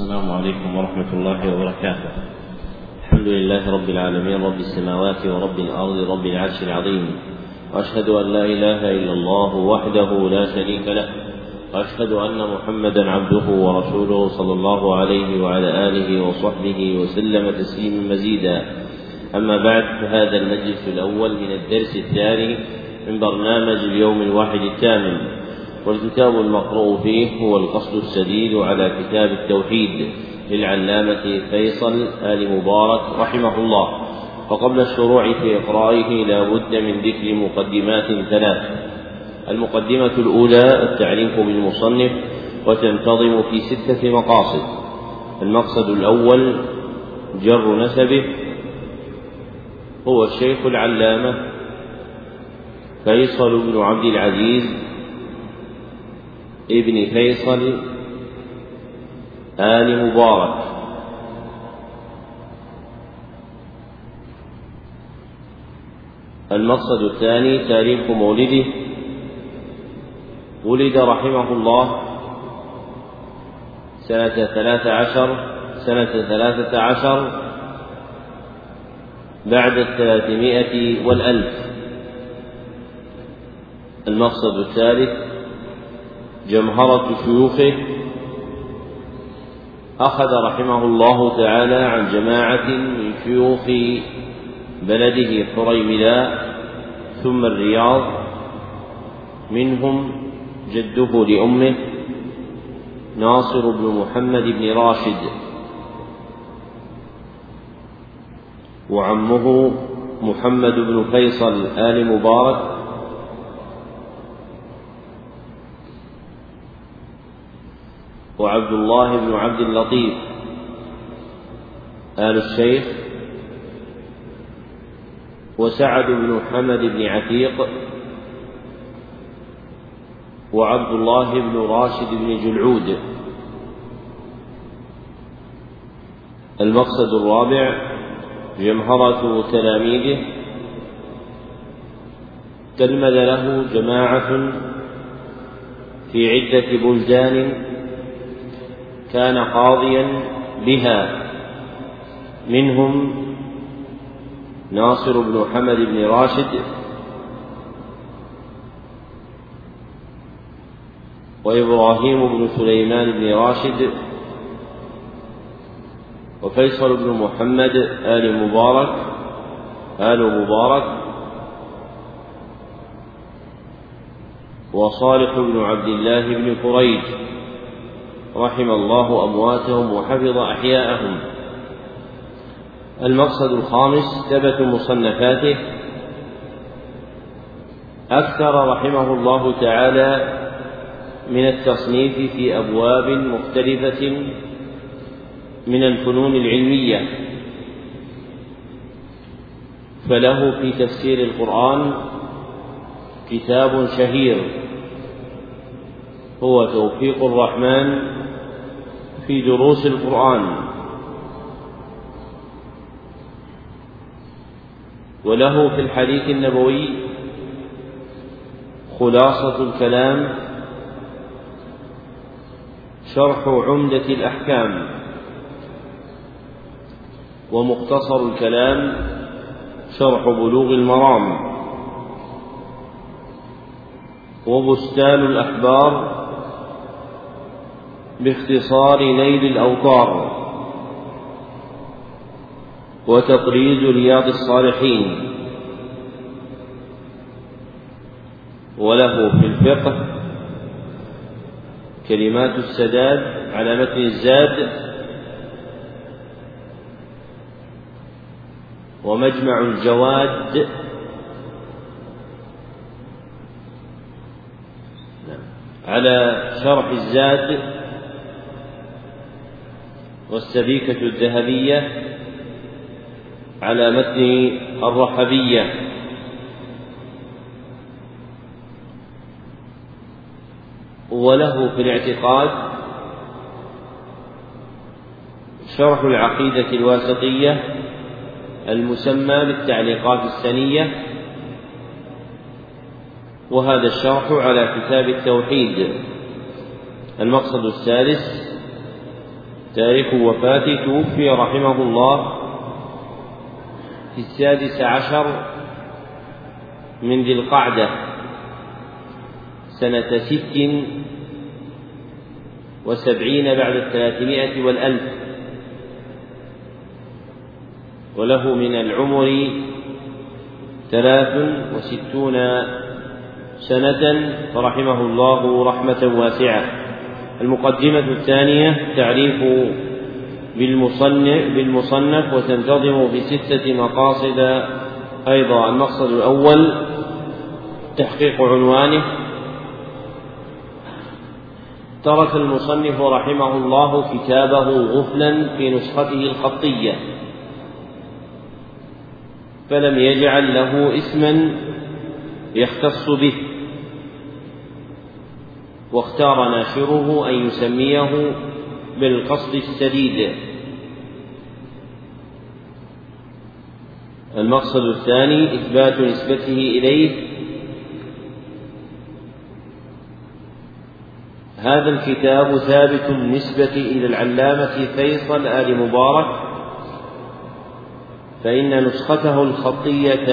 السلام عليكم ورحمة الله وبركاته. الحمد لله رب العالمين رب السماوات ورب الأرض رب العرش العظيم. وأشهد أن لا إله إلا الله وحده لا شريك له. وأشهد أن محمدا عبده ورسوله صلى الله عليه وعلى آله وصحبه وسلم تسليما مزيدا. أما بعد فهذا المجلس الأول من الدرس الثاني من برنامج اليوم الواحد الثامن والكتاب المقروء فيه هو القصد السديد على كتاب التوحيد للعلامة فيصل آل مبارك رحمه الله. وقبل الشروع في إقرائه لا بد من ذكر مقدمات ثلاث. المقدمة الأولى التعريف بالمصنف وتنتظم في ستة مقاصد. المقصد الأول جر نسبه. هو الشيخ العلامة فيصل بن عبد العزيز ابن فيصل آل مبارك. المقصد الثاني تاريخ مولده. ولد رحمه الله سنة ثلاثة عشر سنة ثلاثة عشر بعد الثلاثمائة والألف. المقصد الثالث جمهرة شيوخه. أخذ رحمه الله تعالى عن جماعة من شيوخ بلده حريملاء ثم الرياض. منهم جده لأمه ناصر بن محمد بن راشد. وعمه محمد بن فيصل آل مبارك. وعبد الله بن عبد اللطيف. آل الشيخ وسعد بن حمد بن عتيق وعبد الله بن راشد بن جلعود. المقصد الرابع جمهرة تلاميذه. تلمذ له جماعة في عدة بلدان كان قاضيا بها. منهم ناصر بن حمد بن راشد وإبراهيم بن سليمان بن راشد وفيصل بن محمد آل مبارك آل مبارك وصالح بن عبد الله بن فريج رحم الله أمواتهم وحفظ أحياءهم. المقصد الخامس ثبت مصنفاته. أكثر رحمه الله تعالى من التصنيف في أبواب مختلفة من الفنون العلمية. فله في تفسير القرآن كتاب شهير. هو توفيق الرحمن في دروس القرآن. وله في الحديث النبوي خلاصة الكلام شرح عمدة الأحكام ومختصر الكلام شرح بلوغ المرام وبستان الأحبار باختصار نيل الأوطار وتطريز رياض الصالحين وله في الفقه كلمات السداد على متن الزاد ومجمع الجواد على شرح الزاد والسبيكة الذهبية على متن الرحبية. وله في الاعتقاد شرح العقيدة الواسطية المسمى بالتعليقات السنية وهذا الشرح على كتاب التوحيد. المقصد الثالث تاريخ وفاته توفي رحمه الله في السادس عشر من ذي القعدة سنة ست وسبعين بعد الثلاثمائة والألف. وله من العمر ثلاث وستون سنة فرحمه الله رحمة واسعة. المقدمة الثانية تعريف بالمصنف بالمصنف وتنتظم بستة مقاصد أيضا. المقصد الأول تحقيق عنوانه. ترك المصنف رحمه الله كتابه غفلا في نسخته الخطية فلم يجعل له اسما يختص به. واختار ناشره أن يسميه بالقصد السديد المقصد الثاني إثبات نسبته إليه. هذا الكتاب ثابت النسبة إلى العلامة فيصل آل مبارك فإن نسخته الخطية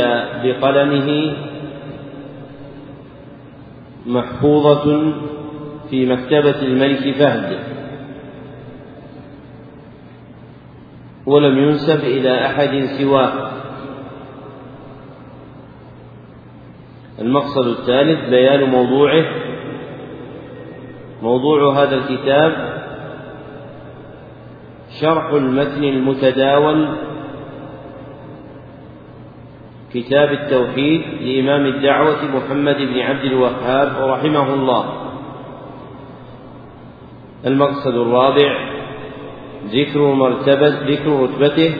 بقلمه محفوظة في مكتبة الملك فهد. ولم ينسب إلى أحد سواه. المقصد الثالث بيان موضوعه. موضوع هذا الكتاب شرح المتن المتداول كتاب التوحيد لإمام الدعوة محمد بن عبد الوهاب رحمه الله. المقصد الرابع ذكر مرتبة ذكر رتبته.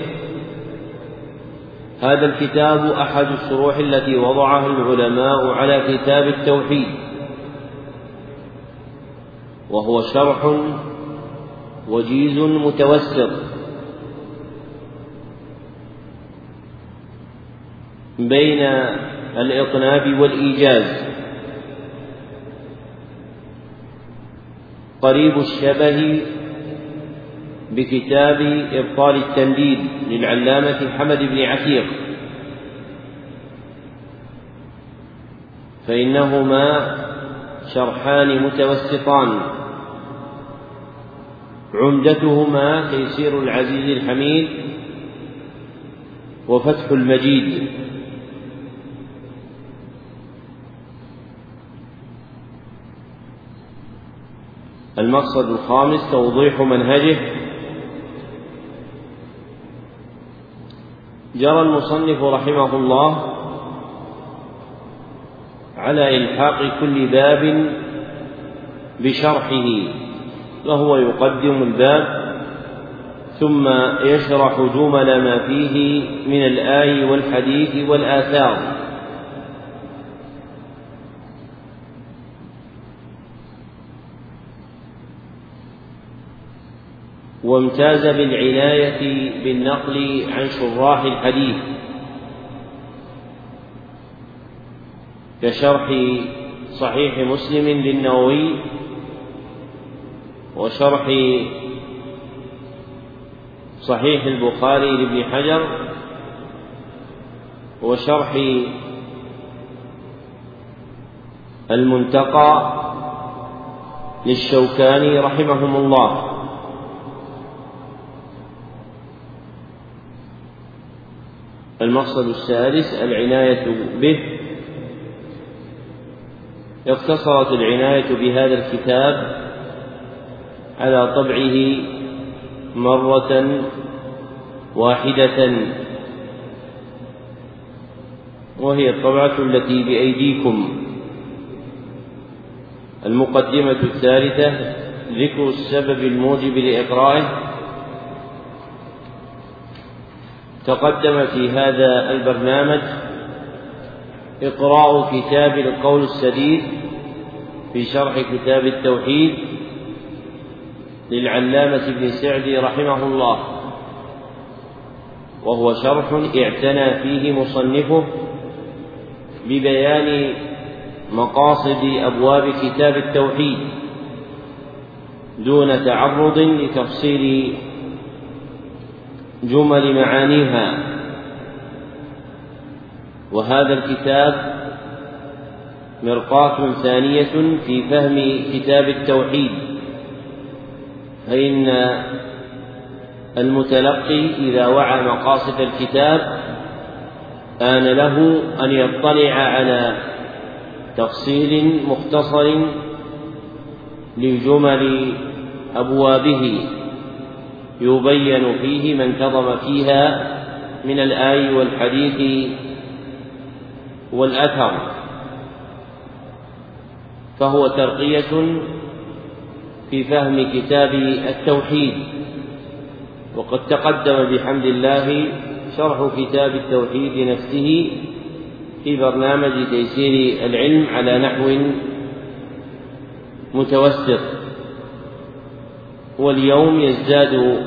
هذا الكتاب أحد الشروح التي وضعها العلماء على كتاب التوحيد وهو شرح وجيز متوسط. بين الإطناب والإيجاز. قريب الشبه بكتاب إبطال التنديد للعلامة حمد بن عتيق. فإنهما شرحان متوسطان. عمدتهما تيسير العزيز الحميد وفتح المجيد. المقصد الخامس توضيح منهجه. جرى المصنف رحمه الله على إلحاق كل باب بشرحه وهو يقدم الباب ثم يشرح جمل ما فيه من الآي والحديث والآثار. وامتاز بالعناية بالنقل عن شراح الحديث. كشرح صحيح مسلم للنووي وشرح صحيح البخاري لابن حجر وشرح المنتقى للشوكاني رحمهم الله. المقصد السادس العناية به. اقتصرت العناية بهذا الكتاب على طبعه مرة واحدة. وهي الطبعة التي بأيديكم. المقدمة الثالثة ذكر السبب الموجب لإقرائه. تقدم في هذا البرنامج إقراء كتاب القول السديد في شرح كتاب التوحيد للعلامة ابن سعدي رحمه الله وهو شرح اعتنى فيه مصنفه ببيان مقاصد أبواب كتاب التوحيد دون تعرض لتفصيل جمل معانيها. وهذا الكتاب مرقاة ثانية في فهم كتاب التوحيد. فإن المتلقي إذا وعى مقاصد الكتاب آن له أن يطلع على تفصيل مختصر لجمل أبوابه. يبين فيه ما انتظم فيها من الآي والحديث والأثر فهو ترقية في فهم كتاب التوحيد. وقد تقدم بحمد الله شرح كتاب التوحيد نفسه في برنامج تيسير العلم على نحو متوسط. واليوم يزداد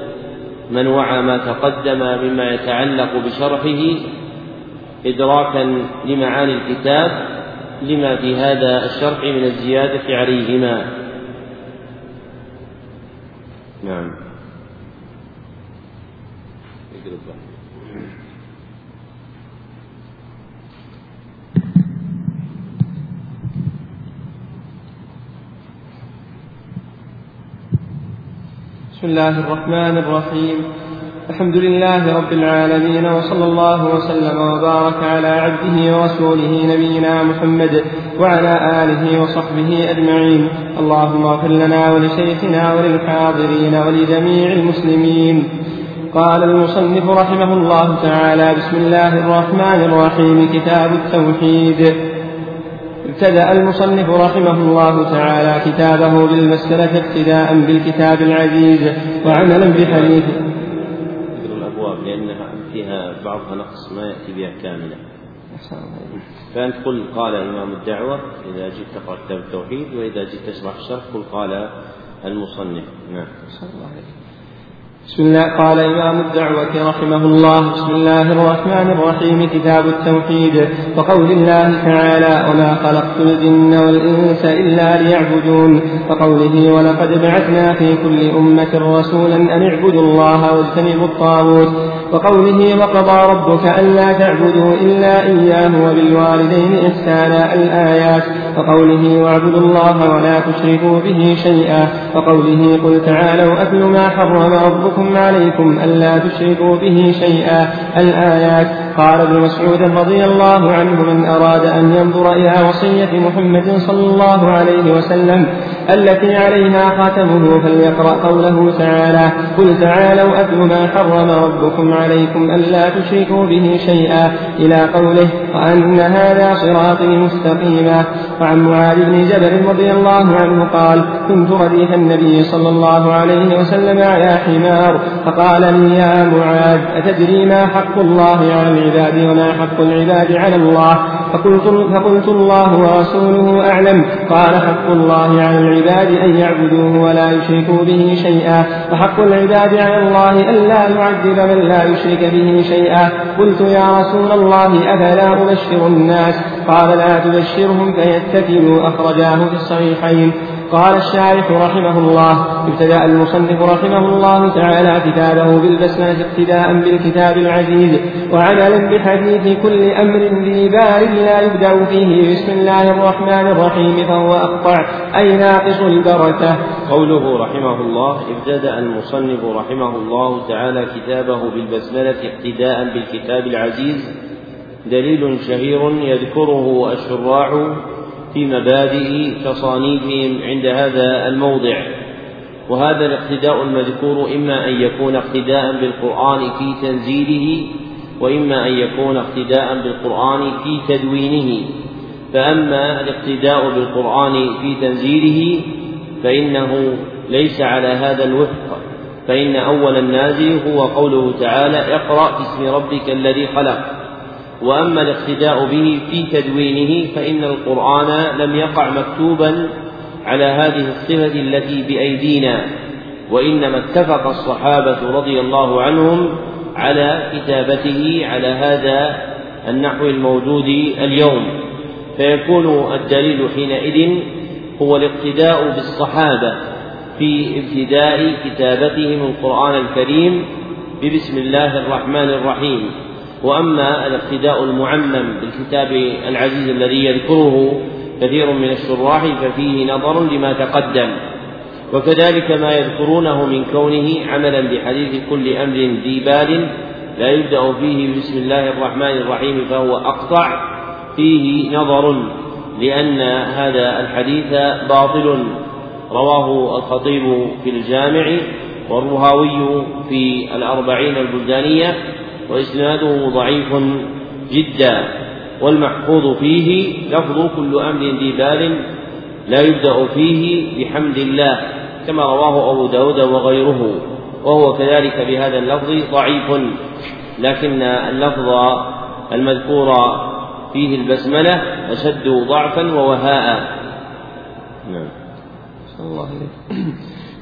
من وعى ما تقدم مما يتعلق بشرحه إدراكا لمعاني الكتاب لما في هذا الشرح من الزيادة عليهما. نعم. بسم الله الرحمن الرحيم. الحمد لله رب العالمين وصلى الله وسلم وبارك على عبده ورسوله نبينا محمد وعلى آله وصحبه أجمعين. اللهم اغفر لنا ولشيخنا وللحاضرين ولجميع المسلمين. قال المصنف رحمه الله تعالى بسم الله الرحمن الرحيم كتاب التوحيد. ابتدأ المصنف رحمه الله تعالى كتابه بالمسألة ابتداء بالكتاب العزيز وعملا بحديث. ذكر الأبواب لأنها فيها بعضها نقص ما يأتي بها كاملة. فأنت قل قال إمام الدعوة إذا جئت تقرأ كتاب التوحيد وإذا جئت تشرح الشرح قل قال المصنف. نعم. الله عليك بسم الله. قال إمام الدعوة رحمه الله. بسم الله الرحمن الرحيم. كتاب التوحيد. وقول الله تعالى وما خلقت الجن والإنس إلا ليعبدون. وقوله ولقد بعثنا في كل أمة رسولا أن اعبدوا الله واجتنبوا الطاغوت. وقوله وقضى ربك ألا تعبدوا إلا إياه وبالوالدين إحسانا. الآيات وقوله واعبدوا الله ولا تشركوا به شيئا وقوله قل تعالوا أتل ما حرم ربكم عليكم ألا تشركوا به شيئا الآيات قال ابن مسعود رضي الله عنه من أراد أن ينظر إلى وصية محمد صلى الله عليه وسلم التي عليها خاتمه فليقرأ قوله تعالى قل تعالوا أتل ما حرم ربكم عليكم ألا تشركوا به شيئا إلى قوله وأن هذا صراطي مستقيما وعن معاذ بن جبل رضي الله عنه قال كنت رديف النبي صلى الله عليه وسلم على حمار فقال لي يا معاذ أتدري ما حق الله على العباد وما حق العباد على الله. فقلت, فقلت الله ورسوله أعلم. قال حق الله على العباد أن يعبدوه ولا يشركوا به شيئا. وحق العباد على الله ألا يعذب من لا يشرك به شيئا. قلت يا رسول الله أفلا أبشر الناس؟ قال لا تبشرهم فيتكلوا. أخرجاه في الصحيحين. قال الشارح رحمه الله ابتدأ المصنف رحمه الله تعالى كتابه بالبسملة ابتداء بالكتاب العزيز وعملا بحديث كل أمر ذي بال لا يبدأ فيه بسم الله الرحمن الرحيم فهو أقطع أي ناقص البركة. قوله رحمه الله ابتدأ المصنف رحمه الله تعالى كتابه بالبسملة ابتداء بالكتاب العزيز. دليل شهير يذكره الشراع في مبادئ تصانيفهم عند هذا الموضع. وهذا الاقتداء المذكور إما أن يكون اقتداء بالقرآن في تنزيله وإما أن يكون اقتداء بالقرآن في تدوينه. فأما الاقتداء بالقرآن في تنزيله فإنه ليس على هذا الوفق. فإن أول النازل هو قوله تعالى اقرأ باسم ربك الذي خلق. وأما الاقتداء به في تدوينه فإن القرآن لم يقع مكتوبا على هذه الصفة التي بأيدينا وإنما اتفق الصحابة رضي الله عنهم على كتابته على هذا النحو الموجود اليوم. فيكون الدليل حينئذ هو الاقتداء بالصحابة في ابتداء كتابتهم القرآن الكريم ببسم الله الرحمن الرحيم. وأما الابتداء المعمم بالكتاب العزيز الذي يذكره كثير من الشراح ففيه نظر لما تقدم. وكذلك ما يذكرونه من كونه عملا بحديث كل أمر ذي بال لا يبدأ فيه بسم الله الرحمن الرحيم فهو أقطع. فيه نظر لأن هذا الحديث باطل. رواه الخطيب في الجامع والرهاوي في الأربعين البلدانية وإسناده ضعيف جدا والمحفوظ فيه لفظ كل أمر ذي بال لا يبدأ فيه بحمد الله كما رواه أبو داود وغيره وهو كذلك بهذا اللفظ ضعيف لكن اللفظ المذكور فيه البسملة أشد ضعفا ووهاء. نعم. الله عليه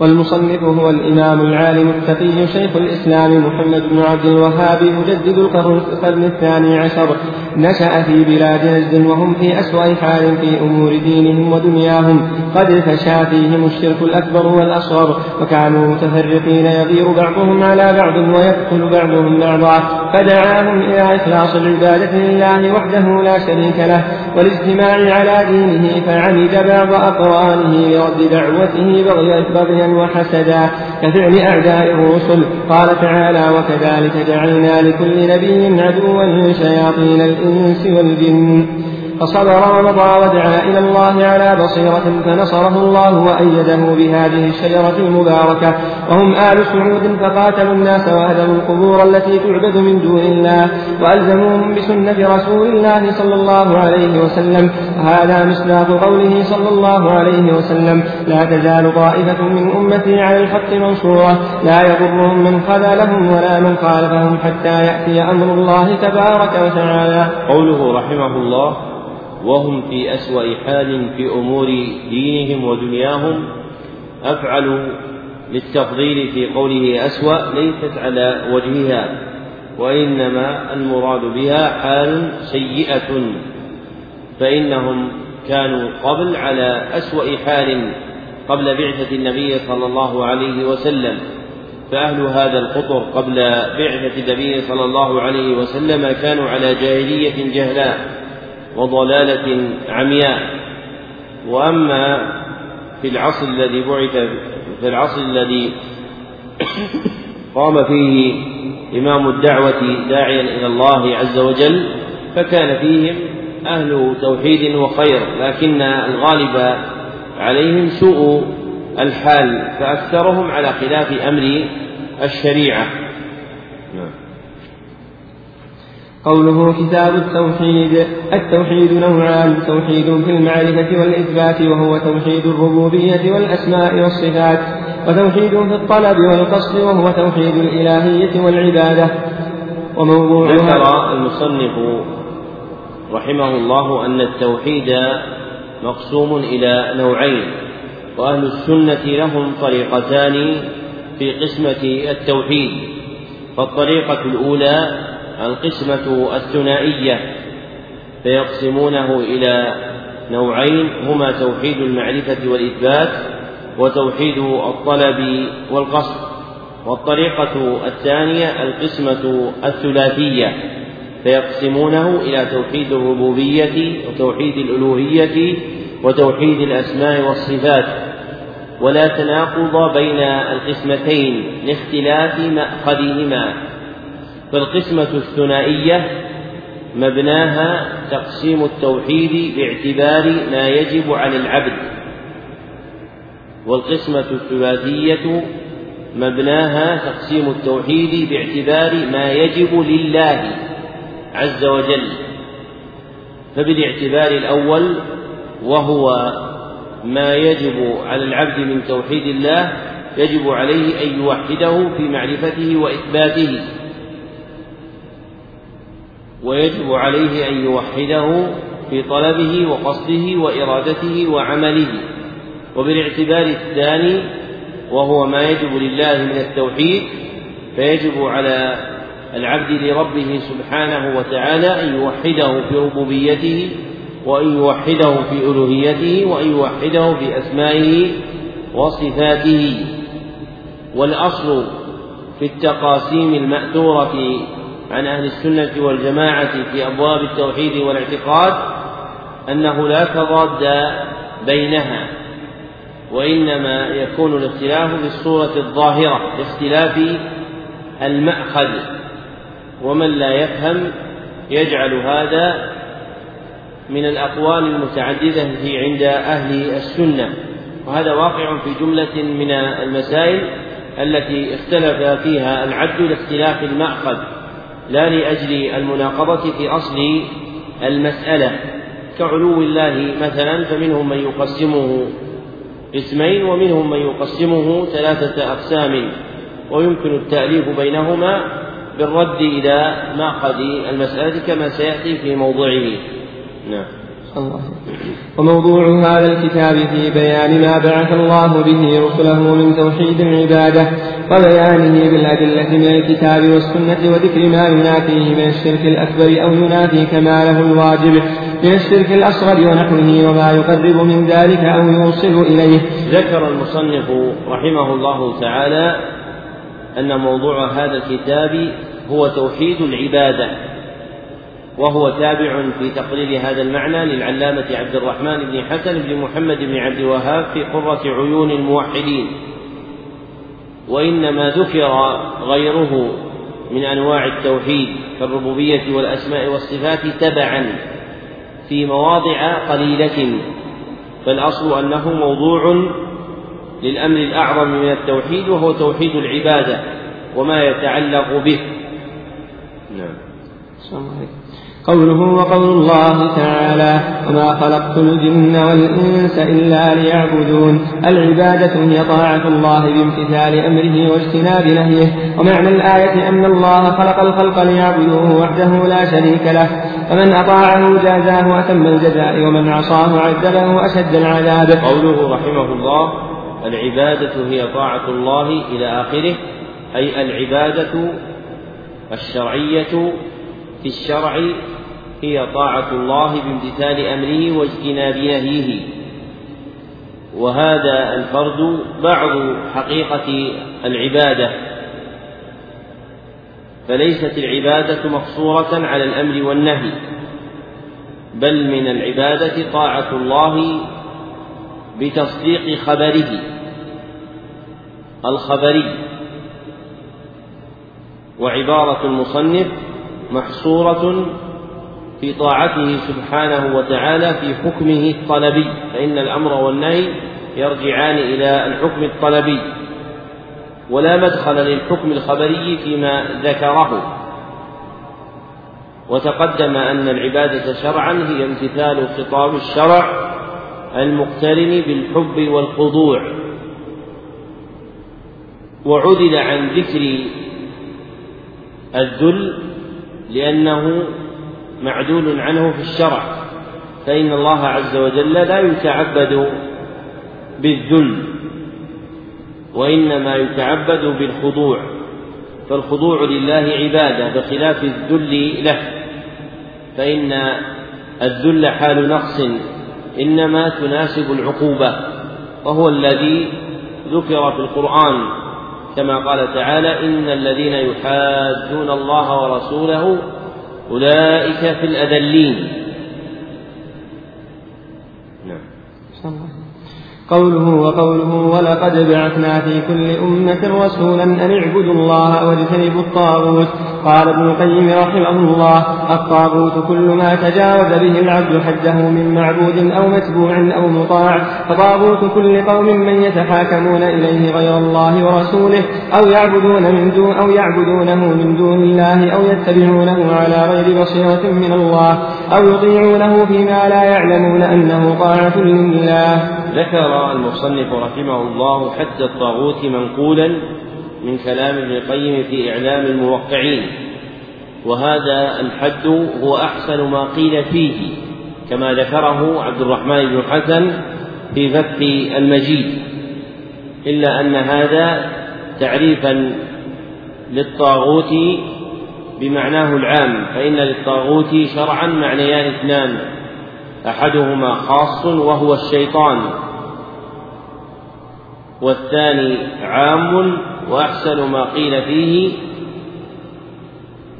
والمصنف هو الإمام العالم التقي شيخ الإسلام محمد بن عبد الوهاب مجدد القرن الثاني عشر. نشأ في بلاد نجد وهم في أسوأ حال في أمور دينهم ودنياهم. قد فشى فيهم الشرك الأكبر والأصغر وكانوا متفرقين يغير بعضهم على بعض ويقتل بعضهم بعضا. فدعاهم إلى إخلاص العبادة لله وحده لا شريك له والاجتماع على دينه فعمد بعض أقرانه لرد دعوته بغيا بغيا وحسدا. كفعل أعداء الرسل قال تعالى وكذلك جعلنا لكل نبي عدوا شياطين الإنس والجن فصبر ومضى ودعا إلى الله على بصيرة فنصره الله وأيده بهذه الشجرة المباركة. وهم آل سعود فقاتلوا الناس وهدموا القبور التي تعبد من دون الله وألزموهم بسنة رسول الله صلى الله عليه وسلم. وهذا مصداق قوله صلى الله عليه وسلم. لا تزال طائفة من أمتي على الحق منصورة. لا يضرهم من خذلهم ولا من خالفهم حتى يأتي أمر الله تبارك وتعالى. قوله رحمه الله وهم في أسوأ حال في أمور دينهم ودنياهم. أفعل للتفضيل في قوله أسوأ ليست على وجهها وإنما المراد بها حال سيئة فإنهم كانوا قبل على أسوأ حال قبل بعثة النبي صلى الله عليه وسلم. فأهل هذا القطر قبل بعثة النبي صلى الله عليه وسلم كانوا على جاهلية جهلاء. وضلالة عمياء. وأما في العصر الذي بعث في العصر الذي قام فيه إمام الدعوة داعيا إلى الله عز وجل فكان فيهم أهل توحيد وخير لكن الغالب عليهم سوء الحال فأكثرهم على خلاف أمر الشريعة نعم قوله كتاب التوحيد التوحيد نوعان توحيد في المعرفة والإثبات وهو توحيد الربوبية والأسماء والصفات وتوحيد في الطلب والقصد وهو توحيد الإلهية والعبادة. وموضوع ذكر المصنف رحمه الله أن التوحيد مقسوم إلى نوعين وأهل السنة لهم طريقتان في قسمة التوحيد فالطريقة الأولى القسمة الثنائية فيقسمونه إلى نوعين هما توحيد المعرفة والإثبات وتوحيد الطلب والقصد. والطريقة الثانية القسمة الثلاثية فيقسمونه إلى توحيد الربوبية وتوحيد الألوهية وتوحيد الأسماء والصفات. ولا تناقض بين القسمتين لاختلاف مأخذهما. فالقسمة الثنائية مبناها تقسيم التوحيد باعتبار ما يجب على العبد. والقسمة الثلاثية مبناها تقسيم التوحيد باعتبار ما يجب لله عز وجل. فبالاعتبار الأول وهو ما يجب على العبد من توحيد الله يجب عليه أن يوحده في معرفته وإثباته. ويجب عليه أن يوحده في طلبه وقصده وإرادته وعمله. وبالاعتبار الثاني وهو ما يجب لله من التوحيد فيجب على العبد لربه سبحانه وتعالى أن يوحده في ربوبيته وأن يوحده في ألوهيته وأن يوحده في أسمائه وصفاته. والأصل في التقاسيم المأثورة عن أهل السنة والجماعة في أبواب التوحيد والاعتقاد أنه لا تضاد بينها وإنما يكون الاختلاف في الصورة الظاهرة باختلاف المأخذ ومن لا يفهم يجعل هذا من الأقوال المتعددة في عند أهل السنة. وهذا واقع في جملة من المسائل التي اختلف فيها العد لاختلاف المأخذ. لا لأجل المناقضة في أصل المسألة كعلو الله مثلا فمنهم من يقسمه قسمين ومنهم من يقسمه ثلاثة أقسام ويمكن التأليف بينهما بالرد إلى معقد المسألة كما سيأتي في موضوعه نعم. الله. وموضوع هذا الكتاب في بيان ما بعث الله به رسله من توحيد العبادة وبيانه بالأدلة من الكتاب والسنة وذكر ما ينافيه من الشرك الأكبر أو ينافي كماله الواجب من الشرك الأصغر ونحوه وما يقرب من ذلك أو يوصل إليه. ذكر المصنف رحمه الله تعالى أن موضوع هذا الكتاب هو توحيد العبادة. وهو تابع في تقرير هذا المعنى للعلامة عبد الرحمن بن حسن بن محمد بن عبد الوهاب في قرة عيون الموحدين. وإنما ذكر غيره من أنواع التوحيد كالربوبية والأسماء والصفات تبعا في مواضع قليلة فالأصل أنه موضوع للأمر الأعظم من التوحيد وهو توحيد العبادة وما يتعلق به. نعم. قوله وقول الله تعالى وما خلقت الجن والإنس إلا ليعبدون العبادة هي طاعة الله بامتثال أمره واجتناب نهيه ومعنى الآية أن الله خلق الخلق ليعبدوه وحده لا شريك له فمن أطاعه جازاه أتم الجزاء ومن عصاه عذبه أشد العذاب قوله رحمه الله العبادة هي طاعة الله إلى آخره أي العبادة الشرعية في الشرع هي طاعة الله بامتثال أمره واجتناب نهيه وهذا الفرد بعض حقيقة العبادة. فليست العبادة مقصورة على الأمر والنهي بل من العبادة طاعة الله بتصديق خبره الخبري. وعبارة المصنف محصورة في طاعته سبحانه وتعالى في حكمه الطلبي فإن الأمر والنهي يرجعان إلى الحكم الطلبي. ولا مدخل للحكم الخبري فيما ذكره. وتقدم أن العبادة شرعا هي امتثال خطاب الشرع المقترن بالحب والخضوع. وعدل عن ذكر الذل لأنه معدول عنه في الشرع. فإن الله عز وجل لا يتعبد بالذل وإنما يتعبد بالخضوع. فالخضوع لله عبادة بخلاف الذل له. فإن الذل حال نقص إنما تناسب العقوبة وهو الذي ذكر في القرآن كما قال تعالى إن الذين يحادون الله ورسوله أولئك في الأذلين نعم قوله وقوله ولقد بعثنا في كل أمة رسولا أن اعبدوا الله واجتنبوا الطاغوت. قال ابن القيم رحمه الله الطاغوت كل ما تجاوز به العبد حده من معبود أو متبوع أو مطاع. فطاغوت كل قوم من يتحاكمون إليه غير الله ورسوله أو يعبدون من دون أو يعبدونه من دون الله أو يتبعونه على غير بصيرة من الله أو يطيعونه فيما لا يعلمون أنه طاعة لله. ذكر المصنف رحمه الله حد الطاغوت منقولا من كلام ابن القيم في إعلام الموقعين وهذا الحد هو أحسن ما قيل فيه كما ذكره عبد الرحمن بن حسن في فتح المجيد إلا أن هذا تعريفا للطاغوت بمعناه العام فإن للطاغوت شرعا معنيان اثنان أحدهما خاص وهو الشيطان والثاني عام وأحسن ما قيل فيه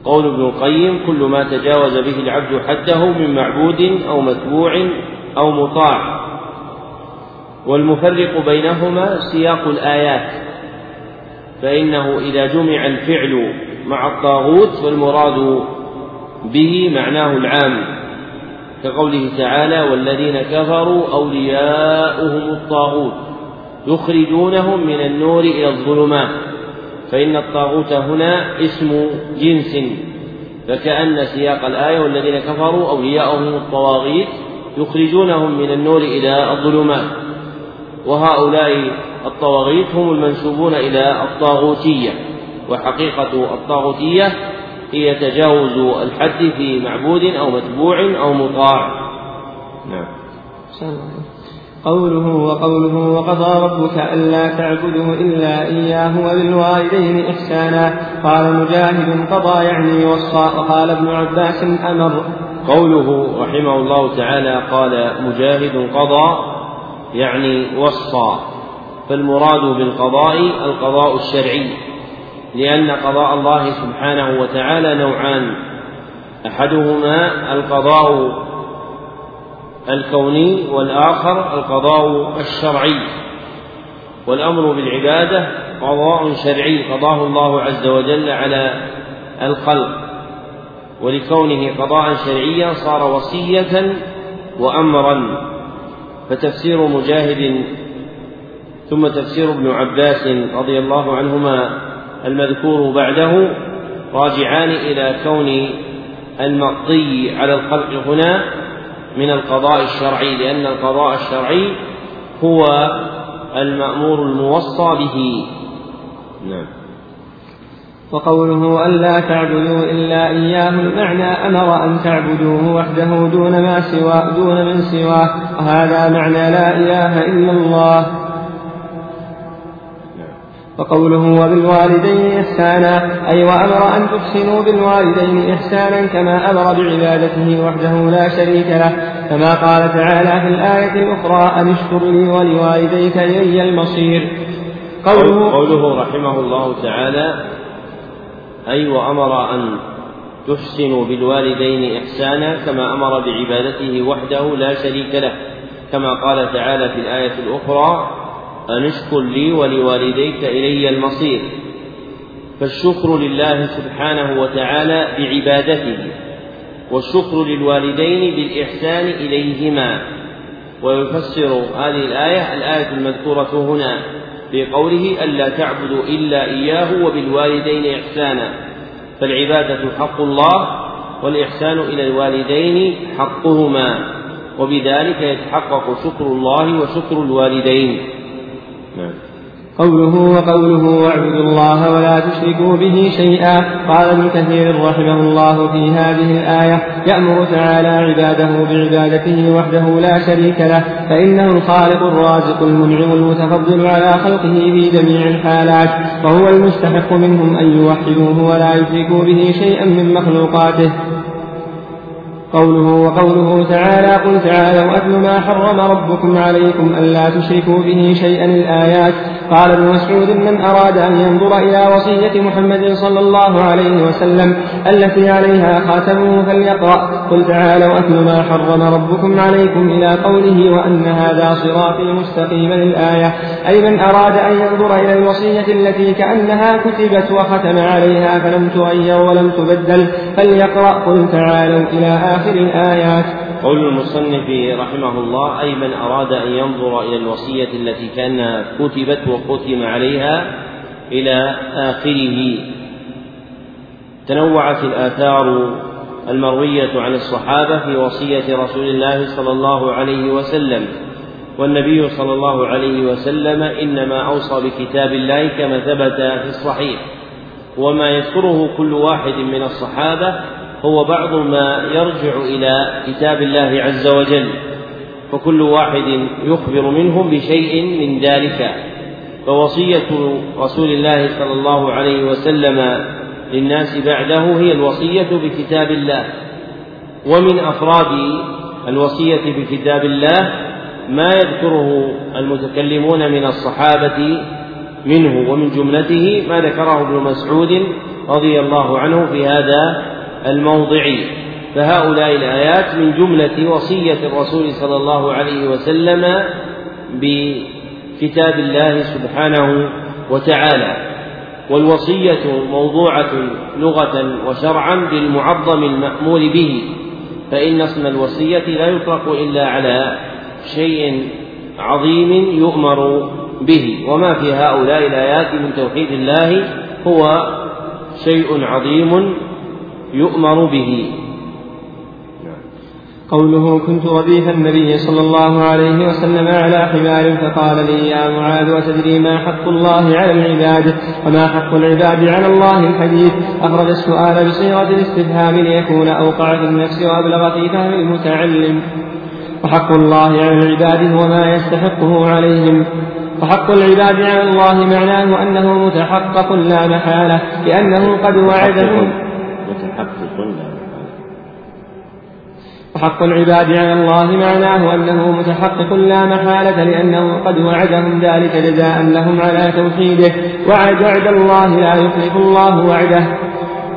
قول ابن القيم كل ما تجاوز به العبد حده من معبود أو متبوع أو مطاع. والمفرق بينهما سياق الآيات فإنه إذا جمع الفعل مع الطاغوت فالمراد به معناه العام كقوله تعالى والذين كفروا أولياؤهم الطاغوت يخرجونهم من النور إلى الظلمات. فإن الطاغوت هنا اسم جنس. فكأن سياق الآية والذين كفروا أولياؤهم الطواغيت يخرجونهم من النور إلى الظلمات. وهؤلاء الطواغيت هم المنسوبون إلى الطاغوتية. وحقيقة الطاغوتية هي تجاوز الحد في معبود أو متبوع أو مطاع. نعم. قوله وقوله وقضى ربك ألا تعبدوا إلا إياه وبالوالدين إحسانا. قال مجاهد قضى يعني وصى. وقال ابن عباس أمر. قوله رحمه الله تعالى قال مجاهد قضى يعني وصى. فالمراد بالقضاء القضاء الشرعي لأن قضاء الله سبحانه وتعالى نوعان. أحدهما القضاء الكوني والآخر القضاء الشرعي. والأمر بالعبادة قضاء شرعي قضاه الله عز وجل على الخلق. ولكونه قضاء شرعيا صار وصية وأمرا. فتفسير مجاهد ثم تفسير ابن عباس رضي الله عنهما المذكور بعده راجعان إلى كون المقضي على الخلق هنا. من القضاء الشرعي لأن القضاء الشرعي هو المأمور الموصى به. نعم. وقوله ألا تعبدوا إلا إياه المعنى أمر أن تعبدوه وحده دون ما سوى دون من سواه. وهذا معنى لا إله إلا الله. وقوله وبالوالدين إحسانا أي وأمر أن تحسنوا بالوالدين إحسانا كما أمر بعبادته وحده لا شريك له. كما قال تعالى في الآية الأخرى أن اشكر لي ولوالديك إلي المصير. قوله, قوله رحمه الله تعالى أي وأمر أن تحسنوا بالوالدين إحسانا كما أمر بعبادته وحده لا شريك له. كما قال تعالى في الآية الأخرى أن اشكر لي ولوالديك إلي المصير فالشكر لله سبحانه وتعالى بعبادته والشكر للوالدين بالإحسان إليهما. ويفسر هذه الآية الآية المذكورة هنا بقوله ألا تعبدوا إلا إياه وبالوالدين إحسانا فالعبادة حق الله والإحسان إلى الوالدين حقهما وبذلك يتحقق شكر الله وشكر الوالدين. نعم. قوله وقوله واعبدوا الله ولا تشركوا به شيئا قال ابن كثير رحمه الله في هذه الآية يأمر تعالى عباده بعبادته وحده لا شريك له فإنه الخالق الرازق المنعم المتفضل على خلقه في جميع الحالات وهو المستحق منهم أن يوحدوه ولا يشركوا به شيئا من مخلوقاته. قوله وقوله تعالى قل تعالوا أتل ما حرم ربكم عليكم ألا تشركوا به شيئا الآيات. قال ابن مسعود من أراد أن ينظر إلى وصية محمد صلى الله عليه وسلم التي عليها خاتمه فليقرأ قل تعالوا أتل ما حرم ربكم عليكم إلى قوله وأن هذا صراطي مستقيما الآية أي من أراد أن ينظر إلى الوصية التي كأنها كتبت وختم عليها فلم تغير ولم تبدل فليقرأ قل تعالوا إلى آخر الآيات قول المصنف رحمه الله أي من أراد أن ينظر إلى الوصية التي كانها كتبت وختم عليها إلى آخره. تنوعت الآثار المروية عن الصحابة في وصية رسول الله صلى الله عليه وسلم. والنبي صلى الله عليه وسلم إنما أوصى بكتاب الله كما ثبت في الصحيح. وما يذكره كل واحد من الصحابة هو بعض ما يرجع إلى كتاب الله عز وجل فكل واحد يخبر منهم بشيء من ذلك. فوصية رسول الله صلى الله عليه وسلم للناس بعده هي الوصية بكتاب الله. ومن أفراد الوصية بكتاب الله ما يذكره المتكلمون من الصحابة منه ومن جملته ما ذكره ابن مسعود رضي الله عنه في هذا الموضع فهؤلاء الآيات من جملة وصية الرسول صلى الله عليه وسلم بكتاب الله سبحانه وتعالى. والوصية موضوعة لغة وشرعا بالمعظم المأمول به. فإن اسم الوصية لا يطلق إلا على شيء عظيم يؤمر به. وما في هؤلاء الآيات من توحيد الله هو شيء عظيم يؤمر به. قوله كنت رديف النبي صلى الله عليه وسلم على حمار فقال لي يا معاذ وتدري ما حق الله على العباد وما حق العباد على الله الحديث؟ أخرج السؤال بصيغة الاستفهام ليكون أوقع في النفس وأبلغ في فهم المتعلم. وحق الله على العباد هو ما يستحقه عليهم. وحق العباد على الله معناه أنه متحقق لا محالة لأنه قد وعدهم متحقق لا وحق العباد على الله معناه أنه متحقق لا محالة لأنه قد وعدهم ذلك جزاء لهم على توحيده. وعد وعد الله لا يخلف الله وعده.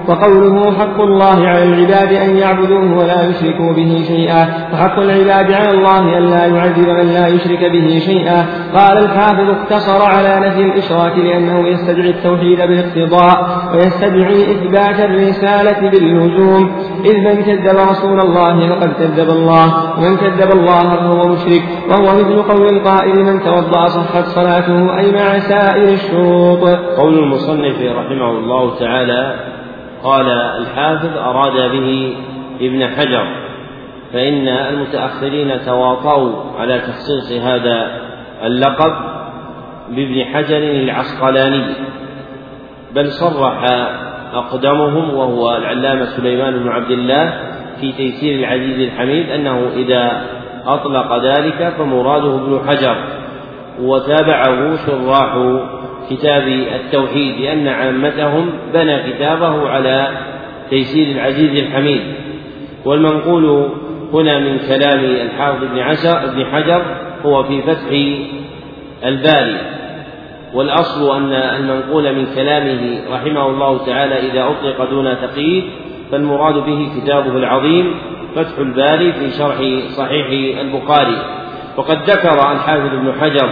وقوله حق الله على العباد أن يعبدوه ولا يشركوا به شيئا. وحق العباد على الله أن لا يعذب من لا يشرك به شيئا. قال الحافظ اقتصر على نفي الإشراك لأنه يستدعي التوحيد بالاقتضاء ويستدعي إثبات الرسالة باللزوم إذ من كذب رسول الله فقد كذب الله. ومن كذب الله فهو مشرك. وهو مثل قول القائل من توضأ صحت صلاته أي مع سائر الشروط. قول المصنف رحمه الله تعالى قال الحافظ أراد به ابن حجر فإن المتأخرين تواطؤوا على تخصيص هذا اللقب بابن حجر العسقلاني بل صرح أقدمهم وهو العلامة سليمان بن عبد الله في تيسير العزيز الحميد أنه إذا أطلق ذلك فمراده ابن حجر وتابعه شراح كتاب التوحيد لأن عامتهم بنى كتابه على تيسير العزيز الحميد. والمنقول هنا من كلام الحافظ ابن عشر ابن حجر هو في فتح الباري. والأصل أن المنقول من كلامه رحمه الله تعالى إذا أطلق دون تقييد فالمراد به كتابه العظيم فتح الباري في شرح صحيح البخاري. وقد ذكر الحافظ ابن حجر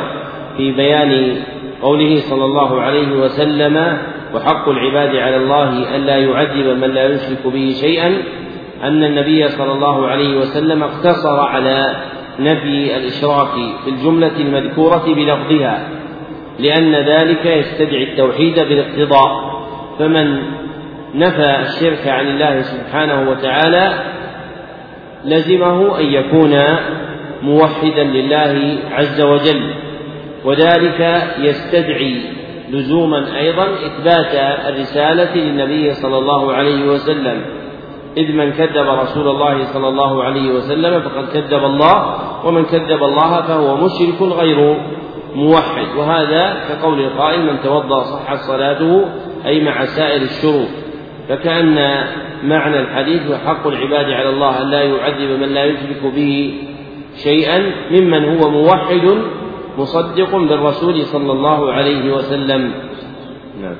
في بيان قوله صلى الله عليه وسلم وحق العباد على الله ألا يعذب من لا يشرك به شيئا أن النبي صلى الله عليه وسلم اقتصر على نفي الإشراك في الجملة المذكورة بلفظها لأن ذلك يستدعي التوحيد بالاقتضاء. فمن نفى الشرك عن الله سبحانه وتعالى لزمه أن يكون موحدا لله عز وجل. وذلك يستدعي لزوما أيضا إثبات الرسالة للنبي صلى الله عليه وسلم. إذ من كذب رسول الله صلى الله عليه وسلم فقد كذب الله ومن كذب الله فهو مشرك غير موحد. وهذا كقول القائل من توضأ صحت صلاته أي مع سائر الشروط فكأن معنى الحديث وحق العباد على الله أن لا يعذب من لا يشرك به شيئا ممن هو موحد مصدق بالرسول صلى الله عليه وسلم. نعم.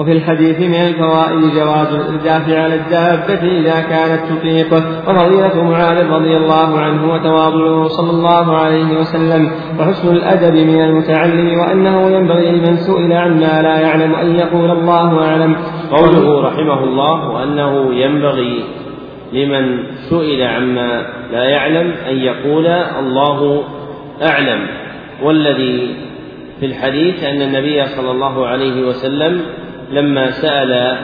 وفي الحديث من الفوائد جواز الإرداف على الدابة إذا كانت تطيقه وفضيلة معاذ رضي الله عنه وتواضعه صلى الله عليه وسلم وحسن الأدب من المتعلم وأنه ينبغي لمن سئل عما لا يعلم أن يقول الله أعلم. قوله رحمه الله وأنه ينبغي لمن سئل عما لا يعلم أن يقول الله أعلم. والذي في الحديث أن النبي صلى الله عليه وسلم لما سأل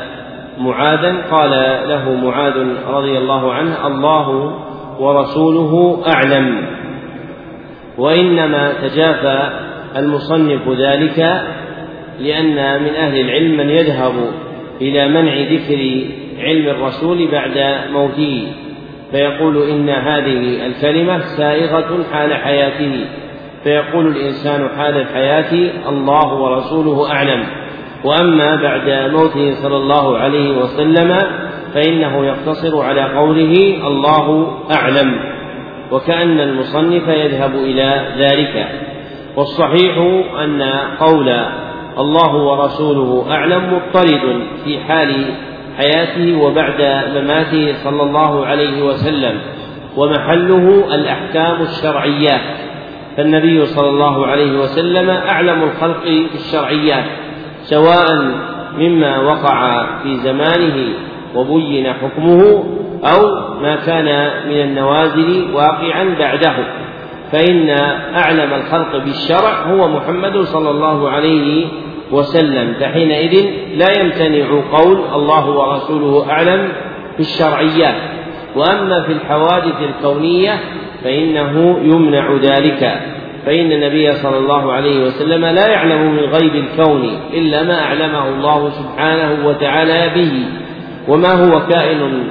معاذا قال له معاذ رضي الله عنه الله ورسوله أعلم وإنما تجافى المصنف ذلك لأن من أهل العلم من يذهب إلى منع ذكر علم الرسول بعد موته فيقول إن هذه الكلمة سائغة حال حياته. فيقول الإنسان حال الحياة الله ورسوله أعلم. وأما بعد موته صلى الله عليه وسلم فإنه يقتصر على قوله الله أعلم وكأن المصنف يذهب إلى ذلك. والصحيح أن قول الله ورسوله أعلم مضطرد في حال حياته وبعد مماته صلى الله عليه وسلم ومحله الأحكام الشرعيات فالنبي صلى الله عليه وسلم أعلم الخلق في الشرعيات سواء مما وقع في زمانه وبين حكمه أو ما كان من النوازل واقعا بعده. فإن أعلم الخلق بالشرع هو محمد صلى الله عليه وسلم. فحينئذ لا يمتنع قول الله ورسوله أعلم في الشرعيات وأما في الحوادث الكونية فإنه يمنع ذلك. فإن النبي صلى الله عليه وسلم لا يعلم من غيب الكون إلا ما أعلمه الله سبحانه وتعالى به وما هو كائن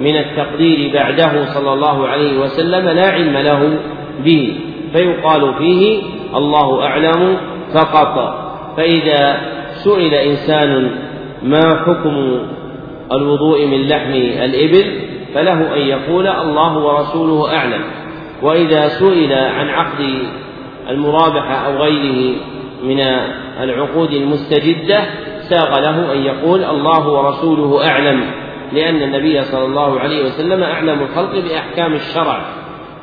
من التقدير بعده صلى الله عليه وسلم لا علم له به. فيقال فيه الله أعلم فقط. فإذا سئل إنسان ما حكم الوضوء من لحم الإبل فله أن يقول الله ورسوله أعلم. وإذا سئل عن عقد المرابحة أو غيره من العقود المستجدة ساغ له أن يقول الله ورسوله أعلم لأن النبي صلى الله عليه وسلم أعلم الخلق بأحكام الشرع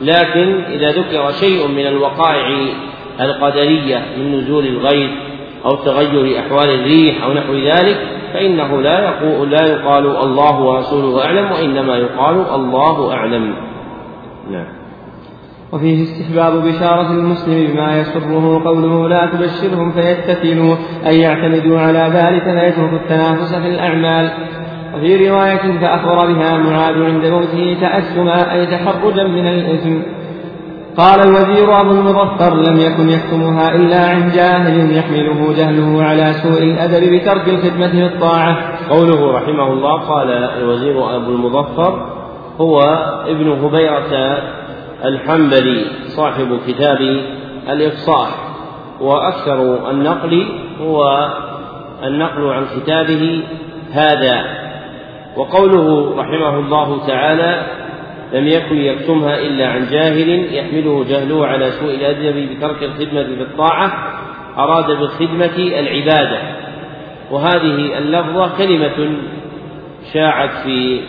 لكن إذا ذكر شيء من الوقائع القدرية من نزول الغيث أو تغير أحوال الريح أو نحو ذلك فإنه لا يقول لا يقال الله ورسوله أعلم وإنما يقال الله أعلم. نعم. وفيه استحباب بشارة المسلم بما يسره قوله لا تبشرهم فيتكلوا أي يعتمدوا على ذلك فيتركوا التنافس في الأعمال. وفي رواية فأخبر بها معاذ عند موته تأسما أي تحرجا من الإثم. قال الوزير أبو المظفر لم يكن يكتمها إلا عن جاهل يحمله جهله على سوء الأدب بترك الخدمة بالطاعة قوله رحمه الله قال الوزير أبو المظفر هو ابن هبيرة الحنبلي صاحب كتاب الإفصاح وأكثر النقل هو النقل عن كتابه هذا. وقوله رحمه الله تعالى لم يكن يكتمها إلا عن جاهل يحمله جهله على سوء الأدب بترك الخدمة بالطاعة أراد بالخدمة العبادة وهذه اللفظة كلمة شاعت في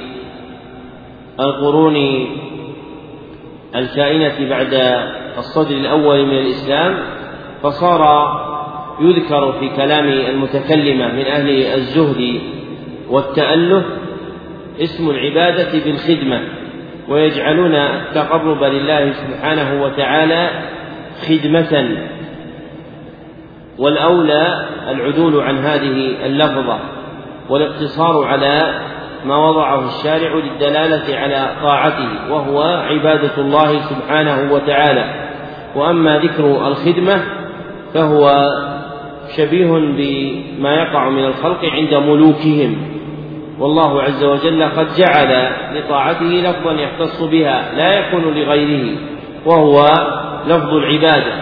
القرون الكائنة بعد الصدر الأول من الإسلام فصار يذكر في كلام المتكلمة من أهل الزهد والتأله اسم العبادة بالخدمة ويجعلون التقرب لله سبحانه وتعالى خدمة والأولى العدول عن هذه اللفظة والاقتصار على ما وضعه الشارع للدلالة على طاعته وهو عبادة الله سبحانه وتعالى. وأما ذكر الخدمة فهو شبيه بما يقع من الخلق عند ملوكهم. والله عز وجل قد جعل لطاعته لفظا يختص بها لا يكون لغيره وهو لفظ العبادة.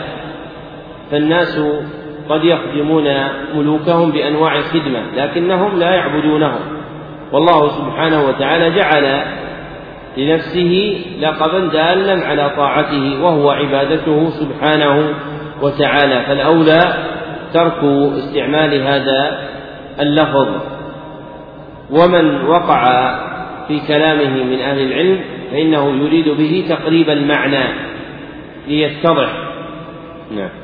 فالناس قد يخدمون ملوكهم بأنواع الخدمة لكنهم لا يعبدونهم. والله سبحانه وتعالى جعل لنفسه لقبا دالا على طاعته وهو عبادته سبحانه وتعالى. فالأولى ترك استعمال هذا اللفظ. ومن وقع في كلامه من أهل العلم فإنه يريد به تقريب المعنى ليتضح نعم.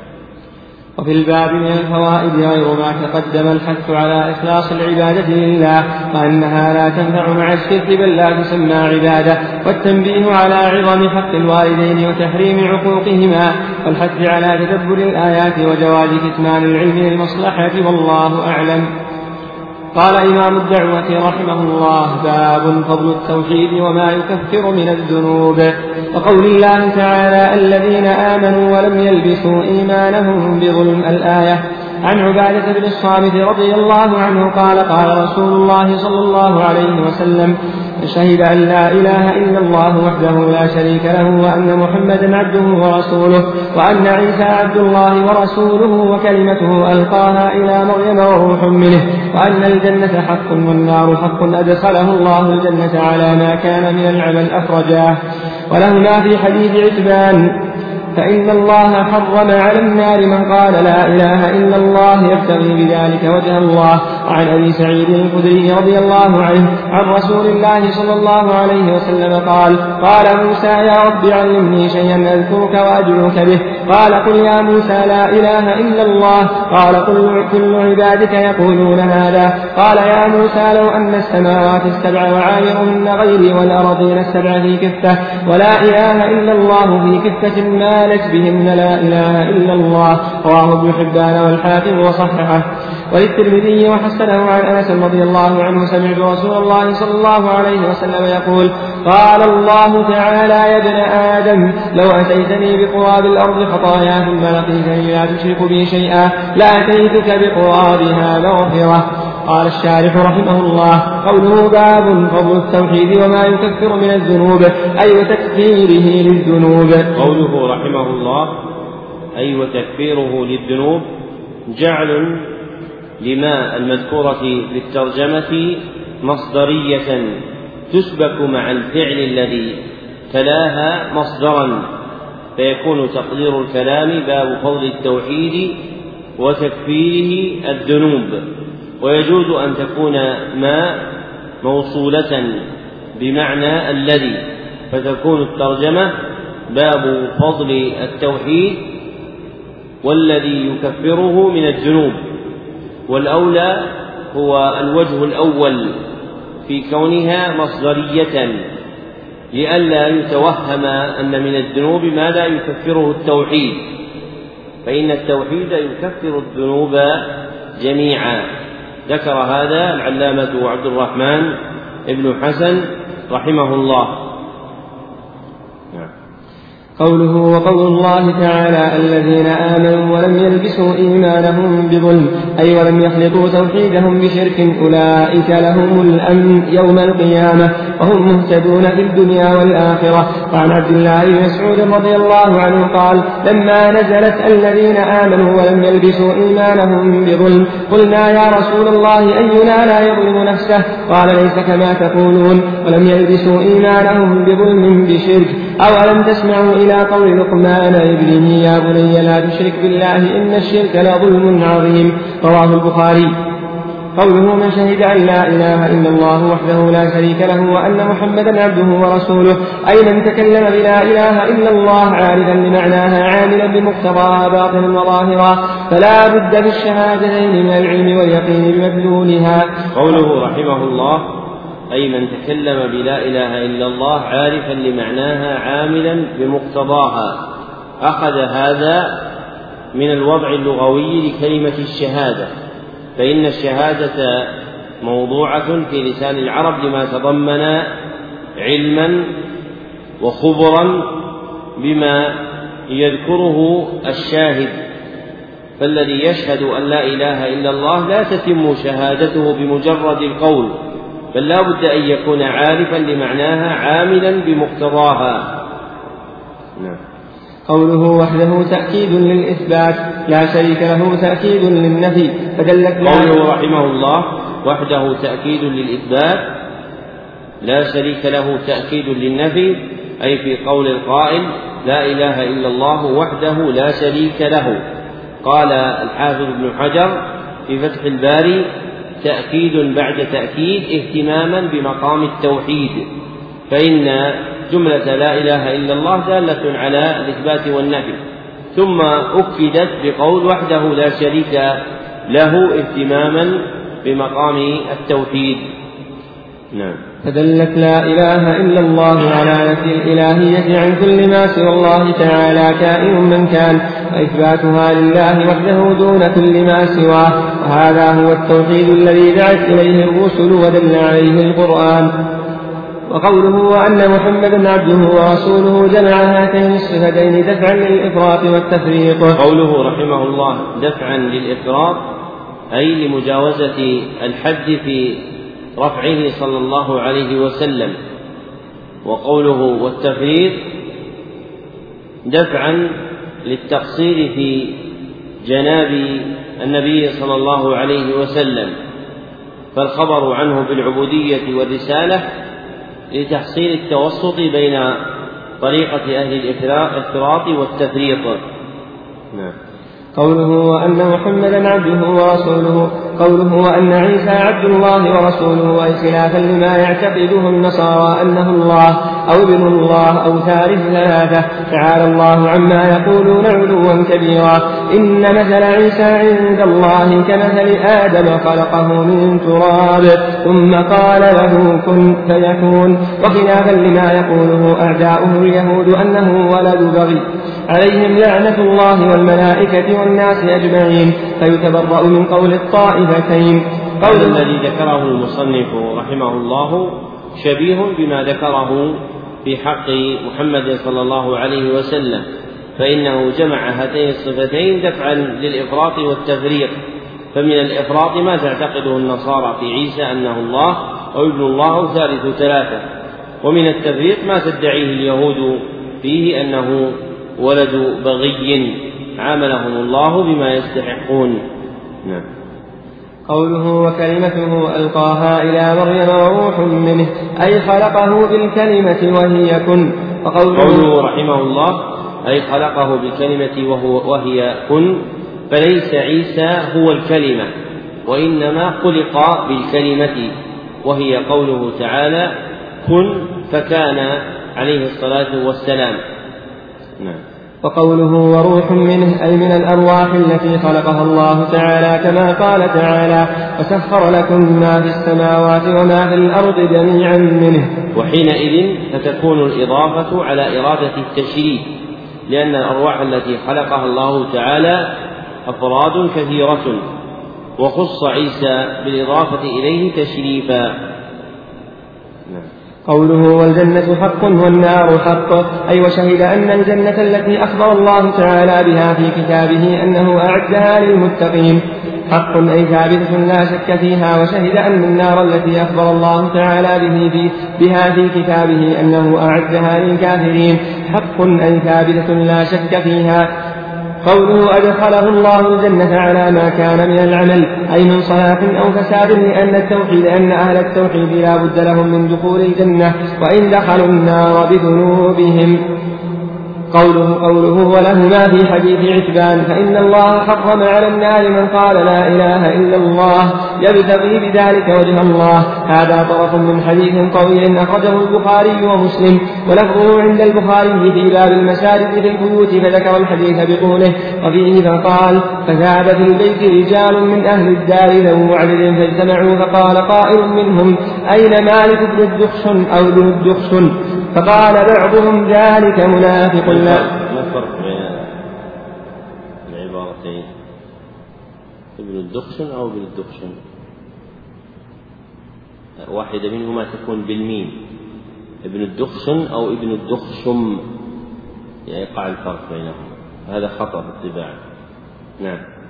وفي الباب من الفوائد غير ما تقدم الحث على إخلاص العبادة لله وأنها لا تنفع مع الشرك بل لا تسمى عبادة والتنبيه على عظم حق الوالدين وتحريم عقوقهما والحث على تدبر الآيات وجواز كتمان العلم للمصلحة والله أعلم. قال إمام الدعوة رحمه الله باب فضل التوحيد وما يكفر من الذنوب. وقول الله تعالى الذين آمنوا ولم يلبسوا إيمانهم بظلم الآية. عن عبادة بن الصامت رضي الله عنه قال قال رسول الله صلى الله عليه وسلم شهد أن لا إله إلا الله وحده لا شريك له وأن محمدا عبده ورسوله وأن عيسى عبد الله ورسوله وكلمته ألقاها إلى مريم وروح منه وأن الجنة حق والنار حق أدخله الله الجنة على ما كان من العمل أخرجاه. ولهما في حديث عتبان فإن الله حرم على النار من قال لا إله إلا الله يبتغي بذلك وجه الله. وعن أبي سعيد الخدري رضي الله عنه عن رسول الله صلى الله عليه وسلم قال قال موسى يا رب علمني شيئا أذكرك وأدعوك به. قال قل يا موسى لا إله إلا الله. قال قل كل عبادك يقولون هذا. قال يا موسى لو أن السماوات السبع وعامرهن غيري والأرضين السبع في كفة ولا إله إلا الله في كفة مالت بهن لا إله إلا الله رواه ابن حبان والحاكم وصححه. وللترمذي وحسنه عن انس رضي الله عنه سمعت رسول الله صلى الله عليه وسلم يقول قال الله تعالى يا ابن آدم لو اتيتني بقراب الأرض خطايا ثم لقيتني لا تشرك بي شيئا لاتيتك بقرابها مغفره. قال الشارح رحمه الله قوله باب فضل التوحيد وما يكفر من الذنوب أي وتكفيره للذنوب. قوله رحمه الله أي وتكفيره للذنوب جعل لما المذكورة في الترجمة مصدرية تسبك مع الفعل الذي تلاها مصدرا فيكون تقدير الكلام باب فضل التوحيد وتكفيره الذنوب. ويجوز أن تكون ما موصولة بمعنى الذي فتكون الترجمة باب فضل التوحيد والذي يكفره من الذنوب. والأولى هو الوجه الأول في كونها مصدرية لئلا يتوهم أن من الذنوب ما لا يكفره التوحيد فإن التوحيد يكفر الذنوب جميعا. ذكر هذا العلامة عبد الرحمن ابن حسن رحمه الله. قوله وقول الله تعالى الذين آمنوا ولم يلبسوا إيمانهم بظلم أي ولم يخلطوا توحيدهم بشرك أولئك لهم الأمن يوم القيامة وهم مهتدون في الدنيا والآخرة. وعن عبد الله بن مسعود رضي الله عنه قال لما نزلت الذين آمنوا ولم يلبسوا إيمانهم بظلم قلنا يا رسول الله أينا لا يظلم نفسه؟ قال ليس كما تقولون ولم يلبسوا إيمانهم بظلم بشرك. أولم تسمعوا إلى قول لقمان ابنه يا بني لا تشرك بالله إن الشرك لظلم عظيم. رواه البخاري. قوله من شهد أن لا إله إلا الله وحده لا شريك له وأن محمدا عبده ورسوله أي من تكلم بلا إله إلا الله عارفا لمعناها عاملا بمقتضاها باطنا وظاهرا فلا بد في الشهادتين من العلم واليقين بمدلولها. قوله رحمه الله أي من تكلم بلا إله إلا الله عارفا لمعناها عاملا بمقتضاها. أخذ هذا من الوضع اللغوي لكلمة الشهادة. فإن الشهادة موضوعة في لسان العرب لما تضمن علما وخبرا بما يذكره الشاهد. فالذي يشهد أن لا إله إلا الله لا تتم شهادته بمجرد القول. بل لا بد أن يكون عارفا لمعناها عاملا بمقتضاها. نعم. قوله وحده تأكيد للإثبات لا شريك له تأكيد للنفي فدلت قوله رحمه الله وحده تأكيد للإثبات لا شريك له تأكيد للنفي أي في قول القائل لا إله إلا الله وحده لا شريك له. قال الحافظ ابن حجر في فتح الباري تأكيد بعد تأكيد اهتماما بمقام التوحيد. فإن جملة لا إله إلا الله دالة على الإثبات والنفي. ثم أكدت بقول وحده لا شريك له اهتماما بمقام التوحيد. نعم. فدلت لا إله إلا الله على نفي الإلهية عن كل ما سوى الله تعالى كائن من كان وإثباتها لله وحده دون كل ما سواه. وهذا هو التوحيد الذي دعت إليه الرسل ودل عليه القرآن. وقوله وأن محمدا عبده ورسوله جمع هاتين الصفتين دفعا للإفراط والتفريط قوله رحمه الله دفعا للإفراط أي لمجاوزة الحد في رفعه صلى الله عليه وسلم وقوله والتفريط دفعا للتقصير في جناب النبي صلى الله عليه وسلم فالخبر عنه بالعبودية والرسالة لتحصيل التوسط بين طريقة أهل الإفراط والتفريط نعم. قوله وأن محمدا عبده ورسوله قوله وأن عيسى عبد الله ورسوله أي خلافا لما يعتقده النصارى أنه الله. أو ابن الله أو ثالث ثلاثة. تعالى الله عما يقولون علوا كبيرا. إن مثل عيسى عند الله كمثل آدم خلقه من تراب. ثم قال له كن فيكون. وخلافا لما يقوله أعداؤه اليهود أنه ولد بغي. عليهم لعنة الله والملائكة والناس أجمعين. فيتبرأ من قول الطائفتين. قول الذي ذكره المصنف رحمه الله شبيه بما ذكره في حق محمد صلى الله عليه وسلم فإنه جمع هاتين الصفتين دفعا للإفراط والتفريق. فمن الإفراط ما تعتقده النصارى في عيسى أنه الله أو ابن الله ثالث ثلاثة. ومن التفريق ما تدعيه اليهود فيه أنه ولد بغي عاملهم الله بما يستحقون. نعم. قوله وكلمته ألقاها إلى مريم وروح منه أي خلقه بالكلمة وهي كن. وقوله رحمه الله أي خلقه بالكلمة وهو وهي كن فليس عيسى هو الكلمة وإنما خلق بالكلمة وهي قوله تعالى كن فكان عليه الصلاة والسلام. نعم. وقوله وروح منه أي من الأرواح التي خلقها الله تعالى كما قال تعالى وسخر لكم ما في السماوات وما في الأرض جميعا منه. وحينئذ فتكون الإضافة على إرادة التشريف لأن الأرواح التي خلقها الله تعالى أفراد كثيرة وخص عيسى بالإضافة إليه تشريفا. قوله والجنة حق والنار حق. أي وشهد أن الجنة التي أخبر الله تعالى بها في كتابه أنه أعدها للمتقين. حق أي ثابتة لا شك فيها وشهد أن النار التي أخبر الله تعالى به بها في كتابه أنه أعدها للكافرين. حق أي ثابتة لا شك فيها. قوله أدخله الله الجنة على ما كان من العمل أي من صلاة أو فساد لأن التوحيد أن أهل التوحيد لا بد لهم من دخول الجنة وإن دخلوا النار بذنوبهم. قوله قوله وله ما في حديث عتبان فإن الله حرم على النار من قال لا إله إلا الله يبتغي بذلك وجه الله. هذا طرف من حديث طويل أخرجه البخاري ومسلم ولفظه عند البخاري في باب المساجد في البيوت فذكر الحديث بطوله وفيه فقال فذهب في البيت رجال من أهل الدار ذو عدد فاجتمعوا فقال قائل منهم أين مالك بن الدخشن أو ابن الدخشن فقال بعضهم ذلك منافق لا ما الفرق بين العبارتين؟ ابن الدخشن أو ابن الدخشن؟ واحدة منهما تكون بالميم. ابن الدخشن أو ابن الدخشم. يقع الفرق بينهما. هذا خطأ في الطباعة. نعم.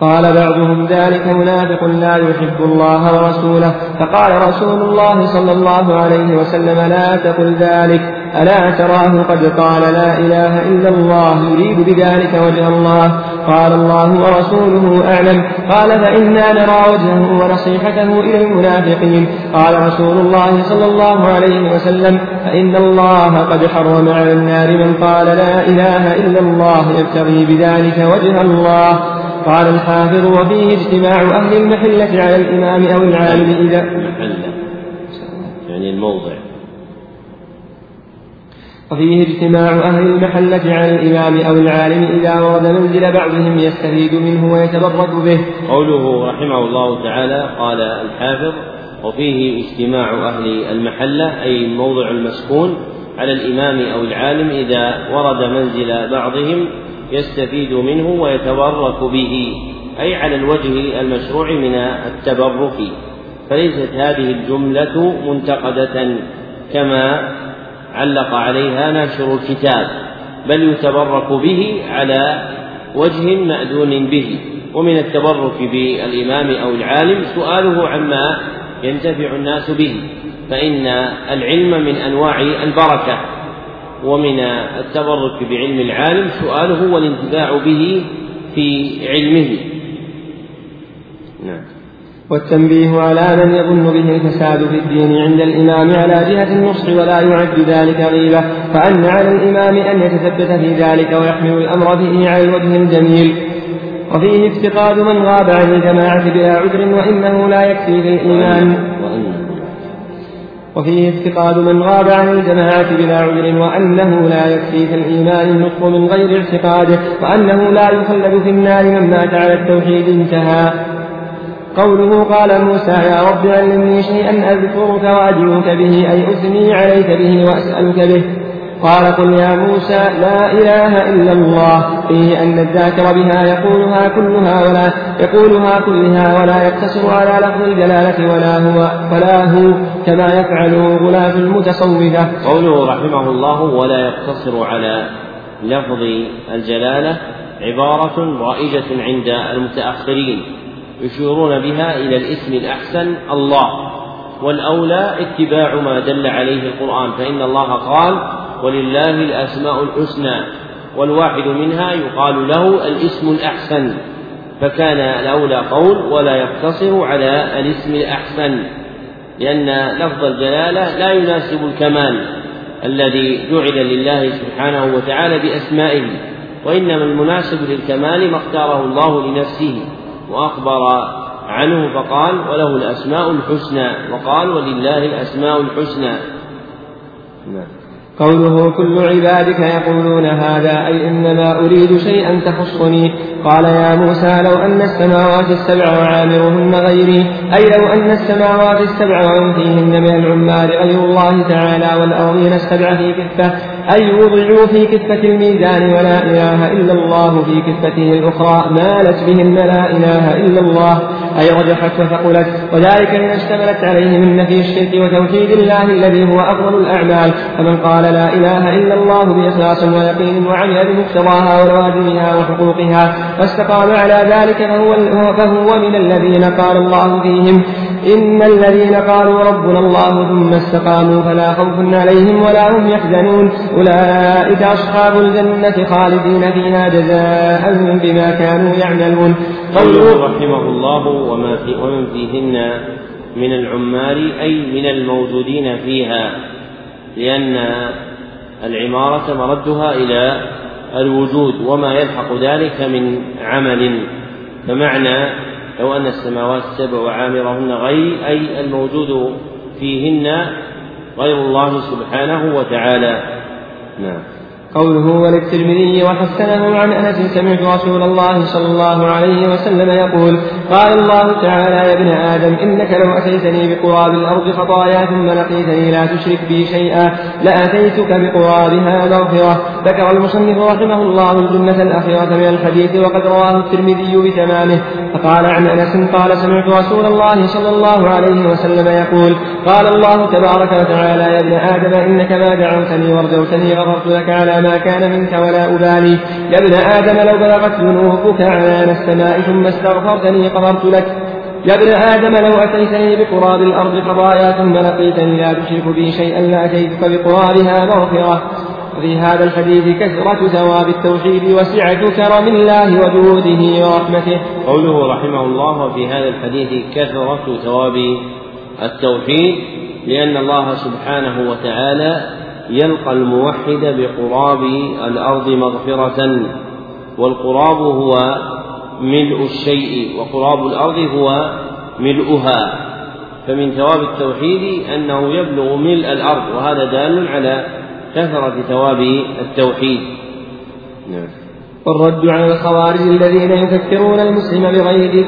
فقال بعضهم ذلك منافق لا يحب الله ورسوله. فقال رسول الله صلى الله عليه وسلم لا تقل ذلك. ألا تراه قد قال لا إله إلا الله يريد بذلك وجه الله. قال الله ورسوله أعلم. قال فإنا نرى وجهه ونصيحته إلى المنافقين. قال رسول الله صلى الله عليه وسلم فإن الله قد حرم على النار من قال لا إله إلا الله يبتغي بذلك وجه الله. قال الحافظ وفيه اجتماع أهل المحلة على الإمام أو العالم إذا محلة يعني الموضع. وفيه اجتماع أهل المحلة على الإمام أو العالم إذا ورد منزل بعضهم يستفيد منه ويتبرك به. قوله رحمه الله تعالى قال الحافظ وفيه اجتماع أهل المحلة أي الموضع المسكون على الإمام أو العالم إذا ورد منزل بعضهم يستفيد منه ويتبرك به أي على الوجه المشروع من التبرك. فليست هذه الجملة منتقدة كما علق عليها ناشر الكتاب بل يتبرك به على وجه مأذون به. ومن التبرك بالإمام أو العالم سؤاله عما ينتفع الناس به فإن العلم من أنواع البركة. ومن التبرك بعلم العالم سؤاله والانتفاع به في علمه. نعم. والتنبيه على من يظن به الفساد في الدين عند الإمام على جهة النصح ولا يعد ذلك غيبة فأن على الإمام أن يتثبت في ذلك ويحمل الأمر به على الوجه الجميل. وفيه افتقاد من غاب عن الجماعة بلا عذر وإنه لا يكفي في الإيمان وفيه افتقاد من غاب عن الجماعة بلا عذر وأنه لا يكفي في الإيمان النطق من غير اعتقاده وأنه لا يخلد في النار من مات على التوحيد انتهى. قوله قال موسى يا رب علمني شيئا أذكرك وأدعوك به أي أثني عليك به وأسألك به. قال قل يا موسى لا إله إلا الله فيه أن الذاكر بها يقولها كلها ولا يقولها كلها ولا يقتصر على لفظ الجلالة ولا هو ولا هو كما يفعله غلاة المتصوفة. قوله رحمه الله ولا يقتصر على لفظ الجلالة عبارة رائجة عند المتأخرين يشيرون بها إلى الاسم الأحسن الله والأولى اتباع ما دل عليه القرآن فإن الله قال ولله الأسماء الحسنى والواحد منها يقال له الاسم الأحسن فكان الأولى قول ولا يقتصر على الاسم الأحسن لأن لفظ الجلالة لا يناسب الكمال الذي جعل لله سبحانه وتعالى بأسمائه وإنما المناسب للكمال ما اختاره الله لنفسه وأخبر عنه فقال وله الأسماء الحسنى وقال ولله الأسماء الحسنى. نعم. قوله كل عبادك يقولون هذا أي إنما أريد شيئا تخصني. قال يا موسى لو أن السماوات السبع وعامرهن غيري أي لو أن السماوات السبع ومن فيهن من العمال غير الله تعالى والأرضين السبع في كفة أي وضعوا في كفة الميزان ولا إله إلا الله في كفته الأخرى مالت بهن لا إله إلا الله. أي رجحت وثقلت وذلك لما اشتملت عليه من نفي الشرك وتوحيد الله الذي هو أفضل الأعمال. فمن قال لا إله إلا الله بإخلاص ويقين وعمل بمقتضاها ولوازمها وحقوقها واستقام على ذلك فهو, فهو من الذين قال الله فيهم. إن الذين قالوا ربنا الله ثم استقاموا فلا خوف عليهم ولا هم يحزنون. أولئك أصحاب الجنة خالدين فيها جزاء بما كانوا يعملون. قوله رحمه الله وما في ومن فيهن من العمال أي من الموجودين فيها لأن العمارة مردها إلى الوجود وما يلحق ذلك من عمل. فمعنى لو أن السماوات السبع وعامرهن غير أي الموجود فيهن غير الله سبحانه وتعالى. نعم. قوله وللترمذي وحسنه عن أنس سمعت رسول الله صلى الله عليه وسلم يقول قال الله تعالى يا ابن آدم إنك لو أتيتني بقراب الأرض خطايا ثم لقيتني لا تشرك بي شيئا لأتيتك بقرابها مغفره ذكر المصنف رحمه الله الجنة الأخيرة من الحديث وقد رواه الترمذي بتمامه فقال عن أنس قال سمعت رسول الله صلى الله عليه وسلم يقول قال الله تبارك وتعالى يا ابن آدم إنك ما دعوتني ورجوتني غفرت لك على ما كان منك ولا أبالي. يا ابن آدم لو بلغت ذنوبك عنان السماء ثم استغفرتني غفرت لك. يا ابن آدم لو أتيتني بقراب الأرض خطايا ثم لقيتني لا تشرك بي شيئا لأتيتك بقرابها مغفرة. وفي هذا الحديث كثرة ثواب التوحيد وسعة كرم الله وجوده ورحمته. قوله رحمه الله وفي هذا الحديث كثرة ثواب التوحيد لأن الله سبحانه وتعالى يلقى الموحد بقراب الأرض مغفرة والقراب هو ملء الشيء وقراب الأرض هو ملؤها. فمن ثواب التوحيد أنه يبلغ ملء الأرض وهذا دال على كثرة ثواب التوحيد. نعم. والرد على الخوارج الذين يفكرون المسلم بغير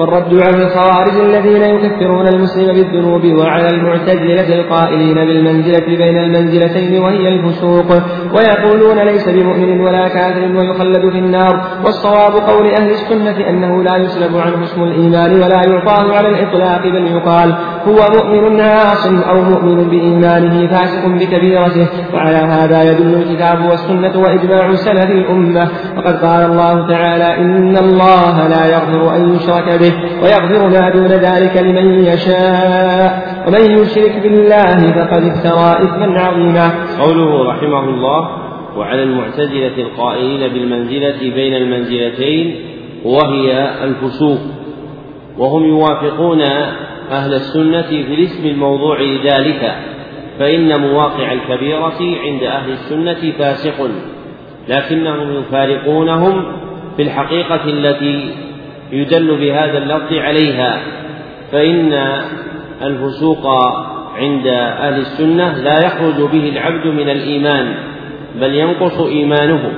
والرد على الخوارج الذين يكفرون المسلم بالذنوب وعلى المعتزلة القائلين بالمنزلة بين المنزلتين وهي الفسوق ويقولون ليس بمؤمن ولا كافر ويخلد في النار والصواب قول أهل السنة أنه لا يسلب عنه اسم الإيمان ولا يعطاه على الإطلاق بل يقال هو مؤمن عاص أو مؤمن بإيمانه فاسق بكبيرته وعلى هذا يدل الكتاب والسنة وإجماع سلف الأمة وقد قال الله تعالى إن الله لا يغفر أن يشرك به ويغفر ما دون ذلك لمن يشاء. ومن يشرك بالله فقد افترى إثما عظيما. قوله رحمه الله وعلى المعتزلة القائلين بالمنزلة بين المنزلتين وهي الفسوق. وهم يوافقون أهل السنة في الاسم الموضوع لذلك فإن مواقع الكبيرة عند أهل السنة فاسق لكنهم يفارقونهم في الحقيقة التي يدل بهذا اللفظ عليها. فإن الفسوق عند أهل السنة لا يخرج به العبد من الإيمان بل ينقص إيمانه.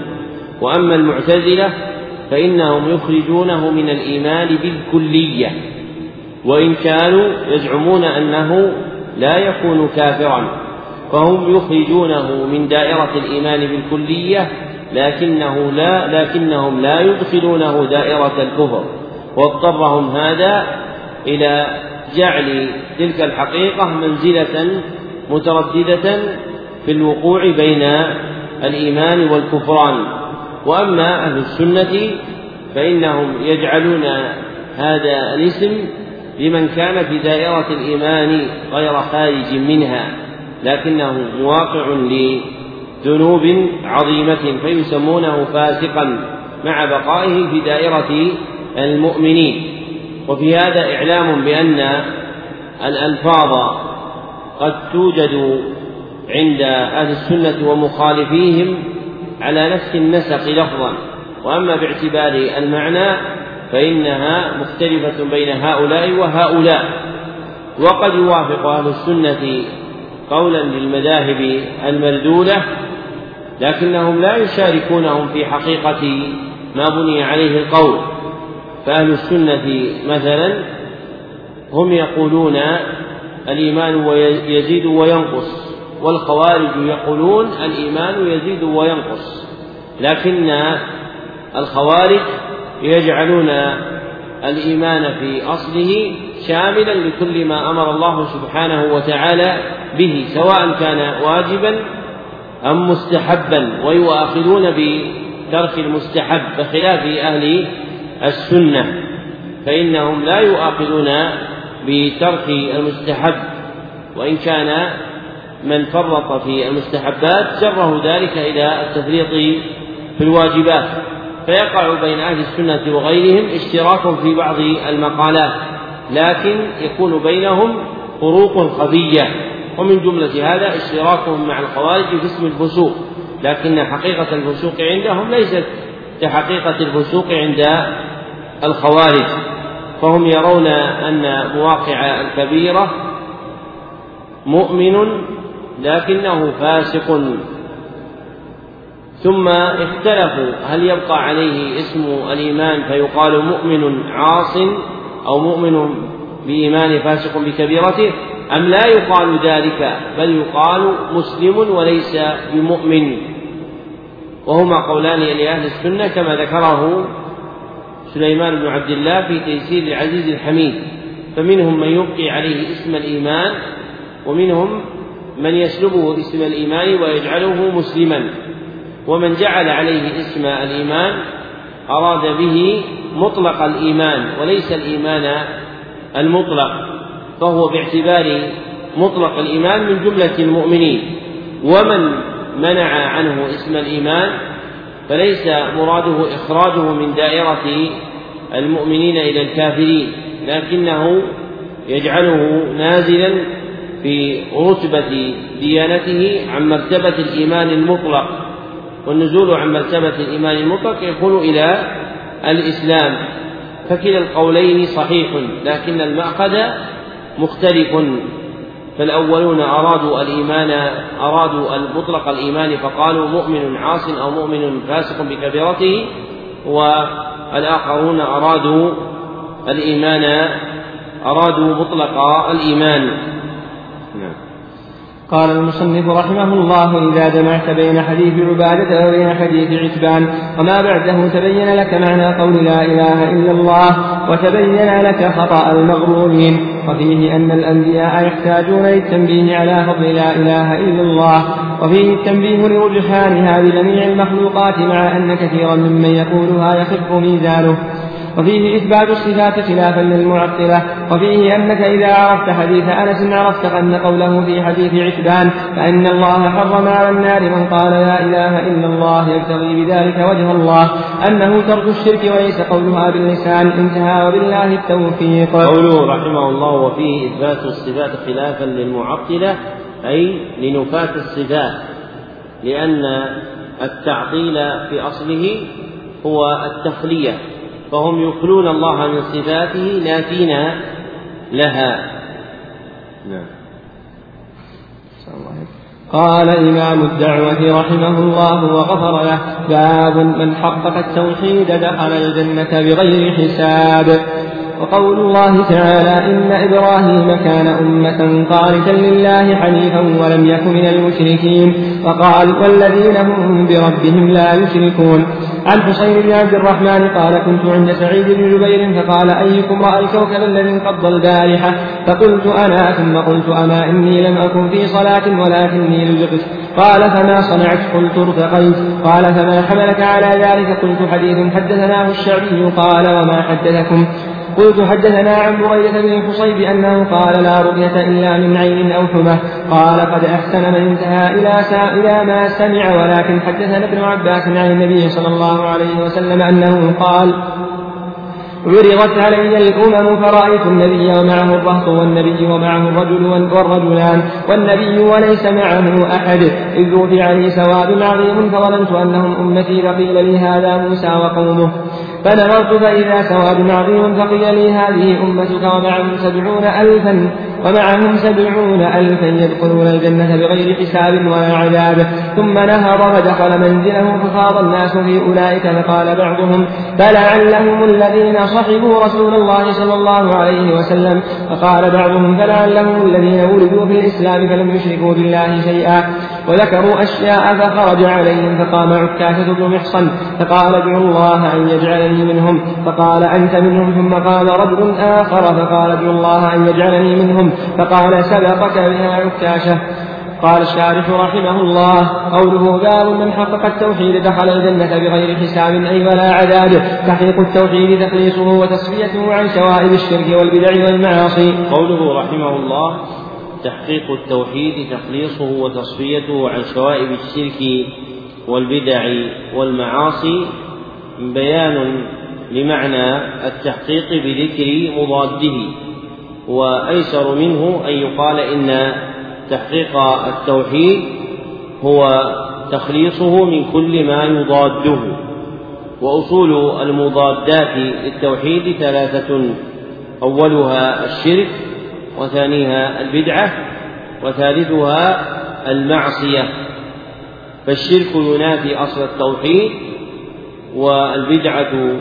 وأما المعتزلة فإنهم يخرجونه من الإيمان بالكلية. وإن كانوا يزعمون أنه لا يكون كافرا فهم يخرجونه من دائرة الإيمان بالكلية لكنه لا لكنهم لا يدخلونه دائرة الكفر. واضطرهم هذا إلى جعل تلك الحقيقة منزلة مترددة في الوقوع بين الإيمان والكفران. وأما أهل السنة فإنهم يجعلون هذا الاسم لمن كان في دائرة الإيمان غير خارج منها لكنه مواقع لذنوب عظيمة فيسمونه فاسقا مع بقائه في دائرة المؤمنين. وفي هذا إعلام بأن الألفاظ قد توجد عند أهل السنة ومخالفيهم على نفس النسق لفظا. وأما باعتبار المعنى فإنها مختلفة بين هؤلاء وهؤلاء. وقد يوافق أهل السنة قولا للمذاهب المردودة لكنهم لا يشاركونهم في حقيقة ما بني عليه القول. فأهل السنة مثلا هم يقولون الإيمان يزيد وينقص والخوارج يقولون الإيمان يزيد وينقص لكن الخوارج يجعلون الإيمان في أصله شاملا لكل ما أمر الله سبحانه وتعالى به سواء كان واجبا أم مستحبا ويؤاخذون بترك المستحب بخلاف أهل السنة فإنهم لا يؤاخذون بترك المستحب وإن كان من فرط في المستحبات جره ذلك إلى التفريط في الواجبات. فيقع بين أهل السنة وغيرهم اشتراك في بعض المقالات لكن يكون بينهم فروق خفية ومن جملة هذا اشتراكهم مع الخوارج في اسم الفسوق لكن حقيقة الفسوق عندهم ليست كحقيقة الفسوق عند الخوارج فهم يرون أن مواقع الكبيرة مؤمن لكنه فاسق. ثم اختلفوا هل يبقى عليه اسم الإيمان فيقال مؤمن عاص أو مؤمن بإيمان فاسق بكبيرته أم لا يقال ذلك بل يقال مسلم وليس بمؤمن. وهما قولان لأهل السنة كما ذكره سليمان بن عبد الله في تيسير العزيز الحميد فمنهم من يبقي عليه اسم الإيمان ومنهم من يسلبه اسم الإيمان ويجعله مسلما ومن جعل عليه اسم الإيمان أراد به مطلق الإيمان وليس الإيمان المطلق فهو باعتبار مطلق الإيمان من جملة المؤمنين ومن منع عنه اسم الإيمان فليس مراده إخراجه من دائرة المؤمنين إلى الكافرين لكنه يجعله نازلا في رتبة ديانته عن مرتبة الإيمان المطلق. والنزول عن مرتبة الإيمان المطلق يكون إلى الإسلام. فكلا القولين صحيح لكن المأخذ مختلف. فالأولون أرادوا الإيمان أرادوا المطلق الإيمان فقالوا مؤمن عاص أو مؤمن فاسق بكبيرته والآخرون أرادوا الإيمان أرادوا مطلق الإيمان. قال المصنف رحمه الله إذا جمعت بين حديث عبادة وبين حديث عتبان وما بعده تبين لك معنى قول لا إله إلا الله وتبين لك خطأ المغرورين. وفيه أن الأنبياء يحتاجون للتنبيه على فضل لا إله إلا الله وفيه التنبيه لرجحانها بجميع المخلوقات مع أن كثيرا ممن يقولها يخف ميزانه. وفيه إثبات الصفات خلافا للمعطلة وفيه أنك إذا عرفت حديث أنس عرفت أن قوله في حديث عتبان فإن الله حرم على النار من قال لا إله إلا الله يبتغي بذلك وجه الله أنه ترك الشرك وليس قولها باللسان انتهى وبالله التوفيق. قوله رحمه الله وفيه إثبات الصفات خلافا للمعطلة أي لنفاة الصفات لأن التعطيل في أصله هو التخلية. فهم يخلون الله من صفاته نافين لها. نعم. قال إمام الدعوة رحمه الله وغفر له باب من حقق التوحيد دخل الجنة بغير حساب. وقول الله تعالى إن إبراهيم كان أمة قانتا لله حنيفا ولم يك من المشركين وقال والذين هم بربهم لا يشركون. عن حسين بن عبد الرحمن قال كنت عند سعيد بن جبير فقال أيكم رأى الكوكب الذي انقض البارحة؟ فقلت أنا ثم قلت أما إني لم أكن في صلاة ولكني لزقت. قال فما صنعت؟ قلت ارتقيت. قال فما حملك على ذلك؟ قلت حديث حدثناه الشعبي. قال وما حدثكم؟ قلت حدثنا عن بريدة بن الحصيب أنه قال لا رؤية إلا من عين أو حمى. قال قد أحسن من انتهى إلى, إلى ما سمع ولكن حدثنا ابن عباس عن النبي صلى الله عليه وسلم أنه قال عرضت علي الأمم فرأيت النبي ومعه الرهط والنبي ومعه الرجل والرجلان والنبي وليس معه أحد إذ رفع لي سواد عظيم فظننت أنهم أمتي فقيل لي هذا موسى وقومه فنظرت فإذا سواد عظيم فقيل لي هذه أمتك ومعهم سبعون ألفا ومعهم سبعون ألفا يدخلون الجنة بغير حساب ولا عذاب. ثم نهض فدخل منزله فخاض الناس في أولئك فقال بعضهم فلعلهم الذين صحبوا رسول الله صلى الله عليه وسلم. فقال بعضهم فلعلهم الذين ولدوا في الإسلام فلم يشركوا بالله شيئا. وذكروا أشياء فخرج عليهم فقام عكاشة بن محصن فقال ادعوا الله أن يجعلني منهم فقال أنت منهم ثم قال رجل آخر فقال ادعوا الله أن يجعلني منهم فقال سبقك بها عكاشة. قال الشارح رحمه الله قوله باب من حقق التوحيد دخل الجنة بغير حساب أي ولا عذاب. تحقيق التوحيد تخليصه وتصفيته عن شوائب الشرك والبدع والمعاصي. قوله رحمه الله تحقيق التوحيد تخليصه وتصفيته عن شوائب الشرك والبدع والمعاصي. بيان لمعنى التحقيق بذكر مضاده وأيسر منه أن يقال إن تحقيق التوحيد هو تخليصه من كل ما يضاده. وأصول المضادات للتوحيد ثلاثة أولها الشرك وثانيها البدعة وثالثها المعصية فالشرك ينافي أصل التوحيد والبدعة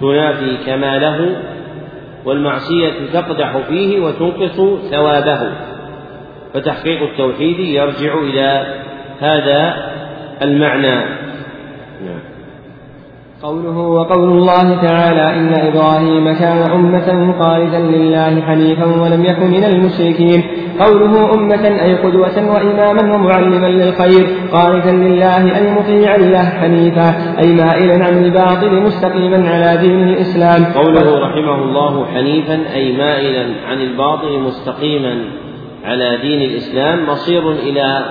تنافي كماله والمعصية تقدح فيه وتنقص ثوابه فتحقيق التوحيد يرجع إلى هذا المعنى. قوله وقول الله تعالى إن إبراهيم كان أمة قانتا لله حنيفا ولم يكن من المشركين. قوله أمة أي قدوة وإماما ومعلما للخير قانتا لله أي مطيعا له حنيفا أي مائلا عن الباطل مستقيما على دين الإسلام. قوله رحمه الله حنيفا أي مائلا عن الباطل مستقيما على دين الإسلام مصير إلى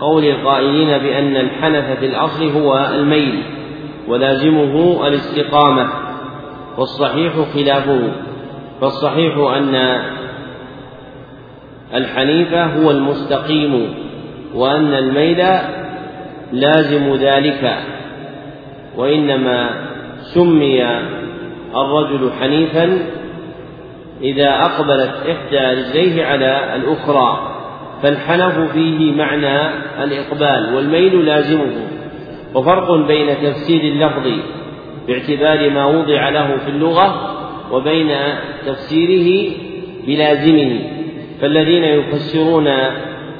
قول القائلين بأن الحنف في الأصل هو الميل. ولازمه الاستقامة والصحيح خلافه فالصحيح أن الحنيف هو المستقيم وأن الميل لازم ذلك وإنما سمي الرجل حنيفا إذا أقبلت إحدى رجليه على الأخرى فالحنف فيه معنى الإقبال والميل لازمه وفرق بين تفسير اللفظ باعتبار ما وضع له في اللغة وبين تفسيره بلازمه. فالذين يفسرون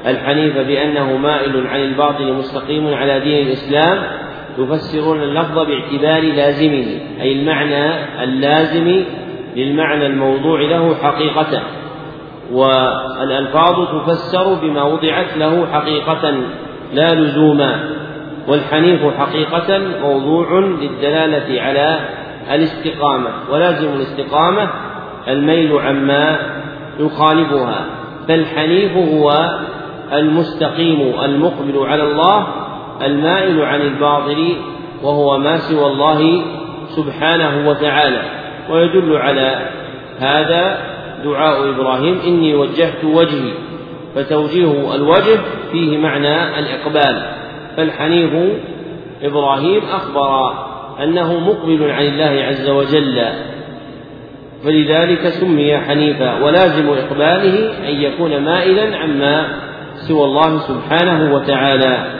الحنيف بأنه مائل عن الباطل مستقيم على دين الإسلام يفسرون اللفظ باعتبار لازمه أي المعنى اللازم للمعنى الموضوع له حقيقة. والألفاظ تفسر بما وضعت له حقيقة لا لزوما والحنيف حقيقة موضوع للدلالة على الاستقامة ولازم الاستقامة الميل عما يخالفها فالحنيف هو المستقيم المقبل على الله المائل عن الباطل وهو ما سوى الله سبحانه وتعالى. ويدل على هذا دعاء إبراهيم إني وجهت وجهي فتوجيه الوجه فيه معنى الإقبال. فالحنيف إبراهيم أخبر أنه مقبل عن الله عز وجل. فلذلك سمي حنيفا ولازم إقباله أن يكون مائلا عما سوى الله سبحانه وتعالى.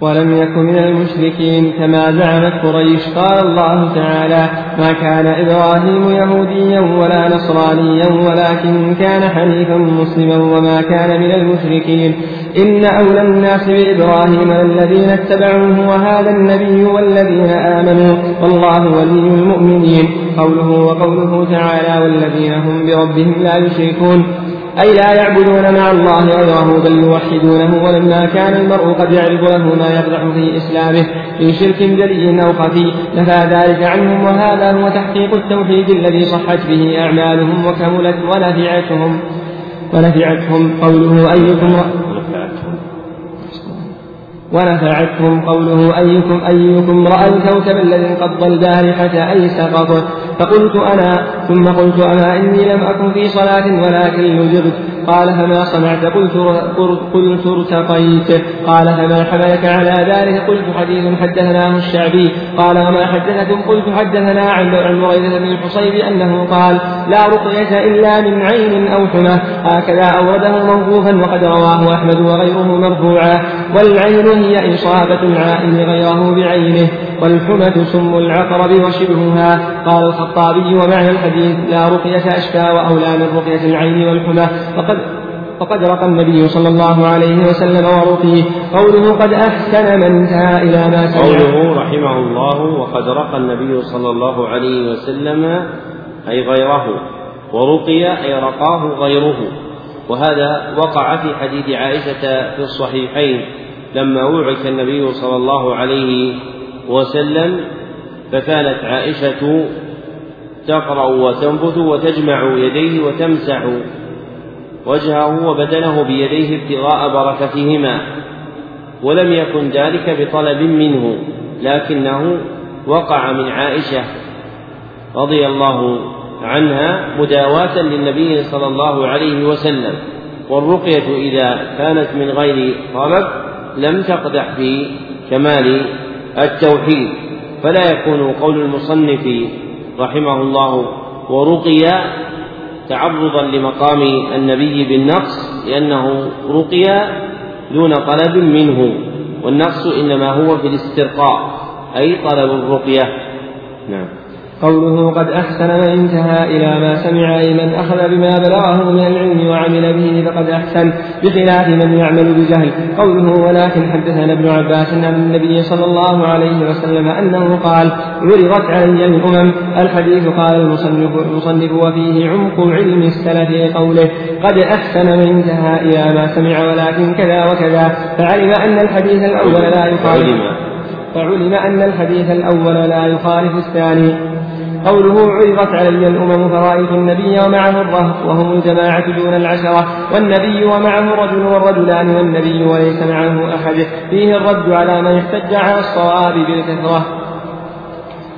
ولم يكن من المشركين كما زعمت قريش. قال الله تعالى ما كان إبراهيم يهوديا ولا نصرانيا ولكن كان حنيفا مسلما وما كان من المشركين. إن أولى الناس بإبراهيم الذين اتبعوه وهذا النبي والذين آمنوا. والله ولي المؤمنين. قوله وقوله تعالى والذين هم بربهم لا يشركون. أي لا يعبدون مع الله غيره بل يوحدونه ولما كان المرء قد يعرف له ما يفرح في إسلامه في شرك جلي أو خفي نفى ذلك عنهم وهذا هو تحقيق التوحيد الذي صحت به أعمالهم وكملت ونفعتهم. ونفعتهم قوله أيكم ونفعتهم قوله أيكم أيكم رأى الكوكب الذي انقض البارحة أي سقط. فقلت أنا ثم قلت أما إني لم أكن في صلاة ولكن لجبت قال فما صنعت؟ قلت قلت ارتقيت. قال فما حملك على ذلك؟ قلت حديث حدثناه الشعبي. قال وما حدثكم؟ قلت حدثنا عن عن بن الحصيب أنه قال لا رقية إلا من عين أو حمى. هكذا أورده موقوفا وقد رواه أحمد وغيره مرفوعا. والعين هي إصابة العائن غيره بعينه. والحمة سم العقرب وشبهها. قال الخطابي ومعنى الحديث لا رقية أشكى وأولى من رقية العين والحمى. وقد وقد رقى النبي صلى الله عليه وسلم ورقيه. قوله قد أحسن من انتهى إلى ما سمع. قوله رحمه الله وقد رقى النبي صلى الله عليه وسلم أي غيره. ورقي أي رقاه غيره. وهذا وقع في حديث عائشة في الصحيحين لما وعك النبي صلى الله عليه وسلم فكانت عائشة تقرأ وتنبت وتجمع يديه وتمسح وجهه وبدنه بيديه ابتغاء بركتهما. ولم يكن ذلك بطلب منه لكنه وقع من عائشة رضي الله عنها مداواة للنبي صلى الله عليه وسلم. والرقية إذا كانت من غير طلب لم تقدح في كمال التوحيد. فلا يكون قول المصنف رحمه الله ورقي تعرضا لمقام النبي بالنقص لأنه رقي دون طلب منه والنقص إنما هو في الاسترقاء أي طلب الرقية. نعم. قوله قد أحسن من انتهى إلى ما سمع أي من أخذ بما بلغه من العلم وعمل به فقد أحسن بخلاف من يعمل بجهل قوله ولكن حدثنا ابن عباس عن النبي صلى الله عليه وسلم أنه قال عرضت علي الأمم. الحديث قال المصنف, المصنف وفيه عمق علم السلف قوله قد أحسن من انتهى إلى ما سمع ولكن كذا وكذا. فعلم أن الحديث الأول لا يخالف فعلم أن الحديث الأول لا يخالف الثاني. قوله عرضت علي الأمم فرأيت النبي ومعه الرهط وهم الجماعة دون العشرة والنبي ومعه رجل والرجلان والنبي وليس معه أحد. فيه الرد على من احتج على الصواب بالكثرة.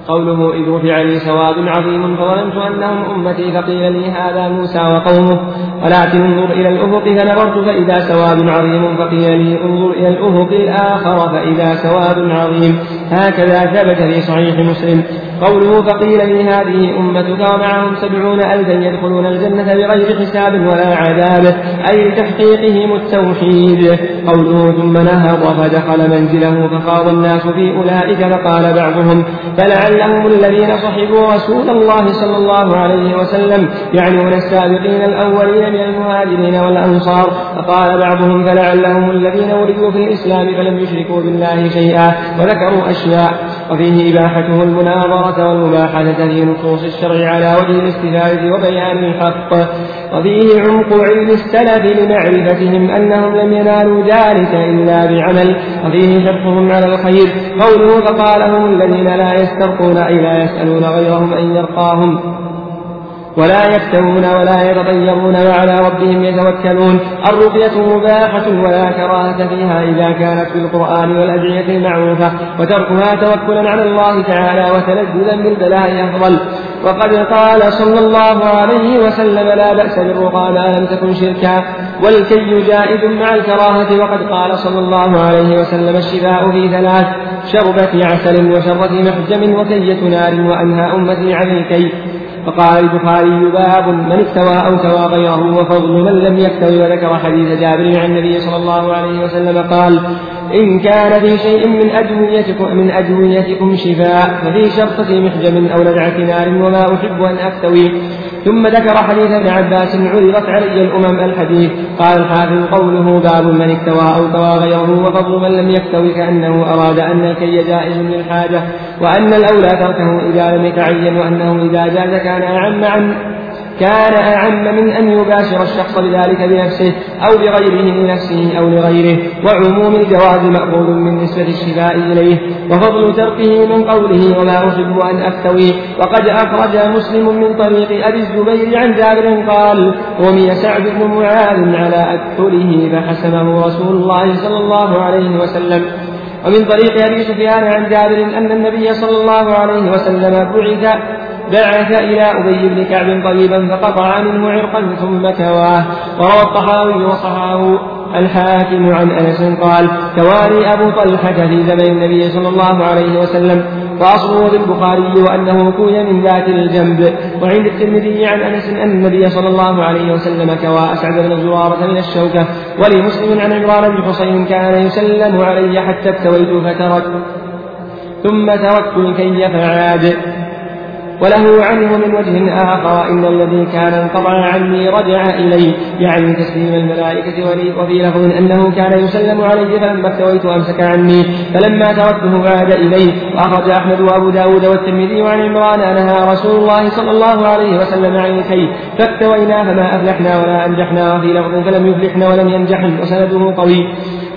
قوله إذ رفع لي سواد عظيم فظننت أنهم أمتي فقيل لي هذا موسى وقومه. ولكن انظر إلى الأفق فنظرت فإذا سواد عظيم فقيل لي انظر إلى الأفق الآخر فإذا سواد عظيم. هكذا ثبت في صحيح مسلم. قوله فقيل لي هذه أمتك ومعهم سبعون ألفا يدخلون الجنة بغير حساب ولا عذاب أي لتحقيقهم التوحيد. قوله ثم نهض فدخل منزله فخاض الناس في أولئك فقال بعضهم فلعلهم الذين صحبوا رسول الله صلى الله عليه وسلم يعنون السابقين الأولين من المهاجرين والأنصار فقال بعضهم فلعلهم الذين ولدوا في الإسلام فلم يشركوا بالله شيئا وذكروا أشياء. وفيه إباحته المناظرة والمباحثة في نصوص الشرع على وجه الاستفادة وبيان الحق. وفيه عمق علم السلف لمعرفتهم أنهم لم ينالوا ذلك إلا بعمل. وفيه شرحهم على الخير. قوله فقال هم الذين لا يسترقون أي لا يسألون غيرهم أن يرقاهم. ولا يكتمون ولا يتطيرون وعلى ربهم يتوكلون. الرقية مباحة ولا كراهة فيها إذا كانت في القرآن والأدعية المعروفة وتركها توكلا على الله تعالى وتلذذا بالبلاء أفضل. وقد قال صلى الله عليه وسلم لا بأس بالرقى ما لم تكن شركا والكي جائز مع الكراهة وقد قال صلى الله عليه وسلم الشفاء في ثلاث شربة عسل وشرة محجم وكية نار وأنهى أمتي عن الكي فقال البخاري باب من استوى أو سوى غيره وفضل من لم يستوي وذكر حديث جابر عن النبي صلى الله عليه وسلم قال إن كان في شيء من أدويتكم من أدويتكم شفاء ففي شرطة محجم أو لدعة نار وما أحب أن أستوي. ثم ذكر حديث ابن عباس عرضت علي الأمم الحديث. قال الحافظ قوله باب من اكتوى أو طوى غيره وفضل من لم يكتوي كأنه أراد أن الكي جائز للحاجة وأن الأولى تركه إذا لم يتعين وأنه إذا جاز كان أعم عن كان أعم من أن يباشر الشخص بذلك بنفسه أو بغيره لنفسه أو لغيره وعموم الجواز مأخوذ من نسبة الشفاء إليه وفضل تركه من قوله وما أحب أن أفتوي وقد أخرج مسلم من طريق أبي الزبير عن جابر قال رمي سعد بن معاذ على أكثره فحسبه رسول الله صلى الله عليه وسلم ومن طريق أبي سفيان عن جابر أن النبي صلى الله عليه وسلم بعث بعث إلى أبي بن كعب طيبا فقطع منه عرقا ثم كواه. وروى الطحاوي وصحاه الحاكم عن أنس قال تواري أبو طلحة في زمن النبي صلى الله عليه وسلم وأصله للبخاري وأنه كوي من ذات الجنب. وعند الترمذي عن أنس أن النبي صلى الله عليه وسلم كوى أسعد بن زرارة من الشوكة ولمسلم عن عمران بن حصين كان يسلم علي حتى اكتويت فترك ثم تركت الكي فعاد. وله عنه من وجه آخر إن الذي كان انقطع عني رجع إلي يعني تسليم الملائكة وفي لفظ أنه كان يسلم علي فلما اكتويت أمسك عني. فلما تركته عاد إلي وأخرج أحمد وأبو داود والترمذي عن عمران نهى رسول الله صلى الله عليه وسلم عن الكي فاكتوينا فما أفلحنا ولا أنجحنا. وفي لفظ فلم يفلحن ولم ينجحن. وسنده قوي.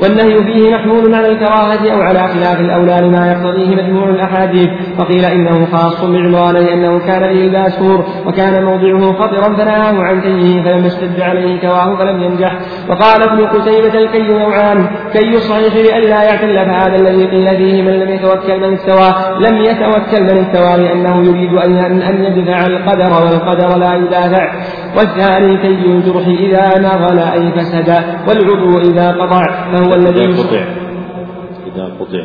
والنهي فيه محمول على الكراهة أو على خلاف الأولى لما يقتضيه مجموع الأحاديث وقيل إنه خاص بعمران لأنه كان به الباسور وكان موضعه خطرا فنهاه عن كيه فلما اشتد عليه كواه فلم ينجح. وقال ابن قتيبة الكي نوعان كي الصحيح لئلا يعتل فهذا الذي قيل فيه من لم يتوكل من اكتوى لم يتوكل من اكتوى لأنه يريد أن أن يدفع القدر والقدر لا يدافع. والثاني كي الجرح إذا نغل أي فسد والعضو إذا قطع فهو الذي قطع. إذا قطع.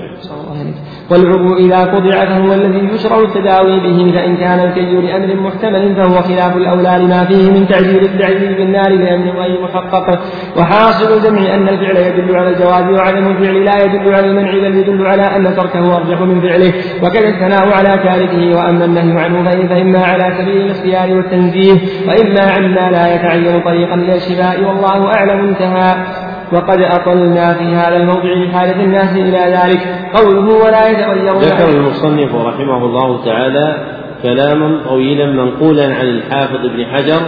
والعضو إذا قطع فهو الذي يشرع التداوي به فإن كان الكي لأمر محتمل فهو خلاف الأولى لما فيه من تعجيل التعذيب بالنار لأمر غير محقق. وحاصل الجمع أن الفعل يدل على الجواز وعدم الفعل لا يدل على المنع بل يدل على أن تركه أرجح من فعله. وكذا الثناء على تاركه وأما النهي عنه فإما على سبيل الاختيار والتنزيه وإما عما لا يتعين طريقا للشفاء والله أعلم انتهى. وقد أطلنا في هذا الموضع لحاجة الناس إلى ذلك. قوله ولا يتغير ذكر المصنف رحمه الله تعالى كلاما طويلا منقولا عن الحافظ ابن حجر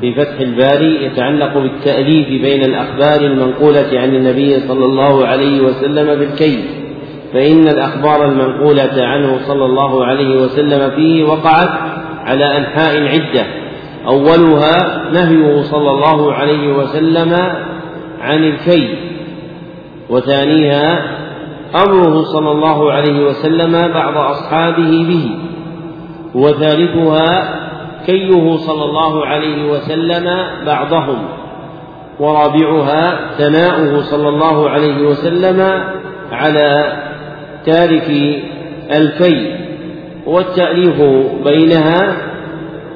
في فتح الباري يتعلق بالتأليف بين الأخبار المنقولة عن النبي صلى الله عليه وسلم بالكيف. فإن الأخبار المنقولة عنه صلى الله عليه وسلم فيه وقعت على أنحاء عدة أولها نهيه صلى الله عليه وسلم عن الكي وثانيها أمره صلى الله عليه وسلم بعض أصحابه به وثالثها كيه صلى الله عليه وسلم بعضهم ورابعها ثناؤه صلى الله عليه وسلم على تارك الكي والتأليف بينها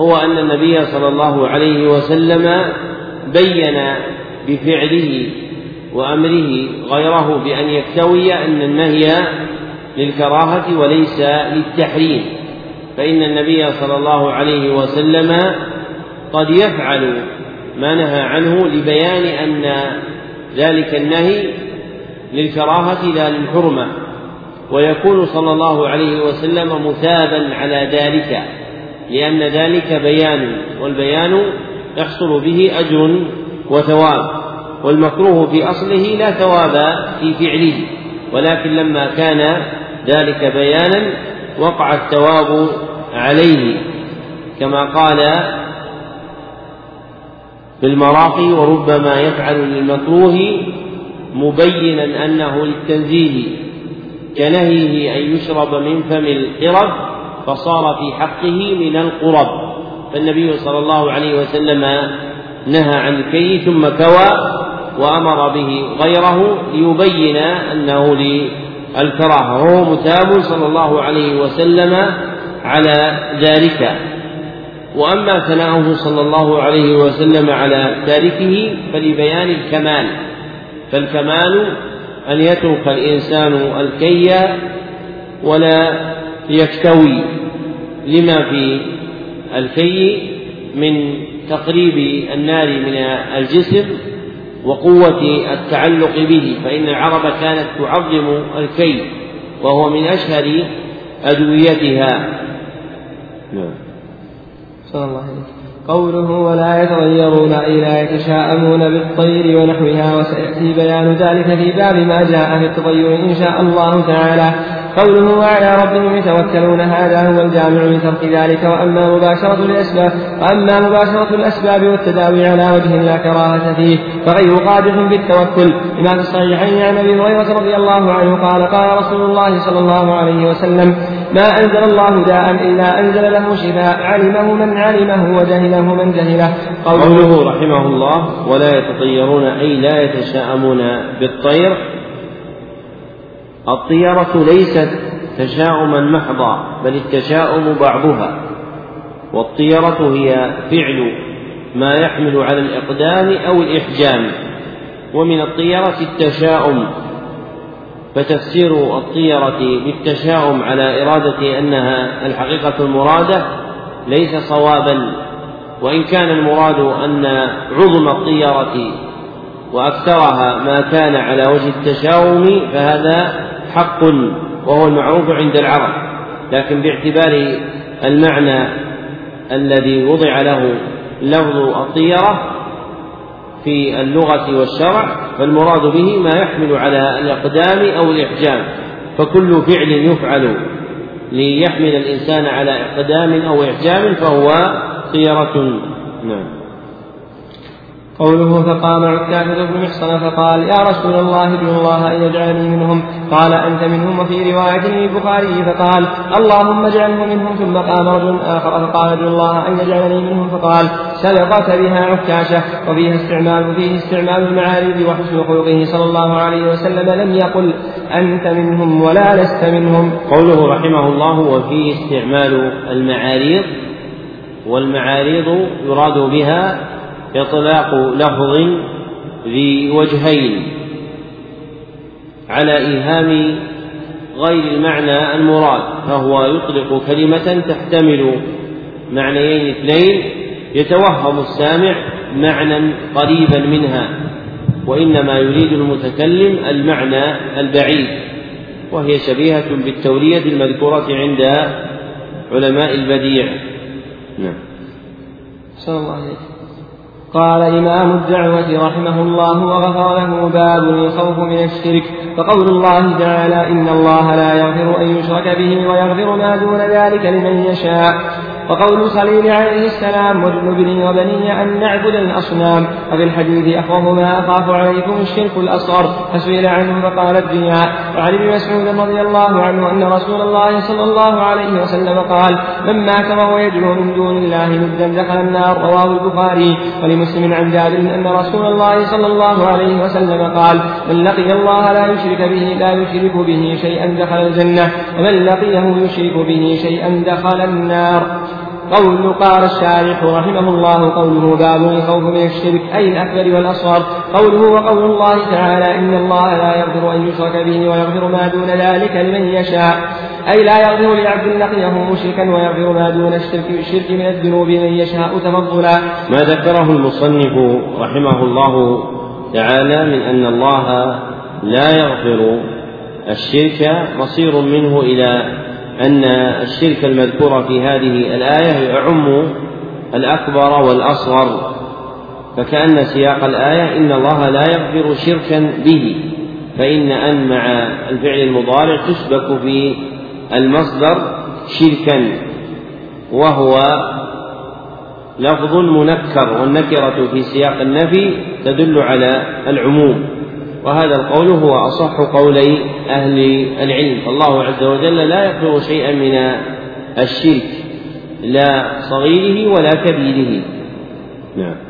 هو أن النبي صلى الله عليه وسلم بين بفعله وأمره غيره بأن يكتوي أن النهي للكراهة وليس للتحريم فإن النبي صلى الله عليه وسلم قد يفعل ما نهى عنه لبيان أن ذلك النهي للكراهة لا للحرمة ويكون صلى الله عليه وسلم مثابا على ذلك لأن ذلك بيان والبيان يحصل به أجر وثواب. والمكروه في أصله لا ثواب في فعله ولكن لما كان ذلك بيانا وقع الثواب عليه كما قال في المراقي وربما يفعل للمكروه مبينا أنه للتنزيه كنهيه أن يشرب من فم القرب فصار في حقه من القرب. فالنبي صلى الله عليه وسلم نهى عن الكي ثم كوى وأمر به غيره ليبين أنه للكراهة. وهو متاب صلى الله عليه وسلم على ذلك. وأما ثناؤه صلى الله عليه وسلم على تاركه فلبيان الكمال. فالكمال أن يترك الإنسان الكي ولا يكتوي. لما في الكي من تقريب النار من الجسم وقوة التعلق به فإن العرب كانت تعظم الكي وهو من أشهر أدويتها. نعم. صلى الله عليه قوله ولا يتغيرون أي لا يتشاءمون بالطير ونحوها وسيأتي بيان ذلك في باب ما جاء في التطير إن شاء الله تعالى. قوله وعلى ربهم يتوكلون هذا هو الجامع لترك ذلك. وأما مباشرة الأسباب وأما مباشرة الأسباب والتداوي على وجه لا كراهة فيه فغير قادح بالتوكل. لما في الصحيحين عن أبي هريرة رضي الله عنه قال قال رسول الله صلى الله عليه وسلم ما أنزل الله داء إلا أنزل له شفاء علمه من علمه وجهله من جهله. قوله رحمه الله ولا يتطيرون أي لا يتشاءمون بالطير. الطيرة ليست تشاؤما محضا بل التشاؤم بعضها. والطيرة هي فعل ما يحمل على الإقدام أو الإحجام. ومن الطيرة التشاؤم. فتفسير الطيرة بالتشاؤم على إرادة أنها الحقيقة المرادة ليس صوابا. وإن كان المراد أن عظم الطيرة وأكثرها ما كان على وجه التشاؤم فهذا حق وهو المعروف عند العرب لكن باعتبار المعنى الذي وضع له لفظ الطيرة في اللغة والشرع فالمراد به ما يحمل على الإقدام أو الإحجام فكل فعل يفعل ليحمل الإنسان على إقدام أو إحجام فهو طيرة. نعم. قوله فقام عكاشة بن محصن فقال يا رسول الله ادعو الله أن يجعلني منهم. قال أنت منهم. وفي رواية للبخاري فقال اللهم اجعله منهم. ثم قام رجل آخر فقال ادعو الله أن يجعلني منهم. فقال سبقت بها عكاشة. وفيها استعمال وفيه استعمال المعارض وحسن خلقه صلى الله عليه وسلم. لم يقل أنت منهم ولا لست منهم. قوله رحمه الله وفيه استعمال المعاريض والمعاريض يراد بها إطلاق لفظ ذي وجهين على إيهام غير المعنى المراد فهو يطلق كلمة تحتمل معنيين اثنين يتوهم السامع معنى قريبا منها وإنما يريد المتكلم المعنى البعيد وهي شبيهة بالتورية المذكورة عند علماء البديع. نعم. صلى الله عليه قال إمام الدعوة رحمه الله وغفر له باب الخوف من الشرك فقول الله تعالى إن الله لا يغفر أن يشرك به ويغفر ما دون ذلك لمن يشاء. وقول الخليل عليه السلام واجنبني وبني أن نعبد الأصنام. وفي الحديث أخوف ما أخاف عليكم الشرك الأصغر. فسئل عنه فقال الرياء وعن ابن مسعود رضي الله عنه أن رسول الله صلى الله عليه وسلم قال من مات وهو يدعو من دون الله ندا دخل النار. رواه البخاري. ولمسلم عن جابر أن رسول الله صلى الله عليه وسلم قال من لقي الله لا يشرك به لا يشرك به شيئا دخل الجنة. ومن لقيه يشرك به شيئا دخل النار. قول قال الشارح رحمه الله قوله باب الخوف من الشرك أي الأكبر والأصغر. قوله وقول الله تعالى إن الله لا يغفر أن يشرك به ويغفر ما دون ذلك لمن يشاء. أي لا يغفر لعبد لقيه مشركا ويغفر ما دون الشرك الشرك من الذنوب من يشاء تفضلا. ما ذكره المصنف رحمه الله تعالى من أن الله لا يغفر الشرك مصير منه إلى أن الشرك المذكور في هذه الآية يعم الأكبر والأصغر فكأن سياق الآية إن الله لا يغفر شركا به فإن أن مع الفعل المضارع تسبك في المصدر شركا وهو لفظ منكر والنكرة في سياق النفي تدل على العموم. وهذا القول هو أصح قولي أهل العلم. فالله عز وجل لا يغفر شيئا من الشرك لا صغيره ولا كبيره. نعم.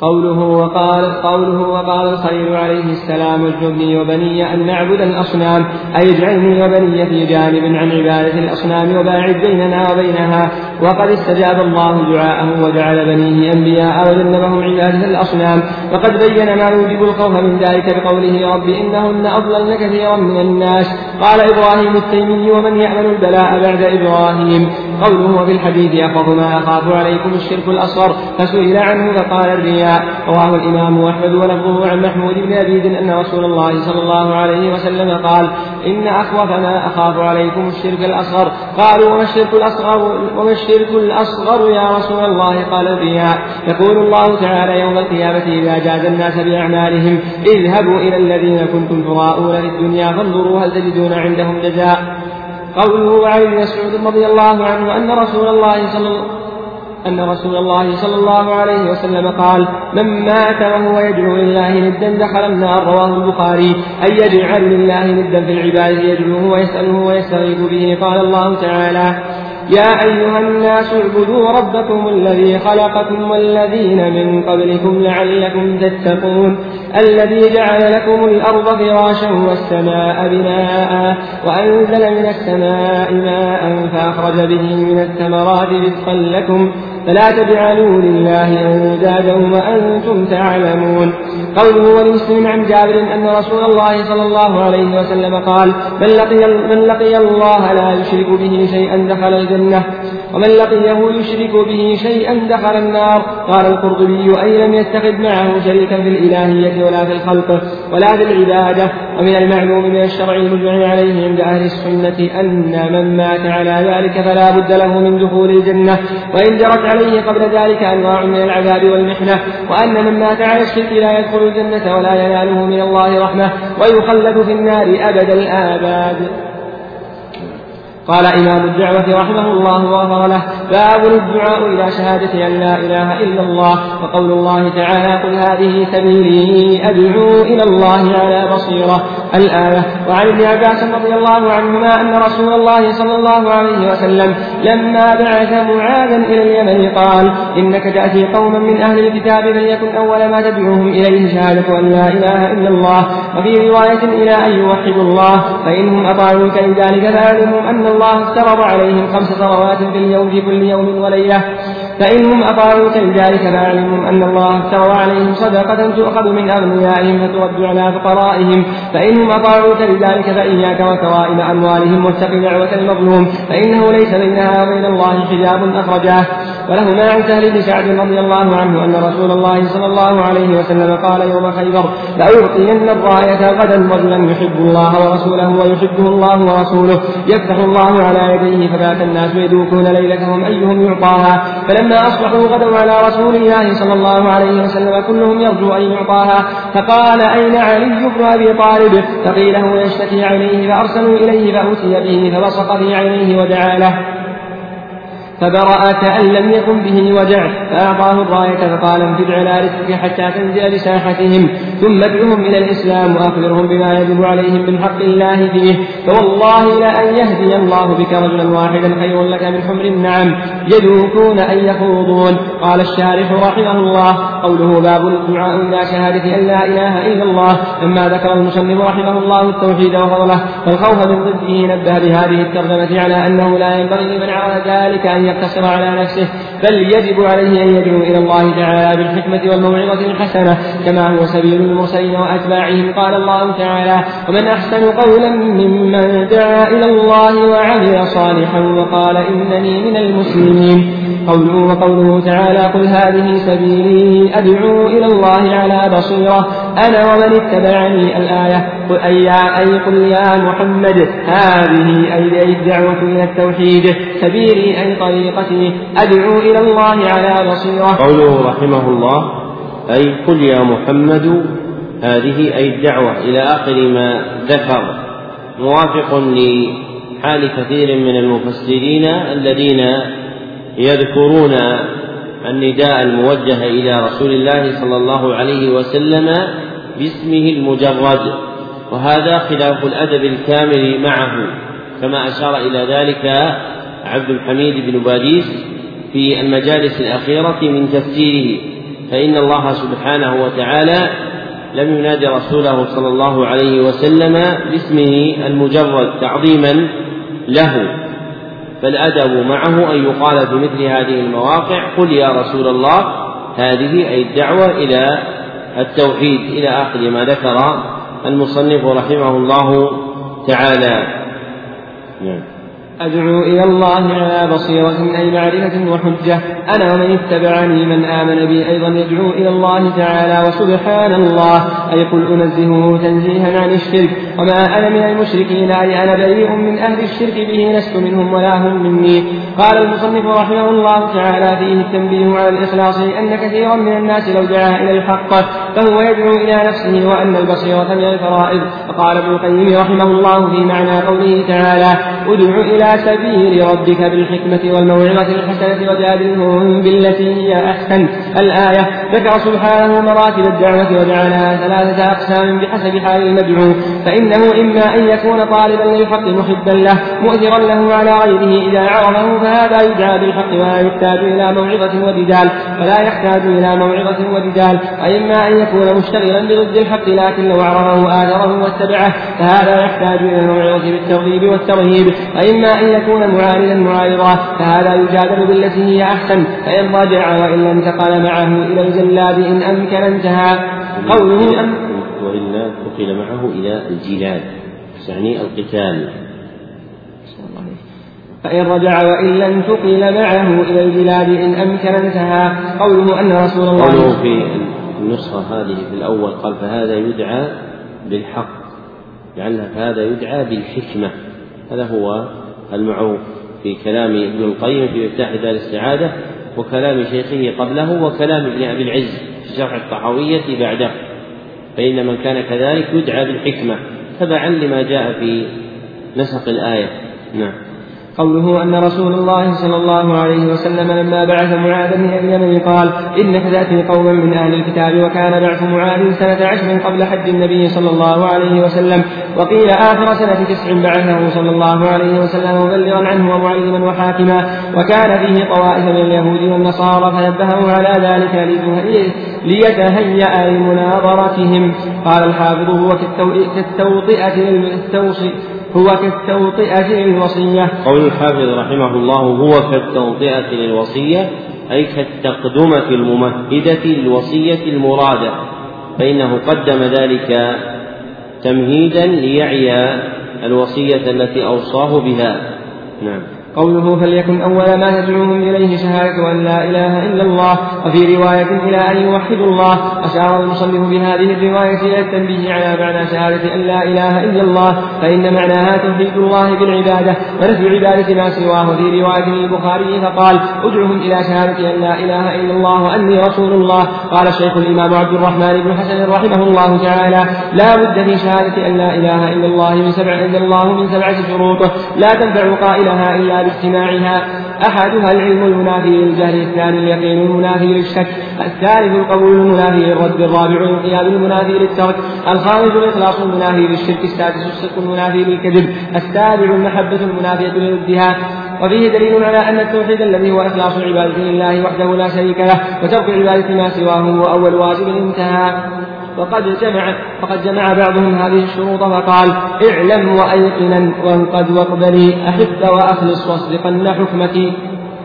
قوله وقال قوله وقال الخليل عليه السلام اجنبني وبني أن نعبد الأصنام أي اجعلني وبني في جانب عن عبادة الأصنام وباعد بيننا وبينها. وقد استجاب الله دعاءه وجعل بنيه أنبياء وجنبهم عبادة الأصنام. وقد بين ما يوجب الخوف من ذلك بقوله رب إنهن أضللن كثيرا من الناس. قال إبراهيم التيمي ومن يعمل البلاء بعد إبراهيم؟ قوله وفي الحديث أخاف ما أخاف عليكم الشرك الأصغر فسئل عنه فقال الرياء. رواه الإمام أحمد ولفظه عن محمود بن أبي أن رسول الله صلى الله عليه وسلم قال إن أخوف ما أخاف عليكم الشرك الأصغر. قالوا وما الشرك الأصغر وما الشرك الأصغر يا رسول الله؟ قال الرياء يقول الله تعالى يوم القيامة إذا جاز الناس بأعمالهم اذهبوا إلى الذين كنتم تراءون في الدنيا فانظروا هل تجدون عندهم جزاء. قوله عن مسعود رضي الله عنه أن رسول الله صلى الله أن رسول الله صلى الله عليه وسلم قال من مات وهو يدعو لله ندا دخل النار. رواه البخاري. أي يجعل لله ندا في العبادة يدعوه ويسأله ويستغيث به. قال الله تعالى يا أيها الناس اعبدوا ربكم الذي خلقكم والذين من قبلكم لعلكم تتقون الذي جعل لكم الأرض فراشا والسماء بناء وأنزل من السماء ماء فأخرج به من الثمرات رزقا لكم فلا تجعلوا لله أندادا وأنتم تعلمون. قوله ولمسلم عن جابر أن رسول الله صلى الله عليه وسلم قال من لقي, من لقي الله لا يشرك به شيئا دخل الجنة. ومن لقيه يشرك به شيئا دخل النار. قال القرطبي أي لم يتخذ معه شريكا في الإلهية ولا في الخلق ولا في العبادة؟ ومن المعلوم من الشرع المجمع عليه عند أهل السنة أن من مات على ذلك فلا بد له من دخول الجنة. وإن جرت عليه قبل ذلك أنواع من العذاب والمحنة وأن من مات على الشرك لا يدخل الجنة ولا يناله من الله رحمة ويخلد في النار أبد الآباد. قال إمام الدعوة رحمه الله وغفر له باب الدعاء إلى شهادة أن لا إله إلا الله وقول الله تعالى قل هذه سبيلي أدعو إلى الله على بصيرة. الآية. وعن ابن عباس رضي الله عنهما أن رسول الله صلى الله عليه وسلم لما بعث معاذا إلى اليمن قال إنك تأتي قوما من أهل الكتاب فليكن أول ما تدعوهم إليه شهادة أن لا إله إلا الله. وفي رواية إلى أن يوحدوا الله فإنهم أطاعوك لذلك فاعلموا أن الله افترض عليهم خمس صلوات في اليوم في كل يوم وليلة. فإنهم أطاعوك لذلك فاعلمهم أن الله افترض عليهم صدقة تؤخذ من أغنيائهم فترد على فقرائهم. فإنهم أطاعوك لذلك فإياك وكرائم أموالهم واتق دعوة المظلوم. فإنه ليس بينها وبين الله حجاب أخرجاه ولهما عن سهل بن سعد رضي الله عنه أن رسول الله صلى الله عليه وسلم قال يوم خيبر لأعطين الراية غدا رجلا يحب الله ورسوله ويحبه الله ورسوله يفتح الله على يديه فبات الناس يدوكون ليلتهم أيهم يعطاها فلما أصبحوا غدوا على رسول الله صلى الله عليه وسلم كلهم يرجو أن يعطاها. فقال أين علي بن أبي طالب؟ فقيل هو يشتكي عينيه فأرسلوا إليه فأتي به فبصق في عينيه ودعا له. فبرأ كأن لم يكن به وجع فأعطاه الراية فقال انفذ على رزقك حتى تنزل بساحتهم ثم ادعهم إلى الإسلام وأخبرهم بما يجب عليهم من حق الله فيه. فوالله لأن يهدي الله بك رجلا واحدا خير لك من حمر النعم يدوكون أن يخوضون. قال الشارح رحمه الله قوله باب الدعاء إلى شهادة أن لا إله إلا الله لما ذكر المصنف رحمه الله التوحيد وفضله. فالخوف من ضده نبه بهذه الترجمة على أنه لا ينبغي لمن عرف ذلك أن يقتصر على نفسه بل يجب عليه أن يدعو إلى الله تعالى بالحكمة والموعظة الحسنة كما هو سبيل المرسلين وأتباعهم. قال الله تعالى ومن أحسن قولا ممن دعا إلى الله وعمل صالحا وقال إنني من المسلمين قوله وقوله تعالى قل هذه سبيلي أدعو إلى الله على بصيرة أنا ومن اتبعني الآية. قل أي, أي قل يا محمد هذه أي الدعوة إلى التوحيد. سبيلي أي طريقتي. أدعو إلى الله على بصيرة. قوله رحمه الله أي قل يا محمد هذه أي الدعوة إلى آخر ما ذكر. موافق لحال كثير من المفسرين الذين يذكرون النداء الموجه إلى رسول الله صلى الله عليه وسلم باسمه المجرد وهذا خلاف الأدب الكامل معه كما أشار إلى ذلك عبد الحميد بن باديس في المجالس الأخيرة من تفسيره فإن الله سبحانه وتعالى لم ينادي رسوله صلى الله عليه وسلم باسمه المجرد تعظيما له. فالأدب معه أن يقال في مثل هذه المواقع قل يا رسول الله هذه أي الدعوة إلى التوحيد إلى آخر ما ذكر المصنف رحمه الله تعالى. نعم. أدعو إلى الله على بصيرة أي معرفة وحجة. أنا ومن اتبعني من آمن بي أيضا يدعو إلى الله تعالى وسبحان الله. أي قل أنزهه تنزيها عن الشرك. وما أنا من المشركين أي أنا بريء من أهل الشرك به لست منهم ولا هم مني. قال المصنف رحمه الله تعالى فيه التنبيه على الإخلاص لأن كثيرا من الناس لو دعا إلى الحق فهو يدعو إلى نفسه وأن البصيرة من الفرائض. وقال ابن القيم رحمه الله في معنى قوله تعالى ادع إلى سبيل ربك بالحكمة والموعظة الحسنة وجادلهم بالتي هي أحسن. الآية ذكر سبحانه مراتب الدعوة وجعلها ثلاثة أقسام بحسب حال المدعو. فإنه إما أن يكون طالبا للحق محبا له مؤثرا له على غيره إذا عرفه فهذا يدعى بالحق ولا يحتاج إلى موعظة وجدال ولا يحتاج إلى موعظة وجدال وإما أن يكون مشتغلا بضد الحق لكن لو عرفه آثره واتبعه فهذا يحتاج إلى الموعظة بالترغيب والترهيب. وإما أن يكون معارضا معارضا فهذا يجادل بالتي هي أحسن فإن رجع وإلا انتقل معه إلى الجلاد إن أمكن انتهى. قوله أم وإلا انتقل معه إلى الجلاد يعني القتال. فإن رجع وإلا انتقل معه إلى البلاد إن أمكن انتهى. قوله أن رسول الله قوله في النسخة هذه في الأول قال فهذا يدعى بالحق لعل فهذا يدعى بالحكمة. هذا هو المعروف في كلام ابن القيم في مفتاح دار السعادة وكلام شيخه قبله وكلام ابن أبي العز في شرح الطحاوية بعده. فإن من كان كذلك يدعى بالحكمة تبعا لما جاء في نسق الآية. نعم. قوله أن رسول الله صلى الله عليه وسلم لما بعث معاذا من اليمن قال إنك تأتي قوما من أهل الكتاب وكان بعث معاذ سنة عشر قبل حج النبي صلى الله عليه وسلم وقيل آخر سنة تسع بعثه صلى الله عليه وسلم مبلغا عنه ومعلما وحاكما وكان فيه طوائف من اليهود والنصارى فنبهه على ذلك ليتهيأ لمناظرتهم. قال الحافظ هو كالتوطئة هو كالتوطئة للوصية. قول الحافظ رحمه الله هو كالتوطئة للوصية أي كالتقدمة الممهدة للوصية المرادة فإنه قدم ذلك تمهيدا ليعي الوصية التي أوصاه بها. نعم. قوله فليكن أول ما تدعوهم إليه شهادة أن لا إله إلا الله. وفي رواية إلى أن يوحدوا الله أشار المصنف بهذه الرواية إلى التنبيه على معنى شهادة أن لا إله إلا الله فإن معناها توحيد الله بالعبادة ونفي عبادة ما سواه. في رواية البخاري فقال ادعهم إلى شهادة أن لا إله إلا الله وأني رسول الله. قال الشيخ الإمام عبد الرحمن بن حسن رحمه الله تعالى لا بد في شهادة أن لا إله إلا الله من سبع الله من سبعة شروط. لا تنفع قائلها إلا إلا باجتماعها أحدها العلم المنافي للجهل الثاني اليقين المنافي للشك الثالث القبول المنافي للرد الرابع الانقياد المنافي للترك الخامس الإخلاص المنافي للشرك السادس الصدق المنافي للكذب السابع المحبة المنافية للادهاء وفيه دليل على أن التوحيد الذي هو إخلاص العبادة لله وحده لا شريك له وترك العبادة ما سواه هو أول واجب انتهى. وقد جمع فقد جمع بعضهم هذه الشروط فقال اعلم وأيقنا وانقد واقبلي أحب وأخلص واصدقن حكمك.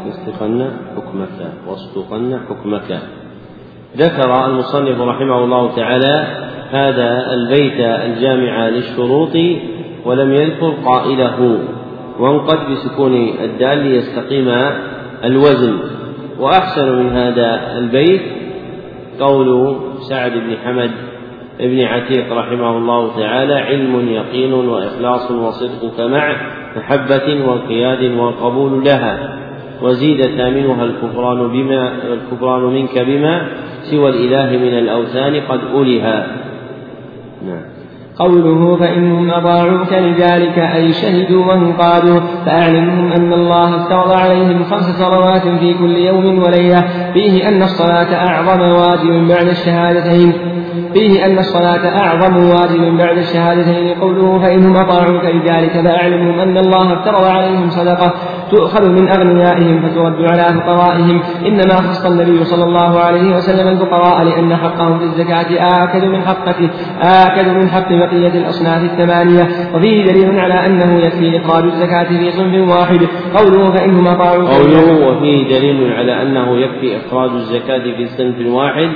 واصدقن حكمك واصدقن حكمك. ذكر المصنف رحمه الله تعالى هذا البيت الجامع للشروط ولم يذكر قائله وانقد بسكون الدال ليستقيم الوزن. وأحسن من هذا البيت قول سعد بن حمد بن عتيق رحمه الله تعالى علم يقين وإخلاص وصدقك مع محبة وانقياد وقبول لها وزيد ثامنها الكفران بما الكفران منك بما سوى الإله من الأوثان قد أولها نعم. قوله فإنهم أطاعوك لذلك أي شهدوا وانقادوا فأعلمهم أن الله افترض عليهم خمس صلوات في كل يوم وليلة. فيه أن الصلاة أعظم واجب بعد الشهادتين. فيه أن الصلاة أعظم واجب بعد الشهادتين. قوله فإنهم أطاعوك لذلك فأعلمهم أن الله افترض عليهم صدقة. تؤخذ من أغنيائهم فترد على فقرائهم. إنما خص النبي صلى الله عليه وسلم الفقراء لأن حقهم في الزكاة آكد من حقة آكد من حق بقية الأصناف الثمانية. وفيه دليل على أنه يكفي إخراج الزكاة في صنف واحد. قوله فإنهم أطاعوك قوله وفيه دليل على أنه يكفي إخراج الزكاة في صنف واحد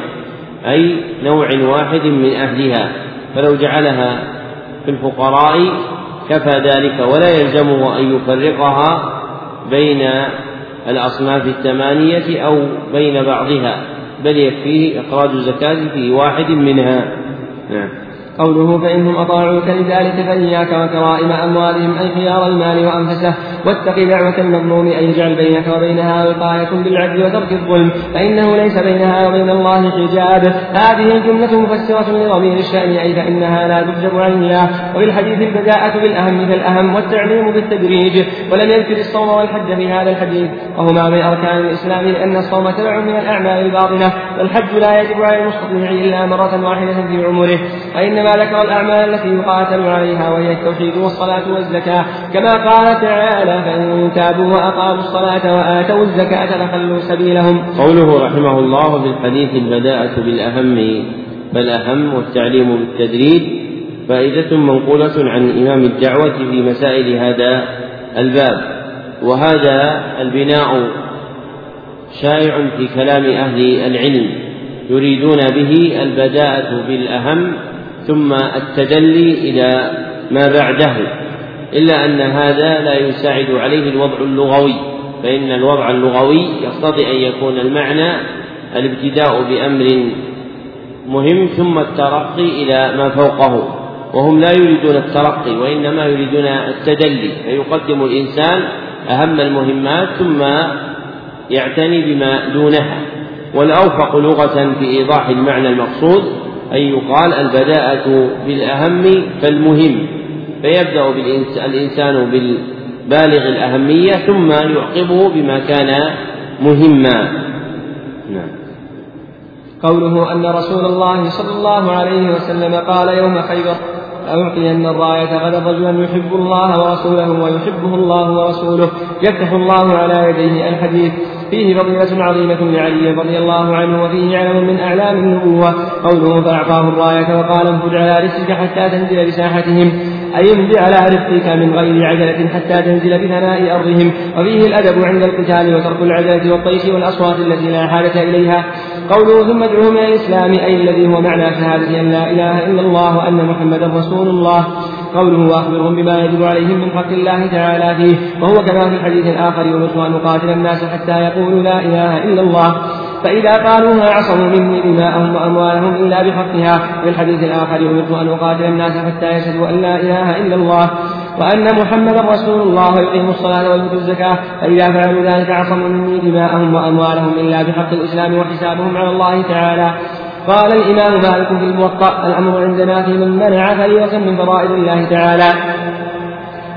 أي نوع واحد من أهلها. فلو جعلها في الفقراء كفى ذلك ولا يلزمه أن يفرقها بين الأصناف الثمانية أو بين بعضها بل يكفيه إخراج الزكاة في واحد منها. نعم. قوله فإنهم أطاعوك لذلك فإياك وكرائم أموالهم أي خيار المال وأنفسه. واتق دعوة المظلوم أن يجعل بينك وبينها وقاية بالعدل وترك الظلم. فإنه ليس بينها وبين الله حجاب. هذه الجملة مفسرة لضمير الشأن أي فإنها لا تحجب عن الله وفي الحديث البداءة بالأهم فالأهم والتعليم بالتدريج. ولم يذكر الصوم والحج في هذا الحديث. وهما من أركان الإسلام لأن الصوم تبع من الأعمال الباطنة. والحج لا يجب على المستطيع إلا مرة واحدة في عمره. وإنما ذكر الأعمال التي يقاتل عليها وهي التوحيد والصلاة والزكاة. كما قال تعالى فإن تابوا وأقاموا الصلاة وآتوا الزكاة فخلوا سبيلهم. قوله رحمه الله في الحديث البداءة بالأهم فالأهم والتعليم بالتدريج. فائدة منقولة عن إمام الدعوة في مسائل هذا الباب. وهذا البناء شائع في كلام أهل العلم يريدون به البداءة بالأهم ثم التدلي إلى ما بعده إلا أن هذا لا يساعد عليه الوضع اللغوي فإن الوضع اللغوي يقتضي أن يكون المعنى الابتداء بأمر مهم ثم الترقي إلى ما فوقه وهم لا يريدون الترقي وإنما يريدون التدلي فيقدم الإنسان أهم المهمات ثم يعتني بما دونها والأوفق لغة في إيضاح المعنى المقصود أن يقال البداءة بالأهم فالمهم فيبدأ الإنسان بالبالغ الأهمية ثم يعقبه بما كان مهما. نعم. قوله أن رسول الله صلى الله عليه وسلم قال يوم خيبر أن الراية غدا رجلا يحب الله ورسوله ويحبه الله ورسوله يفتح الله على يديه الحديث. فيه فضيلة عظيمة لعلي رضي الله عنه وفيه علم من أعلام النبوة قوله فأعطاه الراية وقال انفج على رسلك حتى تنزل بساحتهم. أي امضي على رفقك من غير عجلة حتى تنزل بثناء أرضهم. وفيه الأدب عند القتال وترك العجلة والطيش والأصوات التي لا حاجة إليها. قوله ثم ادعوهم إلى الإسلام أي الذي هو معنى شهادة أن لا إله إلا الله وأن محمدا رسول الله. قوله وأخبرهم بما يجب عليهم من حق الله تعالى فيه وهو كما في الحديث الآخر أمرت أن أقاتل الناس حتى يقولوا لا إله إلا الله. فإذا قالوها عصموا مني دماءهم وأموالهم إلا بحقها في الحديث الآخر أمرت أن أقاتل الناس حتى يشهدوا أن لا إله إلا الله وأن محمدا رسول الله ويقيموا الصلاة ويؤتوا الزكاة. فإذا فعلوا ذلك عصموا مني دماءهم وأموالهم إلا بحق الإسلام وحسابهم على الله تعالى. قال الإمام مالك في الموطأ الأمر عندنا في من منع فريضة من فرائض الله تعالى.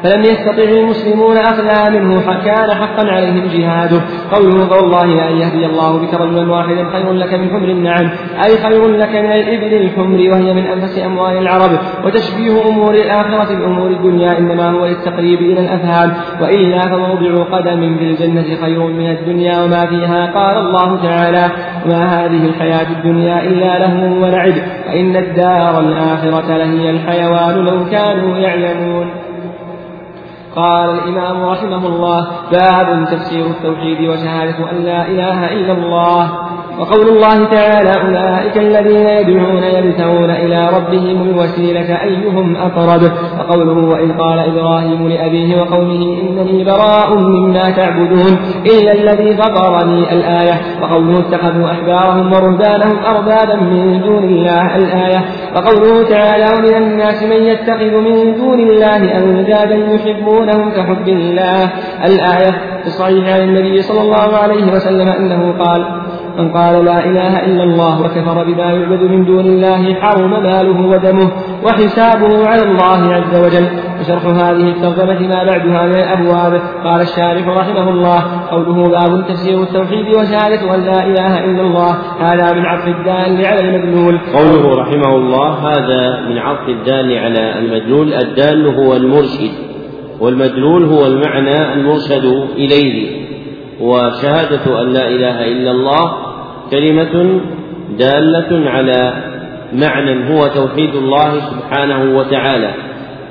فلم يستطع المسلمون أخذها منه كان حقا عليهم جهاده. قوله قول الله لأن يهدي الله بك رجلا واحدا خير لك من حمر النعم أي خير لك من الإبل الحمر وهي من أنفس أموال العرب. وتشبيه أمور الآخرة بأمور الدنيا إنما هو للتقريب إلى الأفهام وإلا فموضع قدم في الجنة خير من الدنيا وما فيها قال الله تعالى ما هذه الحياة الدنيا إلا له ولعب وإن الدار الآخرة لهي الحيوان لو كانوا يعلمون. قال الإمام رحمه الله باب تفسير التوحيد وشهادة أن لا إله إلا الله. وقول الله تعالى أولئك الذين يدعون يبتغون إلى ربهم الوسيلة أيهم أقرب؟ وقوله وإذ قال إبراهيم لأبيه وقومه إنني براء مما تعبدون إلا الذي فطرني الآية. وقوله اتخذوا أحبارهم ورهبانهم أربابا من دون الله الآية. وقوله تعالى ومن الناس من يتخذ من دون الله أندادا يحبونهم كحب الله. الآية في الصحيح عن النبي صلى الله عليه وسلم أنه قال من قال لا إله إلا الله وكفر بما يعبد من دون الله حرم ماله ودمه وحسابه على الله عز وجل. وشرح هذه الترجمة ما بعدها من الأبواب. قال الشارح رحمه الله قوله باب تفسير التوحيد وشهادة أن لا إله إلا الله. هذا من عطف الدال على المدلول. قوله رحمه الله هذا من عطف الدال على المدلول. الدال هو المرشد والمدلول هو المعنى المرشد إليه. وشهادة أن لا إله إلا الله كلمة دالة على معنى هو توحيد الله سبحانه وتعالى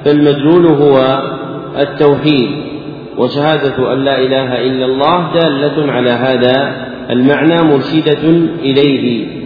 فالمدلول هو التوحيد. وشهادة أن لا إله إلا الله دالة على هذا المعنى مرشدة إليه.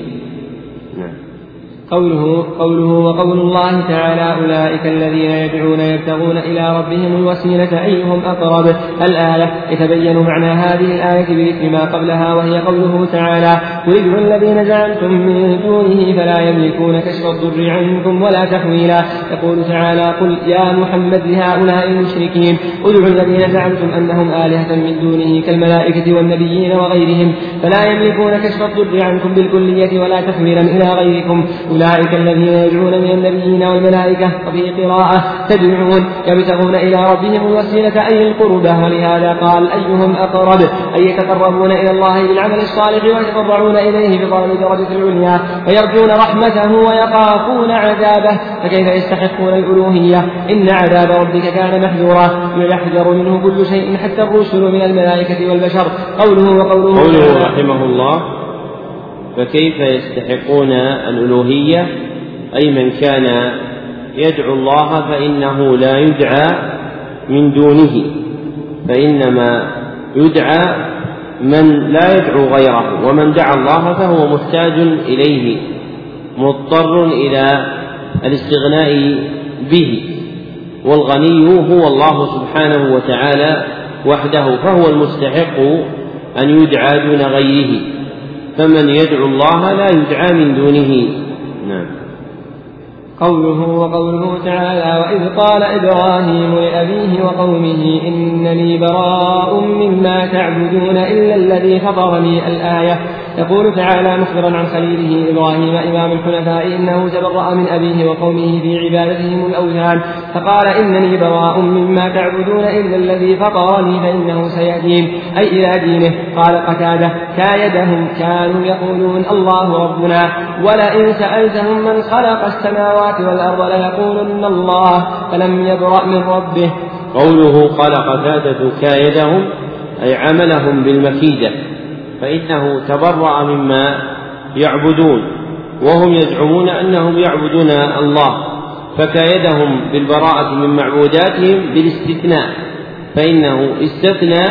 قوله قوله وقول الله تعالى أولئك الذين يدعون يبتغون إلى ربهم الوسيلة أيهم أقرب؟ الآية يتبين معنى هذه الآية بذكر ما قبلها وهي قوله تعالى قل ادعوا الذين زعمتم من دونه فلا يملكون كشف الضر عنكم ولا تحويلا. يقول تعالى قل يا محمد لهؤلاء المشركين ادعوا الذين زعمتم أنهم آلهة من دونه كالملائكة والنبيين وغيرهم فلا يملكون كشف الضر عنكم بالكلية ولا تحويلا إلى غيركم. أولئك الذين يدعون من النبيين والملائكة وفي قراءة تدعون يبتغون إلى ربهم الوسيلة أي القربة ولهذا قال أيهم أقرب؟ أي يتقربون إلى الله بالعمل الصالح ويتضرعون إليه بطلب الدرجة العليا ويرجون رحمته ويخافون عذابه. فكيف يستحقون الألوهية؟ إن عذاب ربك كان محذورا. ويحذر منه كل شيء حتى الرسل من الملائكة والبشر. قوله وقوله قوله رحمه الله فكيف يستحقون الألوهية؟ أي من كان يدعو الله فإنه لا يدعى من دونه فإنما يدعى من لا يدعو غيره ومن دعا الله فهو محتاج إليه مضطر إلى الاستغناء به والغني هو الله سبحانه وتعالى وحده فهو المستحق أن يدعى دون غيره فمن يدعو الله لا يدعى من دونه. نعم. قوله وقوله تعالى وإذ قال إبراهيم لأبيه وقومه إنني براء مما تعبدون إلا الذي فطرني الآية. يقول تعالى مخبرا عن خليله إبراهيم إمام الحنفاء إنه تبرأ من أبيه وقومه في عبادتهم الأوثان. فقال إنني براء مما تعبدون إلا الذي فطرني فإنه سيهدين. أي إلى دينه. قال قتادة. كايدهم كانوا يقولون الله ربنا. ولئن سألتهم من خلق السماوات والأرض ليقولن الله فلم يبرأ من ربه. قوله قال قتادة كايدهم أي عملهم بالمكيدة فإنه تبرأ مما يعبدون وهم يزعمون أنهم يعبدون الله فكايدهم بالبراءة من معبوداتهم بالاستثناء فإنه استثنى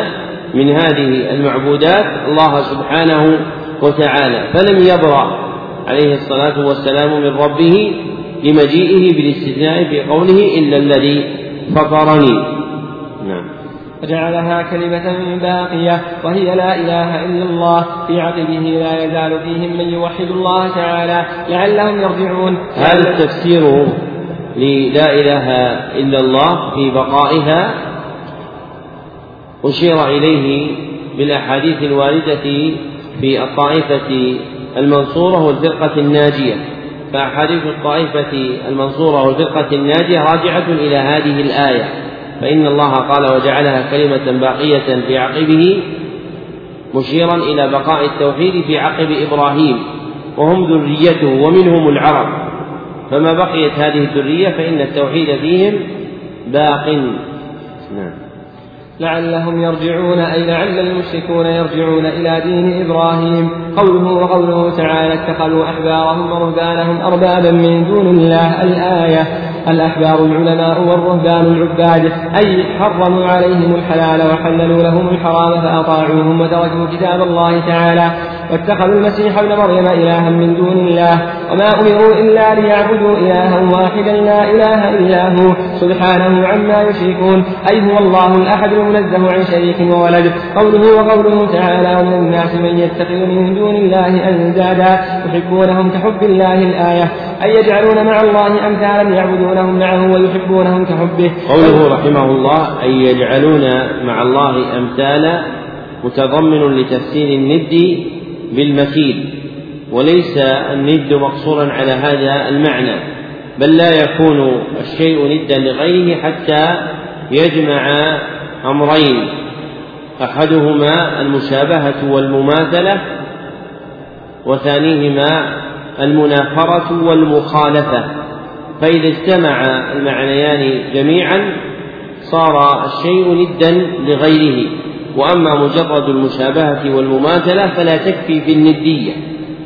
من هذه المعبودات الله سبحانه وتعالى فلم يبرأ عليه الصلاة والسلام من ربه لمجيئه بالاستثناء في قوله إلا الذي فطرني. نعم. وجعلها كلمة باقية وهي لا إله إلا الله. في عقبه لا يزال فيهم من يوحد الله تعالى. لعلهم يرجعون. هذا التفسير للا إله إلا الله في بقائها أشير إليه بالأحاديث الواردة في الطائفة المنصورة والفرقة الناجية. فأحاديث الطائفة المنصورة والفرقة الناجية راجعة إلى هذه الآية فإن الله قال وجعلها كلمة باقية في عقبه مشيرا إلى بقاء التوحيد في عقب إبراهيم وهم ذريته ومنهم العرب. فما بقيت هذه الذرية فإن التوحيد فيهم باق. نعم. لعلهم يرجعون أي لعل المشركون يرجعون إلى دين إبراهيم. قوله وقوله تعالى اتخذوا أحبارهم ورهبانهم أربابا من دون الله. الآية الأحبار العلماء والرهبان العباد. أي حرموا عليهم الحلال وحللوا لهم الحرام فأطاعوهم وتركوا كتاب الله تعالى. واتخذوا المسيح ابن مريم إلها من دون الله وما أمروا إلا ليعبدوا إلها واحدا لا إله إلا هو سبحانه عما يشركون. أي هو الله الأحد المنزه عن شريك وولد. قوله وقوله تعالى ومن الناس من يتخذ من دون الله أندادا يحبونهم كحب الله الآية أي يجعلون مع الله أمثالا يعبدونهم معه ويحبونهم كحبه. قوله رحمه الله أي يجعلون مع الله أمثالا متضمن لتفسير الند بالمثيل وليس الند مقصورا على هذا المعنى بل لا يكون الشيء ندا لغيره حتى يجمع أمرين أحدهما المشابهة والمماثلة وثانيهما المنافره والمخالفة فإذا اجتمع المعنيان جميعا صار الشيء ندا لغيره. وأما مجرد المشابهة والمماثلة فلا تكفي في الندية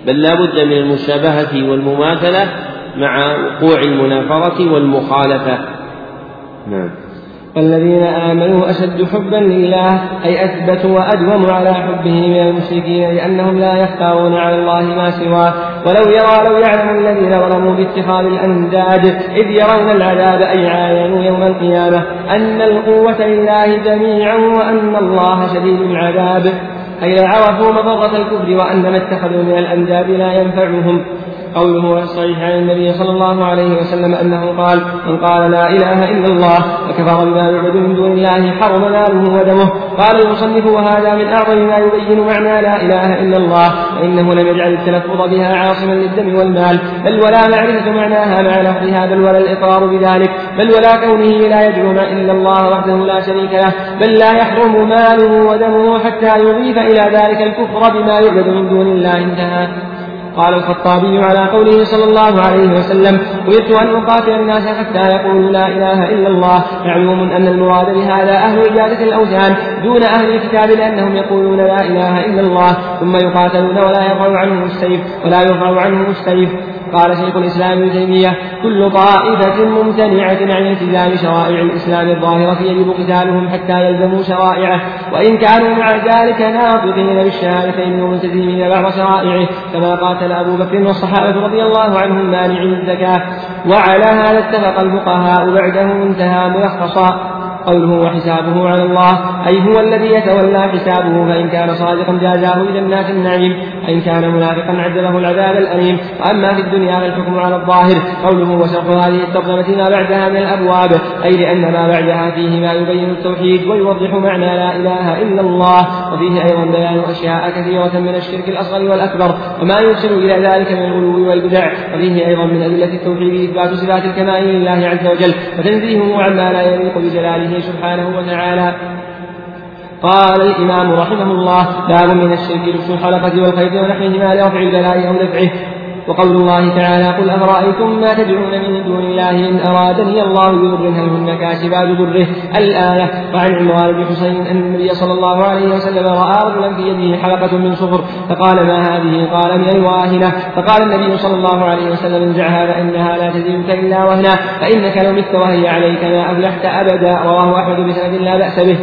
بل لا بد من المشابهة والمماثلة مع وقوع المنافرة والمخالفة. نعم. والذين آمنوا أشد حبا لله أي أثبتوا وأدوموا على حبه من المشركين لأنهم لا يختارون على الله ما سواه. ولو يرى لو يعلم الذين ظلموا باتخاذ الأنداد إذ يرون العذاب أي عاينوا يوم القيامة. أن القوة لله جميعا وأن الله شديد العذاب. أي عرفوا مضرة الكفر وأن ما اتخذوا من الأنداد لا ينفعهم. قوله الصحيح عن النبي صلى الله عليه وسلم أنه قال من قال لا إله إلا الله وكفر بما يعبد من دون الله حرم ماله ودمه. قال المصنف وهذا من أعظم ما يبين معنى لا إله إلا الله فإنه لم يجعل التلفظ بها عاصما للدم والمال بل ولا معرفة معناها مع لفظها بل ولا الإقرار بذلك بل ولا كونه لا يدعو إلا الله وحده لا شريك له بل لا يحرم ماله ودمه حتى يضيف إلى ذلك الكفر بما يعبد من دون الله انتهى. قال الخطابي على قوله صلى الله عليه وسلم أمرت أن أقاتل الناس حتى يقولوا لا إله إلا الله. معلوم أن المراد بهذا أهل عبادة الأوثان دون أهل الكتاب لأنهم يقولون لا إله إلا الله ثم يقاتلون ولا يرفع عنهم السيف ولا يرفع عنهم السيف. قال شيخ الإسلام ابن تيمية كل طائفة ممتنعة عن التزام شرائع الإسلام الظاهرة يجب قتالهم حتى يلزموا شرائعه. وإن كانوا مع ذلك ناطقين بالشهادتين وملتزمين بعض شرائعه كما قاتل أبو بكر والصحابة رضي الله عنهم مانعي الزكاة. وعلى هذا اتفق الفقهاء بعده انتهى ملخصا. قوله وحسابه على الله أي هو الذي يتولى حسابه فإن كان صادقا جازاه الناس النعيم وإن كان منافقا عذبه العذاب الأليم. وأما في الدنيا فالحكم على الظاهر قوله وشرط هذه الترجمة ما بعدها من الأبواب أي لأن ما بعدها فيه ما يبين التوحيد ويوضح معنى لا إله إلا الله. وفيه أيضا بيان أشياء كثيرة من الشرك الأصغر والأكبر وما يوصل إلى ذلك من الغلو والبدع. وفيه أيضا من أدلة التوحيد إثبات صفات الكمال لله عز وجل وتنزيهه عما لا يليق بجلاله سبحانه وتعالى. قال الإمام رحمه الله باب من الشرك لبس الحلقة والخيط ونحوهما لرفع البلاء أو دفعه وقول الله تعالى قل أفرأيتم ما تدعون من دون الله إن أرادني الله بضر هل هن كاشفات ضره؟ الآية وعن عمران بن حسين أن النبي صلى الله عليه وسلم رأى رجلا في يده حلقة من صفر فقال ما هذه؟ قال من الواهنة فقال النبي صلى الله عليه وسلم انزعها فإنها لا تزيدك إلا وهنا فإنك لو مت وهي عليك ما أفلحت أبدا. رواه أحمد بسند لا بأس به.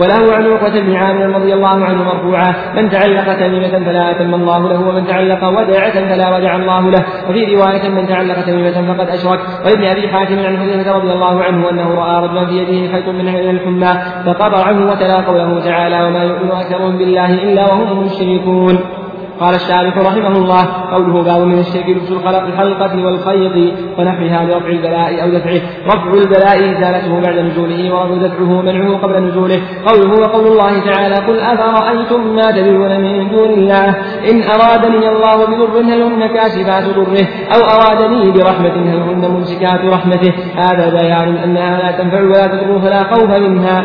وله عن عقبة بن عامر رضي الله عنه مرفوعا من تعلق تميمة فلا أتم الله له ومن تعلق ودعة فلا ودع الله له. وفي رواية من تعلق تميمة فقد أشرك. وابن أبي حاتم عن حذيفة رضي الله عنه أنه رأى رجلا في يده خيط من الحمى فقطعه وتلا قوله تعالى وما يؤمن أكثرهم بالله إلا وهم مشركون قال الشارح رحمه الله قوله باب من الشرك لبس الحلقة والخيط ونحوها لرفع البلاء أو دفعه. رفع البلاء إزالته بعد نزوله ورفع دفعه منعه قبل نزوله. قوله وقول الله تعالى قل أفرأيتم ما تدعون من دون الله؟ إن أرادني الله بضر هل هن كاشفات ضره؟ أو أرادني برحمة هل هن ممسكات رحمته؟ هذا بيان أنها لا تنفع ولا تضر فلا خوف منها.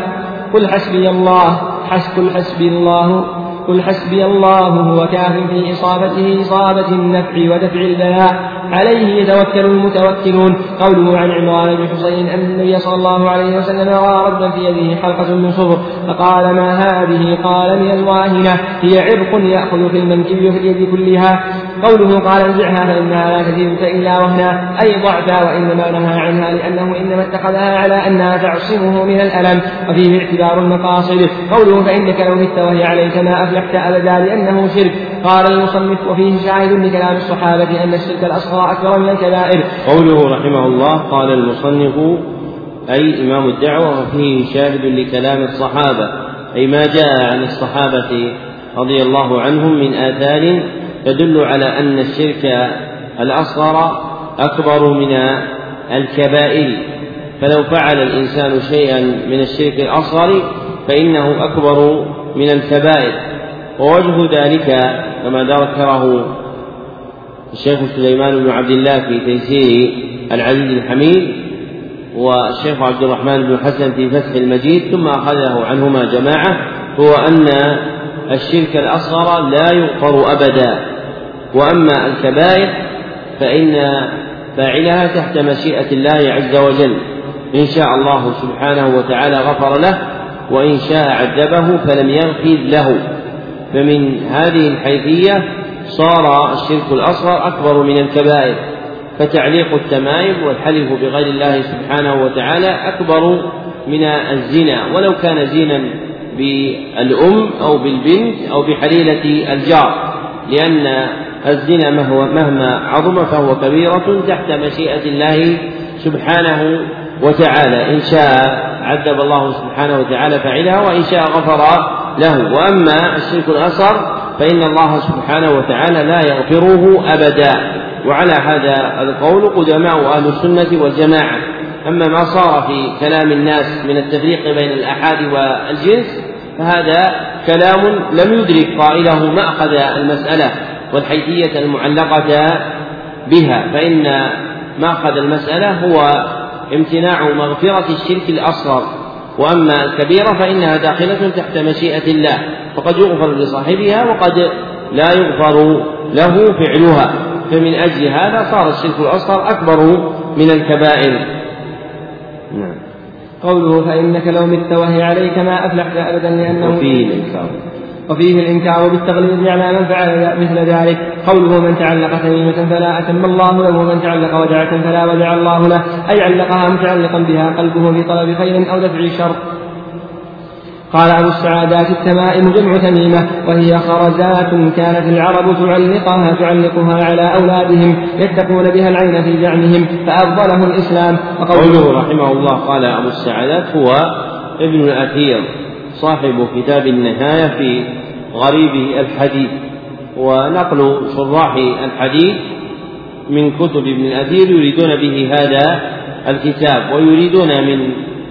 قل حسبي الله حسب حسبي الله. قل حسبي الله هو كاف في إصابته إصابة النفع ودفع البلاء. عليه يتوكل المتوكلون. قوله عن عمران بن حسين أن النبي صلى الله عليه وسلم رأى رجلا في يده حلقة من صفر فقال ما هذه؟ قال من الواهنة هي عرق يأخذ في المنكب وفي اليد كلها. قوله قال انزعها فإنها لا تزيدك إلا وهنا. أي ضعفا وإنما نهى عنها لأنه إنما اتخذها على أنها تعصمه من الألم وفيه اعتبار المقاصد. قوله فإنك لو مت وهي عليك ما أفلحت أبدا لأنه شرك. قال المصنف وفيه شاهد لكلام الصحابة أن الشرك الأصغر أكبر من الكبائر. قوله رحمه الله قال المصنف أي إمام الدعوة وفيه شاهد لكلام الصحابة. أي ما جاء عن الصحابة رضي الله عنهم من آثار تدل على أن الشرك الأصغر أكبر من الكبائر. فلو فعل الإنسان شيئا من الشرك الأصغر فإنه أكبر من الكبائر. ووجه ذلك كما ذكره الشيخ سليمان بن عبد الله في تيسير العزيز الحميد والشيخ عبد الرحمن بن حسن في فتح المجيد ثم أخذه عنهما جماعة هو أن الشرك الأصغر لا يغفر أبدا. وأما الكبائر فإن فاعلها تحت مشيئة الله عز وجل. إن شاء الله سبحانه وتعالى غفر له وإن شاء عذبه فلم يغفر له. فمن هذه الحيثية صار الشرك الأصغر أكبر من الكبائر فتعليق التمائم والحلف بغير الله سبحانه وتعالى أكبر من الزنا. ولو كان زينا بالأم أو بالبنت أو بحليلة الجار لأن الزنا مهما عظم فهو كبيرة تحت مشيئة الله سبحانه وتعالى. إن شاء عذب الله سبحانه وتعالى فعلها وإن شاء غفر له. وأما الشرك الأصغر فإن الله سبحانه وتعالى لا يغفره أبدا. وعلى هذا القول قدماء أهل السنة والجماعة. أما ما صار في كلام الناس من التفريق بين الآحاد والجنس فهذا كلام لم يدرك قائله مأخذ المسألة والحيثية المعلقة بها. فإن مأخذ المسألة هو امتناع مغفرة الشرك الأصغر. وأما الكبيرة فإنها داخلة تحت مشيئة الله فقد يغفر لصاحبها وقد لا يغفر له فعلها فمن أجل هذا صار الشرك الأصغر أكبر من الكبائر. نعم. قوله فإنك لو مت وهي عليك ما أفلحت أبدا لأنه وفيه الإنكار وفيه الإنكار بالتغليظ على من فعل مثل ذلك. قوله من تعلق تميمة فلا أتم الله له ومن تعلق ودعة فلا ودع الله له. أي علقها متعلقا بها قلبه في طلب خير أو دفع شر. قال أبو السعادات التمائم جمع تميمة وهي خرزات كانت العرب تعلقها تعلقها على أولادهم يتقون بها العين في زعمهم فأفضله الإسلام. وقوله رحمه الله قال أبو السعادات هو ابن الأثير. صاحب كتاب النهاية في غريب الحديث. ونقل شراح الحديث من كتب ابن الأثير يريدون به هذا الكتاب ويريدون من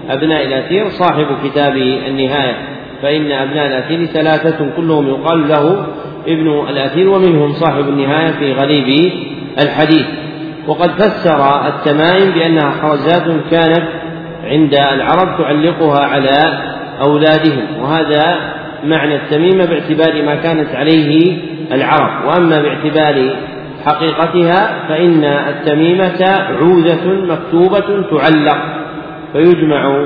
أبناء الأثير صاحب كتاب النهاية. فإن أبناء الأثير ثلاثة كلهم يقال له ابن الأثير ومنهم صاحب النهاية في غريب الحديث. وقد فسر التمائم بأنها خرزات كانت عند العرب تعلقها على أولادهم وهذا معنى التميمة باعتبار ما كانت عليه العرب. وأما باعتبار حقيقتها فإن التميمة عوذة مكتوبة تعلق فيجمع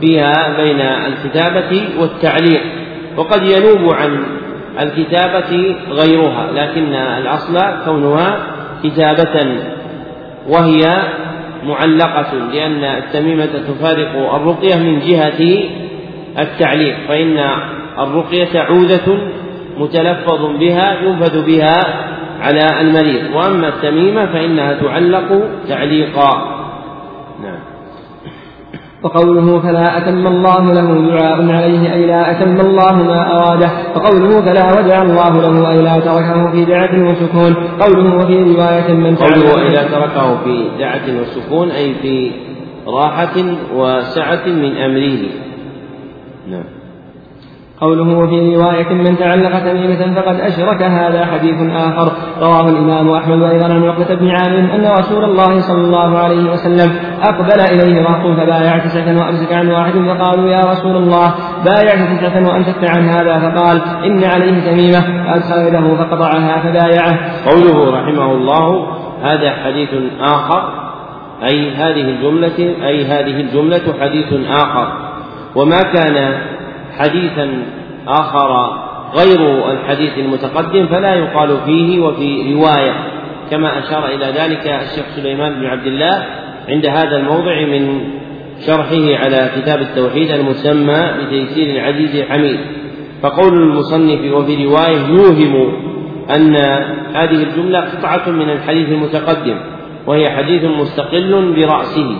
فيها بين الكتابة والتعليق. وقد ينوب عن الكتابة غيرها لكن الأصل كونها كتابة وهي معلقة لأن التميمة تفارق الرقية من جهة التعليق فإن الرقية عودة متلفظ بها ينفذ بها على المريض وأما التميمة فإنها تعلق تعليقا. نعم. وقوله فلا أتم الله له دعاء عليه أي لا أتم الله ما أراده وقوله فلا ودع الله له أي لا تركه في دعة وسكون قوله وفي رواية من قوله أي لا تركه في دعة وسكون أي في راحة وسعة من أمره. نعم. قوله وفي رواية من تعلق تميمة فقد أشرك هذا حديث آخر. رواه الإمام أحمد أيضا عن عقبة بن عامر أن رسول الله صلى الله عليه وسلم أقبل إليه رهط فبايع تسعة وأمسك عن واحد فقالوا يا رسول الله بايعت تسعة وأمسكت عن هذا فقال إن عليه تميمة فأدخل يده فقطعها فبايعه. قوله رحمه الله هذا حديث آخر أي هذه الجملة أي هذه الجملة حديث آخر. وما كان حديثا آخر غير الحديث المتقدم فلا يقال فيه وفي رواية كما أشار إلى ذلك الشيخ سليمان بن عبد الله عند هذا الموضع من شرحه على كتاب التوحيد المسمى بتيسير العزيز الحميد. فقول المصنف وفي رواية يوهم أن هذه الجملة قطعة من الحديث المتقدم وهي حديث مستقل برأسه.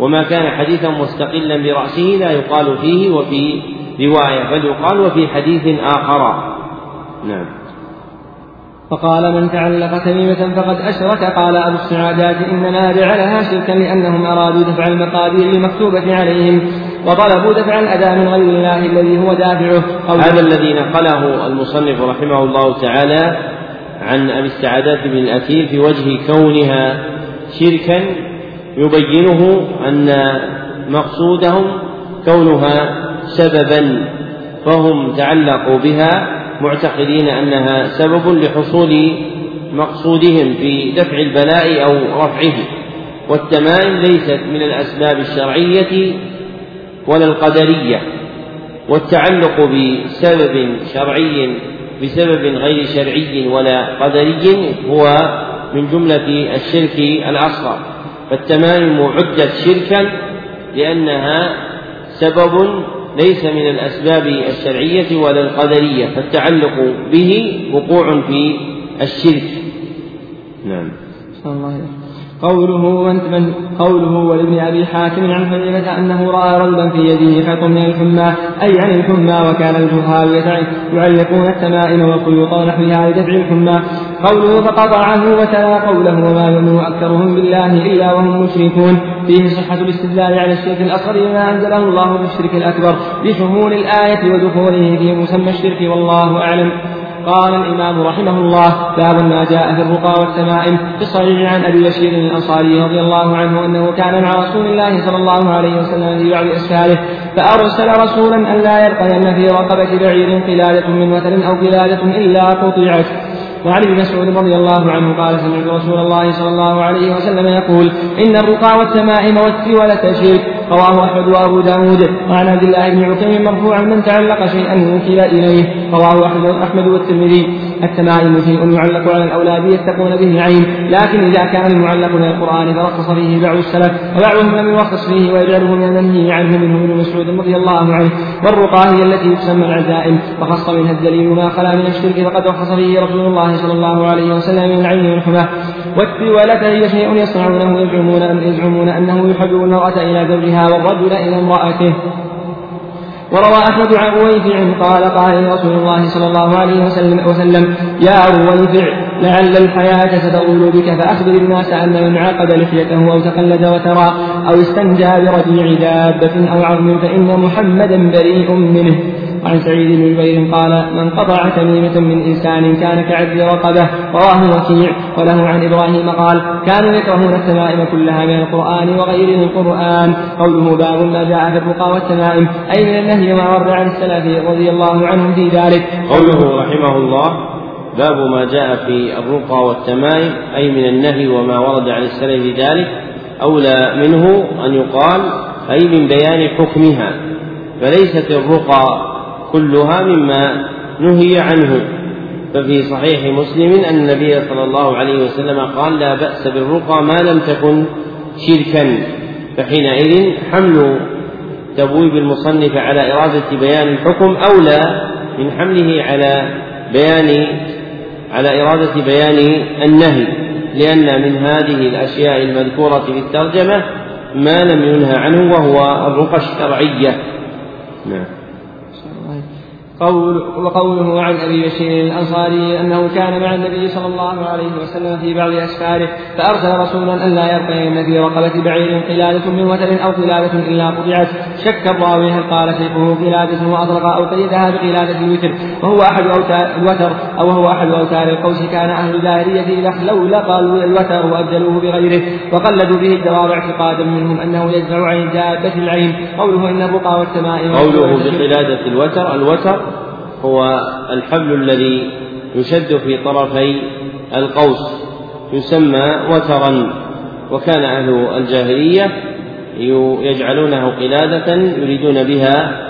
وما كان حديثا مستقلا برأسه لا يقال فيه وفي رواية بل يقال وفي حديث آخر. نعم. فقال من تعلق تميمة فقد أشرك قال أبو السعادات إنما جعلها شركا لأنهم أرادوا دفع المقادير المكتوبة عليهم وطلبوا دفع الأداء من غير الله الذي هو دافعه. هذا الذي نقله المصنف رحمه الله تعالى عن أبي السعادات بن الأثير في وجه كونها شركا يبينه أن مقصودهم كونها سببا فهم تعلقوا بها معتقدين أنها سبب لحصول مقصودهم في دفع البلاء أو رفعه. والتمائم ليست من الأسباب الشرعية ولا القدرية. والتعلق بسبب شرعي بسبب غير شرعي ولا قدري هو من جملة الشرك الأصغر. فالتمائم عدت شركا لأنها سبب ليس من الأسباب الشرعية ولا القدرية فالتعلق به وقوع في الشرك. نعم. الله قوله من قوله ولابن أبي حاتم عن حذيفة أنه رأى رجلا في يده خيط من الحمى أي عن الحمى وكان الجهال يعلقون التمائم والخيوط ونحوها لدفع الحمى. قوله فقطعه وتلا قوله وما يؤمن أكثرهم بالله إلا وهم مشركون. فيه صحة الاستدلال على الشرك الأصغر بما أنزله الله في الشرك الأكبر بشمول الآية ودخوله في مسمى الشرك والله أعلم. قال الإمام رحمه الله باب ما جاء في الرقى والتمائم في الصحيح عن أبي بشير الأنصاري رضي الله عنه أنه كان مع رسول الله صلى الله عليه وسلم في بعض أسفاره فأرسل رسولا أن لا يرقين في رقبة بعير قلادة من وتر أو قلادة إلا قطعت. وعن ابن مسعود رضي الله عنه قال سمعت رسول الله صلى الله عليه وسلم يقول إن الرقى والتمائم والتولة شرك رواه أحمد وأبو داود. وعن عبد الله بن عقيم مرفوعا من تعلق شيئا وكل إليه. رواه أحمد والترمذي. التمائم شيء يعلق على الأولاد يتقون به العين لكن إذا كان المعلق من القرآن فرخص فيه بعض السلف وبعضهم لم يرخص فيه ويجعله من المنهي عنه منه ابن مسعود رضي الله عنه. والرقى هي التي تسمى العزائم. وخص منها الدليل ما خلا من الشرك فقد رخص فيه رسول الله صلى الله عليه وسلم من العين والحمى. والتولة هي شيء يصنعونه يزعمون أن يزعمون أنه يحب المرأة إلى زوجها والرجل إلى امرأته. وروى أحمد عن رويفع قال قال رسول الله صلى الله عليه وسلم, وسلم يا رويفع لعل الحياة ستطول بك فأخبر الناس أن من عقد لحيته أو تقلد وترى أو استنجى برجيع دابة أو عظم فإن محمدا بريء منه. عن سعيد بن جبير قال من قطع تميمة من إنسان كان كعبد رقبة رواه وكيع وله عن إبراهيم قال كانوا يكرهون التمائم كلها من القرآن وغيره القرآن. قوله باب ما جاء في الرقى والتمائم أي من النهي وما ورد عن السلف رضي الله عنهم في ذلك. قوله رحمه الله باب ما جاء في الرقى والتمائم أي من النهي وما ورد عن السلف ذلك أولى منه أن يقال أي من بيان حكمها. فليست الرقى كلها مما نهي عنه. ففي صحيح مسلم أن النبي صلى الله عليه وسلم قال لا بأس بالرقى ما لم تكن شركا. فحينئذ حمل تبويب المصنف على إرادة بيان الحكم أولى من حمله على بيان على إرادة بيان النهي. لأن من هذه الأشياء المذكورة في الترجمة ما لم ينهى عنه وهو الرقى الشرعية. نعم. قول وقوله عن أبي بشير الأنصاري أنه كان مع النبي صلى الله عليه وسلم في بعض أسفاره فأرسل رسولا أن لا يرقين في رقبه بعير قلادة من وتر أو قلادة إلا قطعت. شك الراوي هل قال شيخه قلادة وأطلق أو قيدها بقلادة الوتر. وهو أحد أوتار الوتر أو هو أحد أوتار القوس كان أهل الجاهليه اذا لو لقوا الوتر وأبدلوه بغيره. وقلدوا به الدواب اعتقادا منهم أنه يدفع عن دابة العين. قوله إن الرقى والتمائم قوله بقلادة الوتر الوتر هو الحبل الذي يشد في طرفي القوس يسمى وترا. وكان أهل الجاهلية يجعلونه قلادة يريدون بها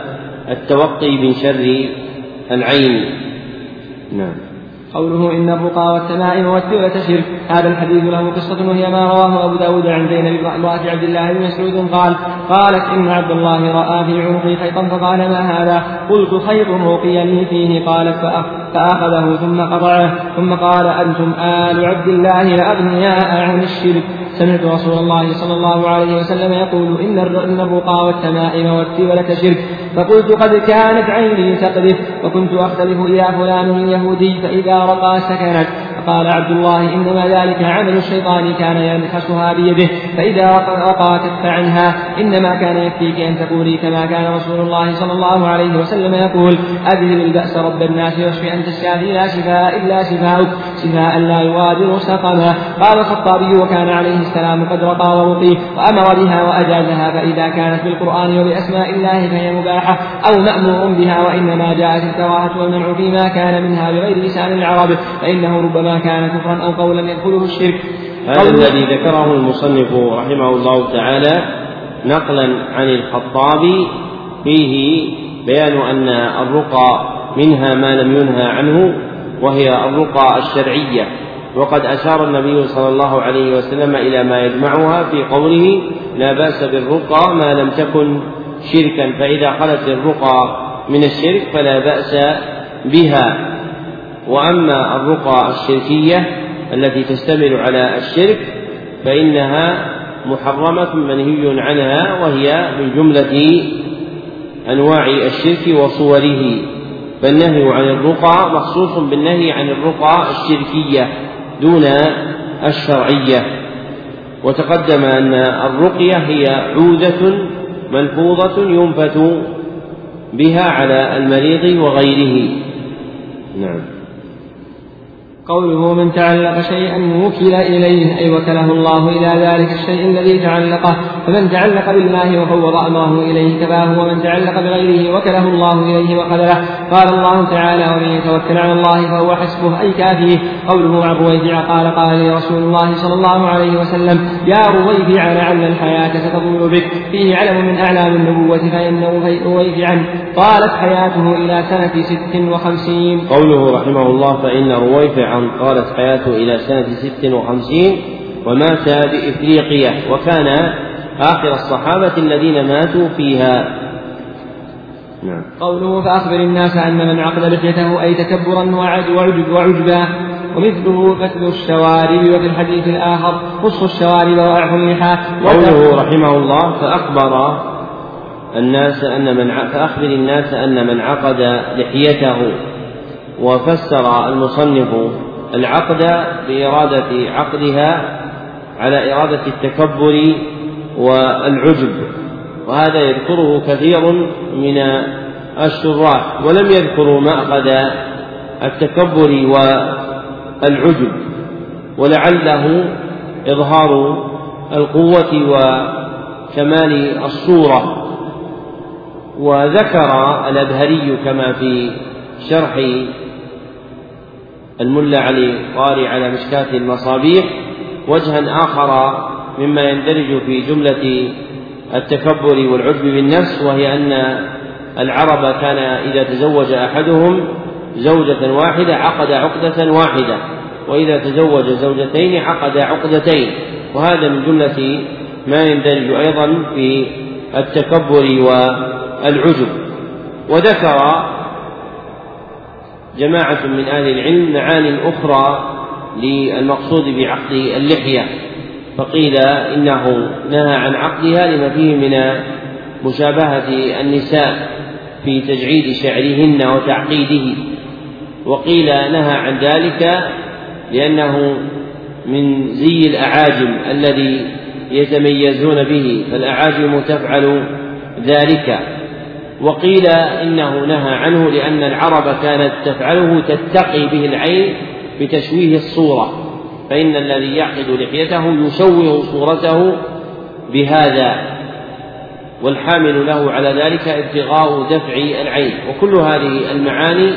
التوقي من شر العين. نعم. قوله إن الرقى والتمائم والتولة شرك. هذا الحديث له قصة وهي ما رواه أبو داود عن زينب امرأة عبد الله بن مسعود قال قالت إن عبد الله رأى في عنقي خيطا فقال ما هذا؟ قلت خيط رقيني فيه. قالت فأخذه ثم قطعه. ثم قال أنتم آل عبد الله لأغنياء عن الشرك. سمعت رسول الله صلى الله عليه وسلم يقول إن الرقى والتمائم والتولة شرك. فقلت قد كانت عيني تقذف وكنت أختلف إلى فلان اليهودي فإذا رقى سكنت. قال عبد الله إنما ذلك عمل الشيطان كان ينخسها بيده فإذا رقى كف عنها إنما كان يكفيك أن تقولي كما كان رسول الله صلى الله عليه وسلم يقول أذهب البأس رب الناس واشف أنت الشافي لا شفاء إلا شفاؤك شفاء لا يغادر سقما. قال الخطابي وكان عليه السلام قد رقى ورقي وأمر بها وأجازها فإذا كانت بالقرآن وبأسماء الله فهي مباحة أو مأمور بها وإنما جاءت الكراهة والمنع فيما كان منها بغير لسان العرب فإنه ربما كان كفرا أو قولا يدخله الشرك. هذا الذي ذكره المصنف رحمه الله تعالى نقلا عن الخطابي فيه بيان أن الرقى منها ما لم ينهى عنه وهي الرقى الشرعية. وقد أشار النبي صلى الله عليه وسلم إلى ما يجمعها في قوله لا بأس بالرقى ما لم تكن شركا فإذا خلت الرقى من الشرك فلا بأس بها. وأما الرقى الشركية التي تشتمل على الشرك فإنها محرمة منهي عنها وهي من جملة أنواع الشرك وصوره. فالنهي عن الرقى مخصوص بالنهي عن الرقى الشركية دون الشرعية. وتقدم أن الرقية هي عودة ملفوظة ينفت بها على المريض وغيره. نعم. قوله من تعلق شيئا وكل إليه أي وكله الله إلى ذلك الشيء الذي تعلقه فمن تعلق بالله وفوض أمره إليه كفاه ومن تعلق بغيره وكله الله إليه وخذله قال الله تعالى ومن يتوكل على الله فهو حسبه أي كافيه. قوله عن رويفع قال قال لي رسول الله صلى الله عليه وسلم يا رويفع لعل الحياة ستطول بك فيه علم من أعلام النبوة فإنه رويفعا طالت حياته إلى سنة ست وخمسين. قوله رحمه الله فإن طالت حياته إلى سنة ست وخمسين ومات بإفريقية وكان آخر الصحابة الذين ماتوا فيها نعم. قوله فأخبر الناس أن من عقد لحيته أي تكبرا وعجب وعجبا ومثله فتل الشوارب وفي الحديث الآخر قص الشوارب وأعف اللحى قوله رحمه الله فأخبر الناس أن من فأخبر الناس أن من عقد لحيته وفسر المصنف العقد بإرادة عقدها على إرادة التكبر والعجب وهذا يذكره كثير من الشراح ولم يذكروا مأخذ التكبر والعجب ولعله إظهار القوة وكمال الصورة. وذكر الأبهري كما في شرح الملا علي قاري على مشكاة المصابيح وجها آخر مما يندرج في جملة التكبر والعجب بالنفس وهي أن العرب كان إذا تزوج أحدهم زوجة واحدة عقد عقدة واحدة وإذا تزوج زوجتين عقد عقدتين وهذا من جملة ما يندرج أيضا في التكبر والعجب. وذكر جماعة من أهل العلم معان أخرى للمقصود بعقد اللحية فقيل إنه نهى عن عقدها لما فيه من مشابهة النساء في تجعيد شعرهن وتعقيده وقيل نهى عن ذلك لأنه من زي الأعاجم الذي يتميزون به فالأعاجم تفعل ذلك. وقيل إنه نهى عنه لأن العرب كانت تفعله تتقي به العين بتشويه الصورة فإن الذي يعقد لحيته يشوه صورته بهذا والحامل له على ذلك ابتغاء دفع العين وكل هذه المعاني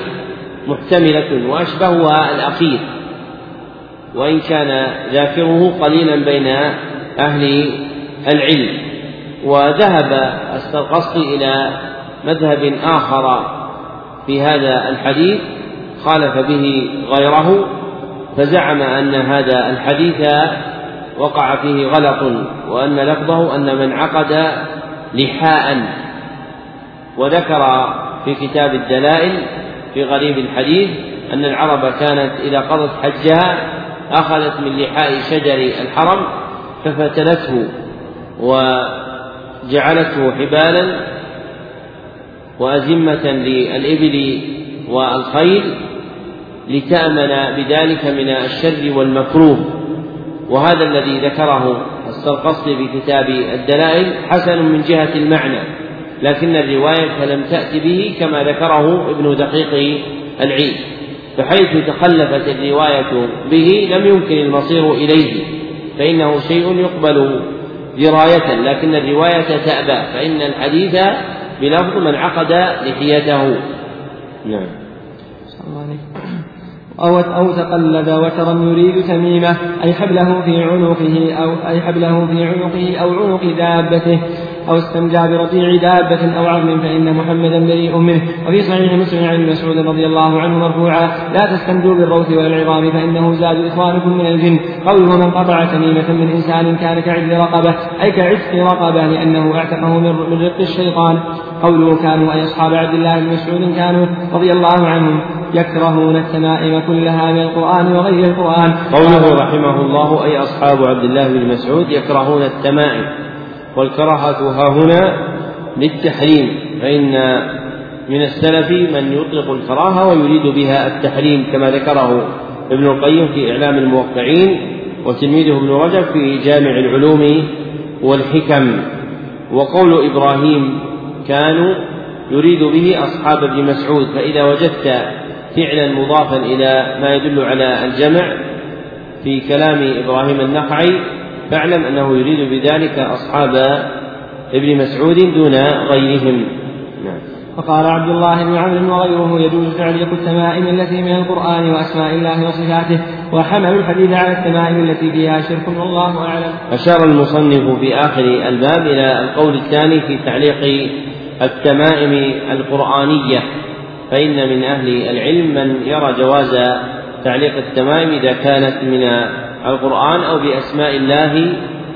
محتملة وأشبهها الأخير وإن كان ذاكره قليلا بين أهل العلم وذهب السرقسطي إلى مذهب آخر في هذا الحديث خالف به غيره فزعم أن هذا الحديث وقع فيه غلط وأن لفظه أن من عقد لحاء وذكر في كتاب الدلائل في غريب الحديث أن العرب كانت إذا قضت حجها أخذت من لحاء شجر الحرم ففتلته وجعلته حبالا وأزمة للإبل والخيل لتأمن بذلك من الشر والمكروه. وهذا الذي ذكره السرقسطي في كتاب الدلائل حسن من جهة المعنى لكن الرواية لم تأت به كما ذكره ابن دقيق العيد. فحيث تخلفت الرواية به لم يمكن المصير إليه فإنه شيء يقبل دراية لكن الرواية تأبى فإن الحديث بلفظ من عقد لحيته. نعم. أو أو تقلد وترا يريد تميمة أي حبله في عنقه أو أي حبله في عنقه أو عنق دابته أو استنجى برضيع دابة أو عظم فإن محمدا بريء منه. وفي صحيح مسلم عن مسعود رضي الله عنه مرفوعا لا تستنجوا بالروث ولا العظام فإنه زاد إخوانكم من الجن. قوله من قطع تميمة من إنسان كان كعدل رقبة. أي كعتق رقبة لأنه اعتقه من رق الشيطان. قوله كانوا أي أصحاب عبد الله بن مسعود كانوا رضي الله عنهم. يكرهون التمائم كلها من القرآن وغير القرآن. قوله رحمه الله أي أصحاب عبد الله بن مسعود يكرهون التمائم. والكراهة ها هنا للتحريم فإن من السلف من يطلق الكراهة ويريد بها التحريم كما ذكره ابن القيم في إعلام الموقعين وتلميذه ابن رجب في جامع العلوم والحكم. وقول إبراهيم كانوا يريد به أصحاب ابن مسعود فإذا وجدت فعلا مضافا إلى ما يدل على الجمع في كلام إبراهيم النخعي فاعلم أنه يريد بذلك أصحاب ابن مسعود دون غيرهم نعم. وقال عبد الله بن عمرو وغيره يجوز تعليق التمائم التي من القرآن وأسماء الله وصفاته وحملوا الحديث على التمائم التي فيها شرك والله أعلم. أشار المصنف في آخر الباب إلى القول الثاني في تعليق التمائم القرآنية فإن من أهل العلم من يرى جواز تعليق التمائم إذا كانت من القرآن أو بأسماء الله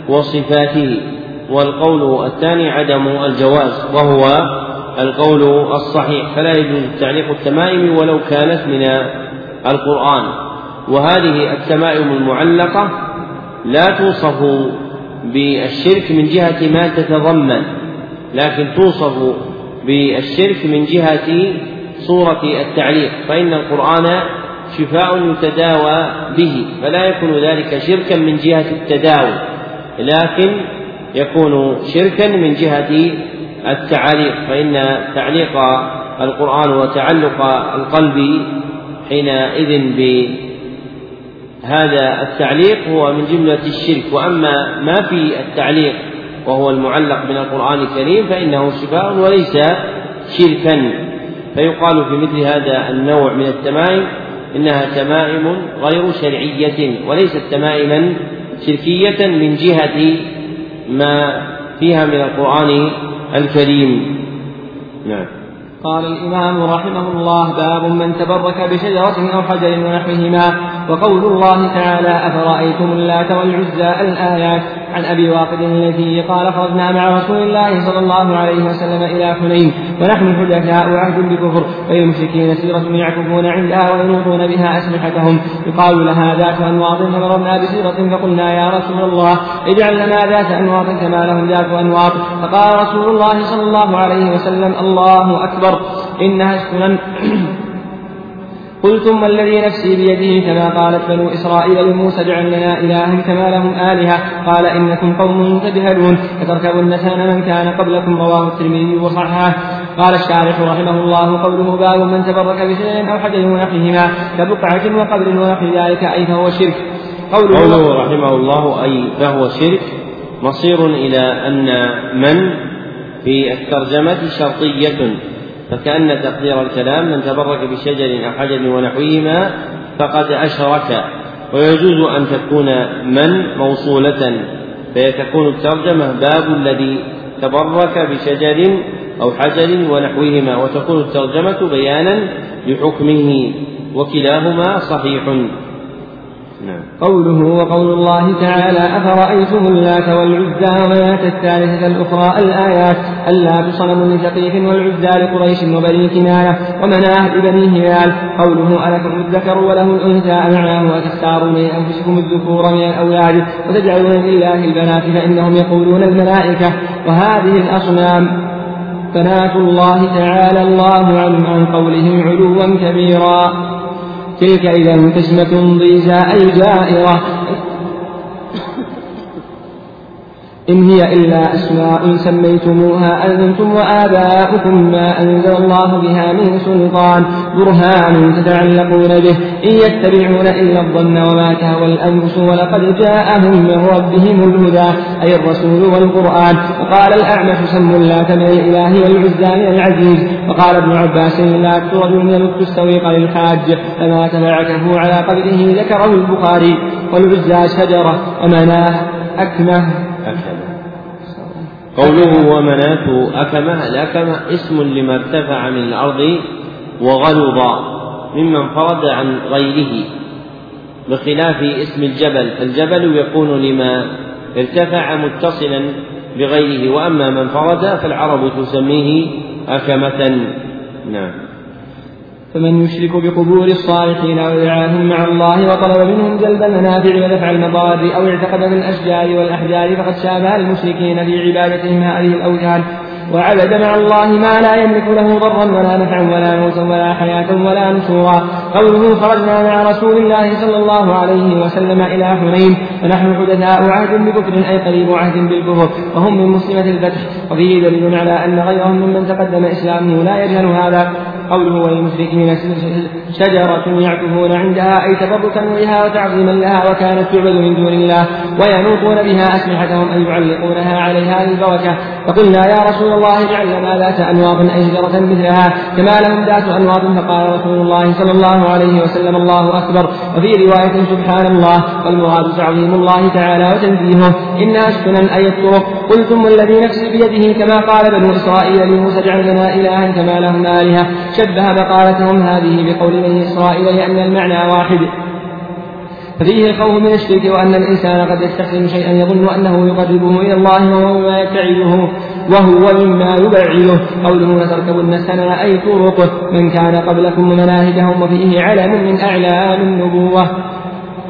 وصفاته. والقول الثاني عدم الجواز وهو القول الصحيح. فلا يجوز تعليق التمائم ولو كانت من القرآن. وهذه التمائم المعلقة لا توصف بالشرك من جهة ما تتضمن لكن توصف بالشرك من جهة صورة التعليق فإن القرآن شفاء يتداوى به فلا يكون ذلك شركا من جهة التداوي لكن يكون شركا من جهة التعليق فإن تعليق القرآن وتعلق القلب حينئذ بهذا التعليق هو من جملة الشرك. وأما ما في التعليق وهو المعلق من القرآن الكريم فإنه شفاء وليس شركا. فيقال في مثل هذا النوع من التمائم إنها تمائم غير شرعية وليست تمائما شركية من جهة ما فيها من القرآن الكريم. نعم. قال الإمام رحمه الله باب من تبرك بشجرة أو حجر ونحوهما وقول الله تعالى أفرأيتم اللات والعزى الآيات؟ عن أبي واقد الذي قال خرجنا مع رسول الله صلى الله عليه وسلم إلى حنين ونحن حدثاء عهد بكفر وللمشركين سيرة يعكفون عندها وينوطون بها أسلحتهم. يقال لها ذات أنواط فمررنا بسيرة فقلنا يا رسول الله اجعل لنا ذات أنواط كما لهم ذات أنواط. فقال رسول الله صلى الله عليه وسلم الله أكبر إنها السنن قلتم والذي نفسي بيده كما قالت بنو إسرائيل لموسى اجعل لنا إلها كما لهم آلهة. قال إنكم قوم تجهلون فتركبن سنن من كان قبلكم رواه الترمذي وصححه. قال الشارح رحمه الله قوله باب من تبرك بشيء أو حجر ونحوهما كبقعة وقبر ونحو ذلك أي فهو شرك. قوله, قوله رحمه الله أي فهو شرك مصير إلى أن من في الترجمة شرطية. فكأن تقدير الكلام من تبرك بشجر أو حجر ونحوهما فقد أشرك. ويجوز أن تكون من موصولة فيتكون الترجمة باب الذي تبرك بشجر أو حجر ونحوهما وتكون الترجمة بيانا لحكمه وكلاهما صحيح. نعم. قوله وقول الله تعالى أفرأيتم اللات والعزى ومناة الثالثة الأخرى الآيات اللات صنم لثقيف والعزى لقريش وبني كنانة ومناه لبني هلال. قوله ألكم الذكر وله الأنثى معناه أتختارون من أنفسكم الذكور من الأولاد وتجعلون لله البنات فإنهم يقولون الملائكة. وهذه الأصنام بنات الله تعالى الله عنهم عن قولهم علوا كبيرا. تلك إذا قسمة ضيزى أي جائرة إن هي إلا أسماء سميتموها أنتم وآباؤكم ما أنزل الله بها من سلطان برهان تتعلقون به. إن يتبعون إلا الظن وما تهوى الأنفس ولقد جاءهم من ربهم الهدى أي الرسول والقرآن. وقال الأعمش سم اللات من الإله والعزى من العزيز. وقال ابن عباس لا رجل يلت السويق للحاج فما تبعته على قبره ذكره البخاري. والعزى شجرة ومناه أكمه. قوله ومناة أكمة الأكمة اسم لما ارتفع من الأرض وغلظ ممن فرد عن غيره بخلاف اسم الجبل فالجبل يكون لما ارتفع متصلا بغيره وأما من فرد فالعرب تسميه أكمة. نعم. فمن يشرك بقبور الصالحين أو مع الله وطلب منهم جلب المنافع ودفع المضار أو اعتقد من الأشجار والأحجار فقد شابه المشركين في عبادتهم هذه الأوثان وعبد مع الله ما لا يملك له ضرا ولا نفعا ولا موتا ولا حياة ولا نشورا. قوله خرجنا مع رسول الله صلى الله عليه وسلم إلى حنين. ونحن حدثاء عهد بكفر أي قريب عهد بالكفر. وهم من مسلمة الفتح. وفيه دليل على أن غيرهم ممن تقدم إسلامه لا يجهل هذا. قوله وللمشركين شجرة يعكفون عندها أي تبركا بها وتعظيما لها وكانت تعبد من دون الله وينوطون بها أسلحتهم أي يعلقونها عليها للبركة. فقلنا يا رسول الله اجعل لنا ذات أنواط أي شجرة مثلها كما لهم ذات أنواط فقال رسول الله صلى الله عليه وسلم الله أكبر. وفي رواية سبحان الله والمراد تعظيم الله تعالى وتنزيهه. إنها السنن أي الطرق قلتم والذي نفسي بيده كما قال بنو إسرائيل لموسى اجعل لنا إلها كما لهم آلهة. شبه مقالتهم هذه بقول بني إسرائيل لأن المعنى واحد. ففيه الخوف من الشرك وأن الإنسان قد يستخدم شيئا يظن أنه يقربه إلى الله وهو مما يبتعده وهو مما يبعده. قوله لتركبن سنن أي طرق من كان قبلكم ومناهجهم وفيه علم من أعلام النبوة.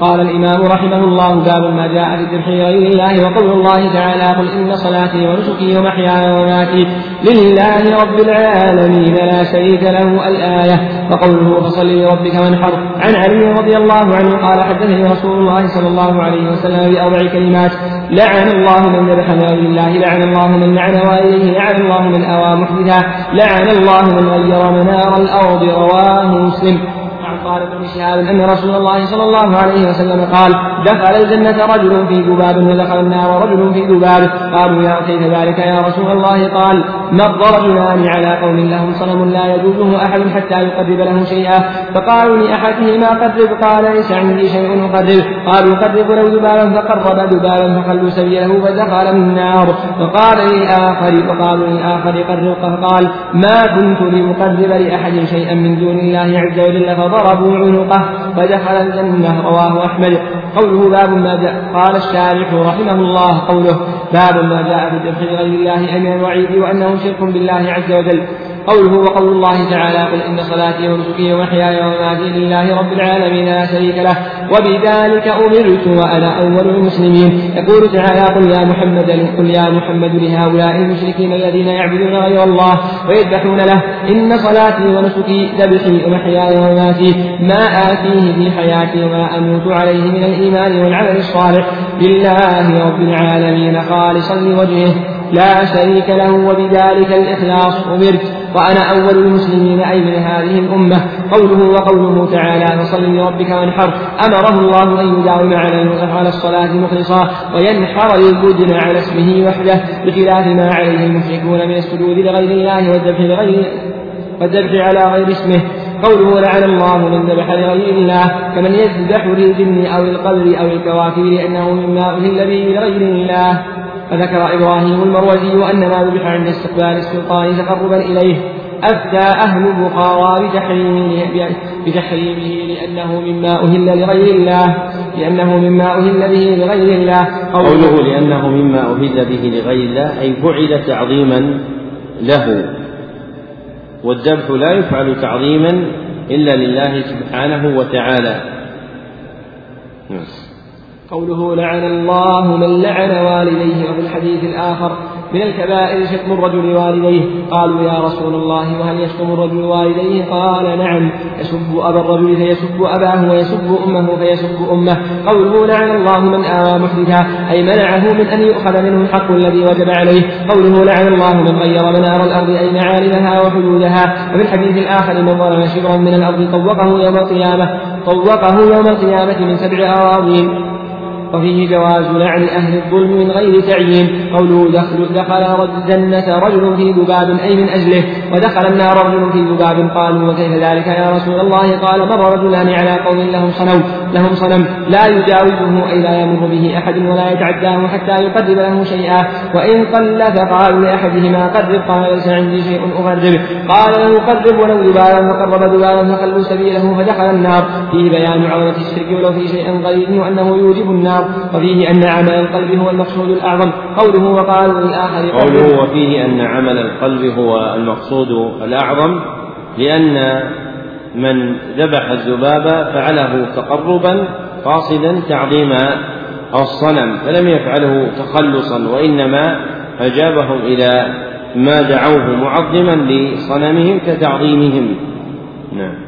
قال الإمام رحمه الله باب ما جاء في الذبح غير الله وقول الله تعالى قل إن صلاتي ونسكي ومحياي ومماتي لله رب العالمين لا شريك له الآية. وقوله فصل لربك وانحر. عن علي رضي الله عنه قال حدثني رسول الله صلى الله عليه وسلم بأربع كلمات. لعن الله من ذبح لغير الله لعن الله من لعن والديه لعن الله من أوى محدثا لعن الله من غير منار الأرض رواه مسلم. قال ابن شهاب أن رسول الله صلى الله عليه وسلم قال دخل الجنة رجل في ذباب ودخل النار رجل في ذباب. قالوا يا كيف ذلك يا رسول الله. قال مر رجلان على قوم لهم صنم لا يجوزه أحد حتى يقرب له شيئا. فقالوا لأحدهما قرب. قال ليس عندي شيء أقرب. قالوا قرب له ذبابا. فقرب ذبابا فخلوا سبيله فدخل النار. فقال للآخر فقالوا للآخر قرب. فقال ما كنت لأقرب لأحد شيئا من دون الله عز وجل. فضرب فضربوا عنقة فدخل الجنة رواه أحمد. قوله باب ما جاء قال الشارح رحمه الله قوله باب ما جاء في الذبح لغير الله أمن الوعيد وأنه شرك بالله عز وجل. قوله وقول الله تعالى قل إن صلاتي ونسكي ومحياي ومماتي لله رب العالمين لا شريك له وبذلك أمرت وأنا أول المسلمين. يقول تعالى قل يا محمد قل يا محمد لهؤلاء المشركين الذين يعبدون غير الله ويذبحون له. إن صلاتي ونسكي ذبحي ومحياي ومماتي. ما آتيه في حياتي وما أموت عليه من الإيمان والعمل الصالح لله رب العالمين خالصا لوجهه. لا شريك له وبذلك الإخلاص أمرت. وأنا أول المسلمين أي من هذه الأمة. قوله وقوله تعالى فصل لربك وانحر. أمره الله أن يداوم على الصلاة مخلصا وينحر للبدن على اسمه وحده بخلاف ما عليه المشركون من السجود لغير الله والذبح لغير والذبح على غير اسمه. قوله لعن الله من ذبح لغير الله كمن يذبح للجن أو القبر أو الكواكب لأنه مما أهل به لغير الله. فذكر إبراهيم المروزي أن ما ذبح عند استقبال السلطان تقربا إليه أفتى أهل البخارى بتحريمه, بتحريمه لأنه مما أهل لغير الله لأنه مما أهل به لغير الله. قوله لأنه مما أهل به لغير الله أي فعل تعظيما له. والذبح لا يفعل تعظيما إلا لله سبحانه وتعالى. قوله لعن الله من لعن والديه وفي الحديث الآخر من الكبائر شتم الرجل والديه. قالوا يا رسول الله وهل يشتم الرجل والديه؟ قال نعم يسب أبا الرجل فيسب أباه ويسب أمه فيسب أمه. قوله لعن الله من آوى محدثا أي منعه من أن يؤخذ منه الحق الذي وجب عليه. قوله لعن الله من غير منار الأرض أي معالمها وحدودها. وفي الحديث الآخر من ظلم شبرا من الأرض طوقه يوم القيامة طوقه يوم القيامة من سبع أراضين. وفيه جواز لعن أهل الظلم من غير تعيين. قوله دخل دخل الجنة رجل في ذباب أي من أجله ودخل النار رجل في ذباب قالوا وكيف ذلك يا رسول الله؟ قال مر رجلان على قوم لهم صنم لهم صنم. لا يجاوزه أي لا يمر به أحد ولا يتعداه حتى يقرب له شيئا. وإن قل فقالوا لأحدهما قرب قال ليس عندي شيء أقرب. قال له قرب ولو ذبابا فقرب ذبابا فخلوا سبيله فدخل النار. فيه بيان عظمة الشرك ولو في شيء قليل وأنه يوجب النار. وفيه أن عمل القلب هو المقصود الأعظم. قوله وقالوا للآخر قوله وفيه أن عمل القلب هو المقصود الأعظم لأن من ذبح الذباب فعله تقربا قاصدا تعظيم الصنم فلم يفعله تخلصا وإنما أجابهم إلى ما دعوه معظما لصنمهم كتعظيمهم. نعم.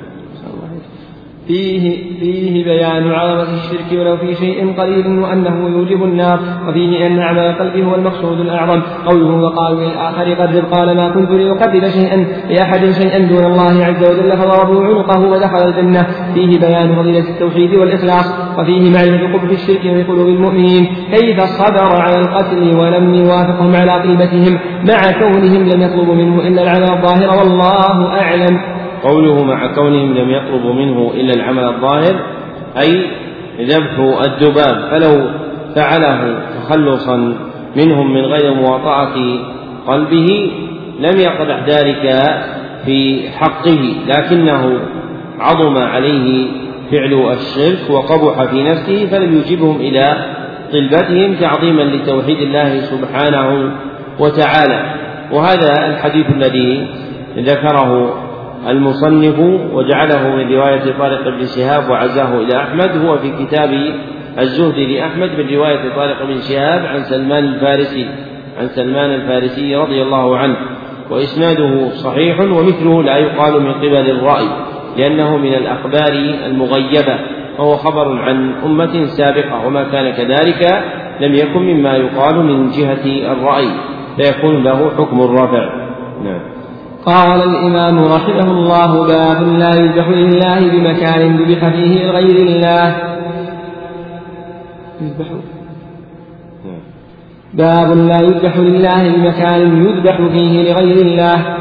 فيه فيه بيان عظمة الشرك ولو في شيء قليل وأنه يوجب النار وفيه أن عمل القلب هو المقصود الأعظم. قوله وقالوا للآخر قرب قال ما كنت لأقرب شيئا لأحد شيئا دون الله عز وجل فضربوا عنقه ودخل الجنة. فيه بيان فضيلة التوحيد والإخلاص وفيه معرفة قبح الشرك في قلوب المؤمنين. كيف صبر على القتل ولم يوافقهم على طيبتهم مع كونهم لم يطلبوا منه إلا العمل الظاهر والله أعلم. قوله مع كونهم لم يطلبوا منه إلا العمل الظاهر أي ذبح الذباب فلو فعله تخلصا منهم من غير مواطأة قلبه لم يقدح ذلك في حقه لكنه عظم عليه فعل الشرك وقبح في نفسه فلم يجبهم إلى طلبتهم تعظيما لتوحيد الله سبحانه وتعالى. وهذا الحديث الذي ذكره المصنف وجعله من رواية طارق بن شهاب وعزاه إلى أحمد هو في كتاب الزهد لأحمد من رواية طارق بن شهاب عن سلمان الفارسي عن سلمان الفارسي رضي الله عنه وإسناده صحيح ومثله لا يقال من قبل الرأي لأنه من الأخبار المغيبة وهو خبر عن أمة سابقة وما كان كذلك لم يكن مما يقال من جهة الرأي فيكون له حكم الرفع نعم. قال الإمام رحمه الله باب لا يذبح لله بمكان ذبح فيه لغير الله. يذبح. باب لا يذبح لله بمكان يذبح فيه لغير الله.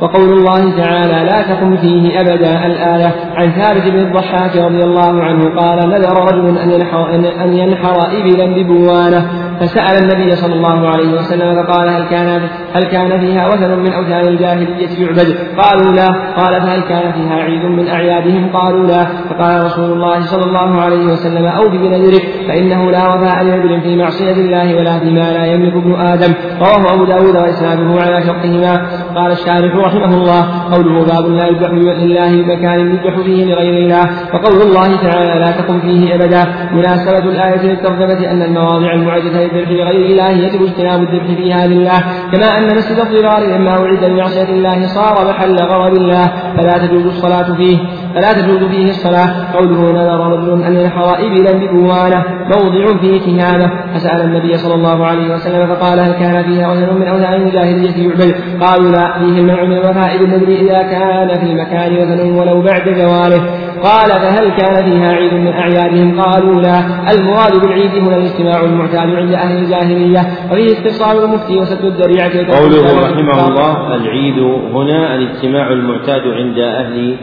وقول الله تعالى لا تقم فيه أبدا الآية عن ثابت بن الضحاك رضي الله عنه قال نذر رجل أن ينحر, أن ينحر إبلا ببوانة. فسأل النبي صلى الله عليه وسلم فقال هل كان هل كان فيها وثن من أوثان الجاهلية يعبد؟ قالوا لا قال فهل كان فيها عيد من أعيادهم؟ قالوا لا فقال رسول الله صلى الله عليه وسلم أوف بنذرك فإنه لا وفاء لنذر في معصية الله ولا فيما لا يملك ابن آدم رواه أبو داود وإسناده على شرطهما قال الشارح رحمه الله قوله باب لا يذبح لله بمكان يذبح فيه لغير الله وقول الله تعالى لا تقم فيه أبدا. مناسبة الآية للترجمة أن المواضع المعدة للذبح لغير الله يجب اجتناب الذبح فيها لله كما أن مسجد الضرار لما وعد لمعصية الله صار محل غضب الله فلا تجوز الصلاة فيه. فلا تجوز فيه الصلاة. قوله نذر رجل أن ينحر إبلا ببوانة موضع فيه تهامة فسأل النبي صلى الله عليه وسلم فقال هل كان فيها وثن من أوثان الجاهلية يعبد؟ قالوا لا فيه المنع من الوفاء بالنذر إذا كان في المكان وثن ولو بعد زواله قال فهل كان فيها عيد من أعيادهم؟ قالوا لا. المراد بالعيد هنا الاجتماع المعتاد عند أهل الجاهلية. وفيه استفصال المفتي وسد الذريعة قوله رحمه الله العيد هنا الاجتماع المعتاد عند أهل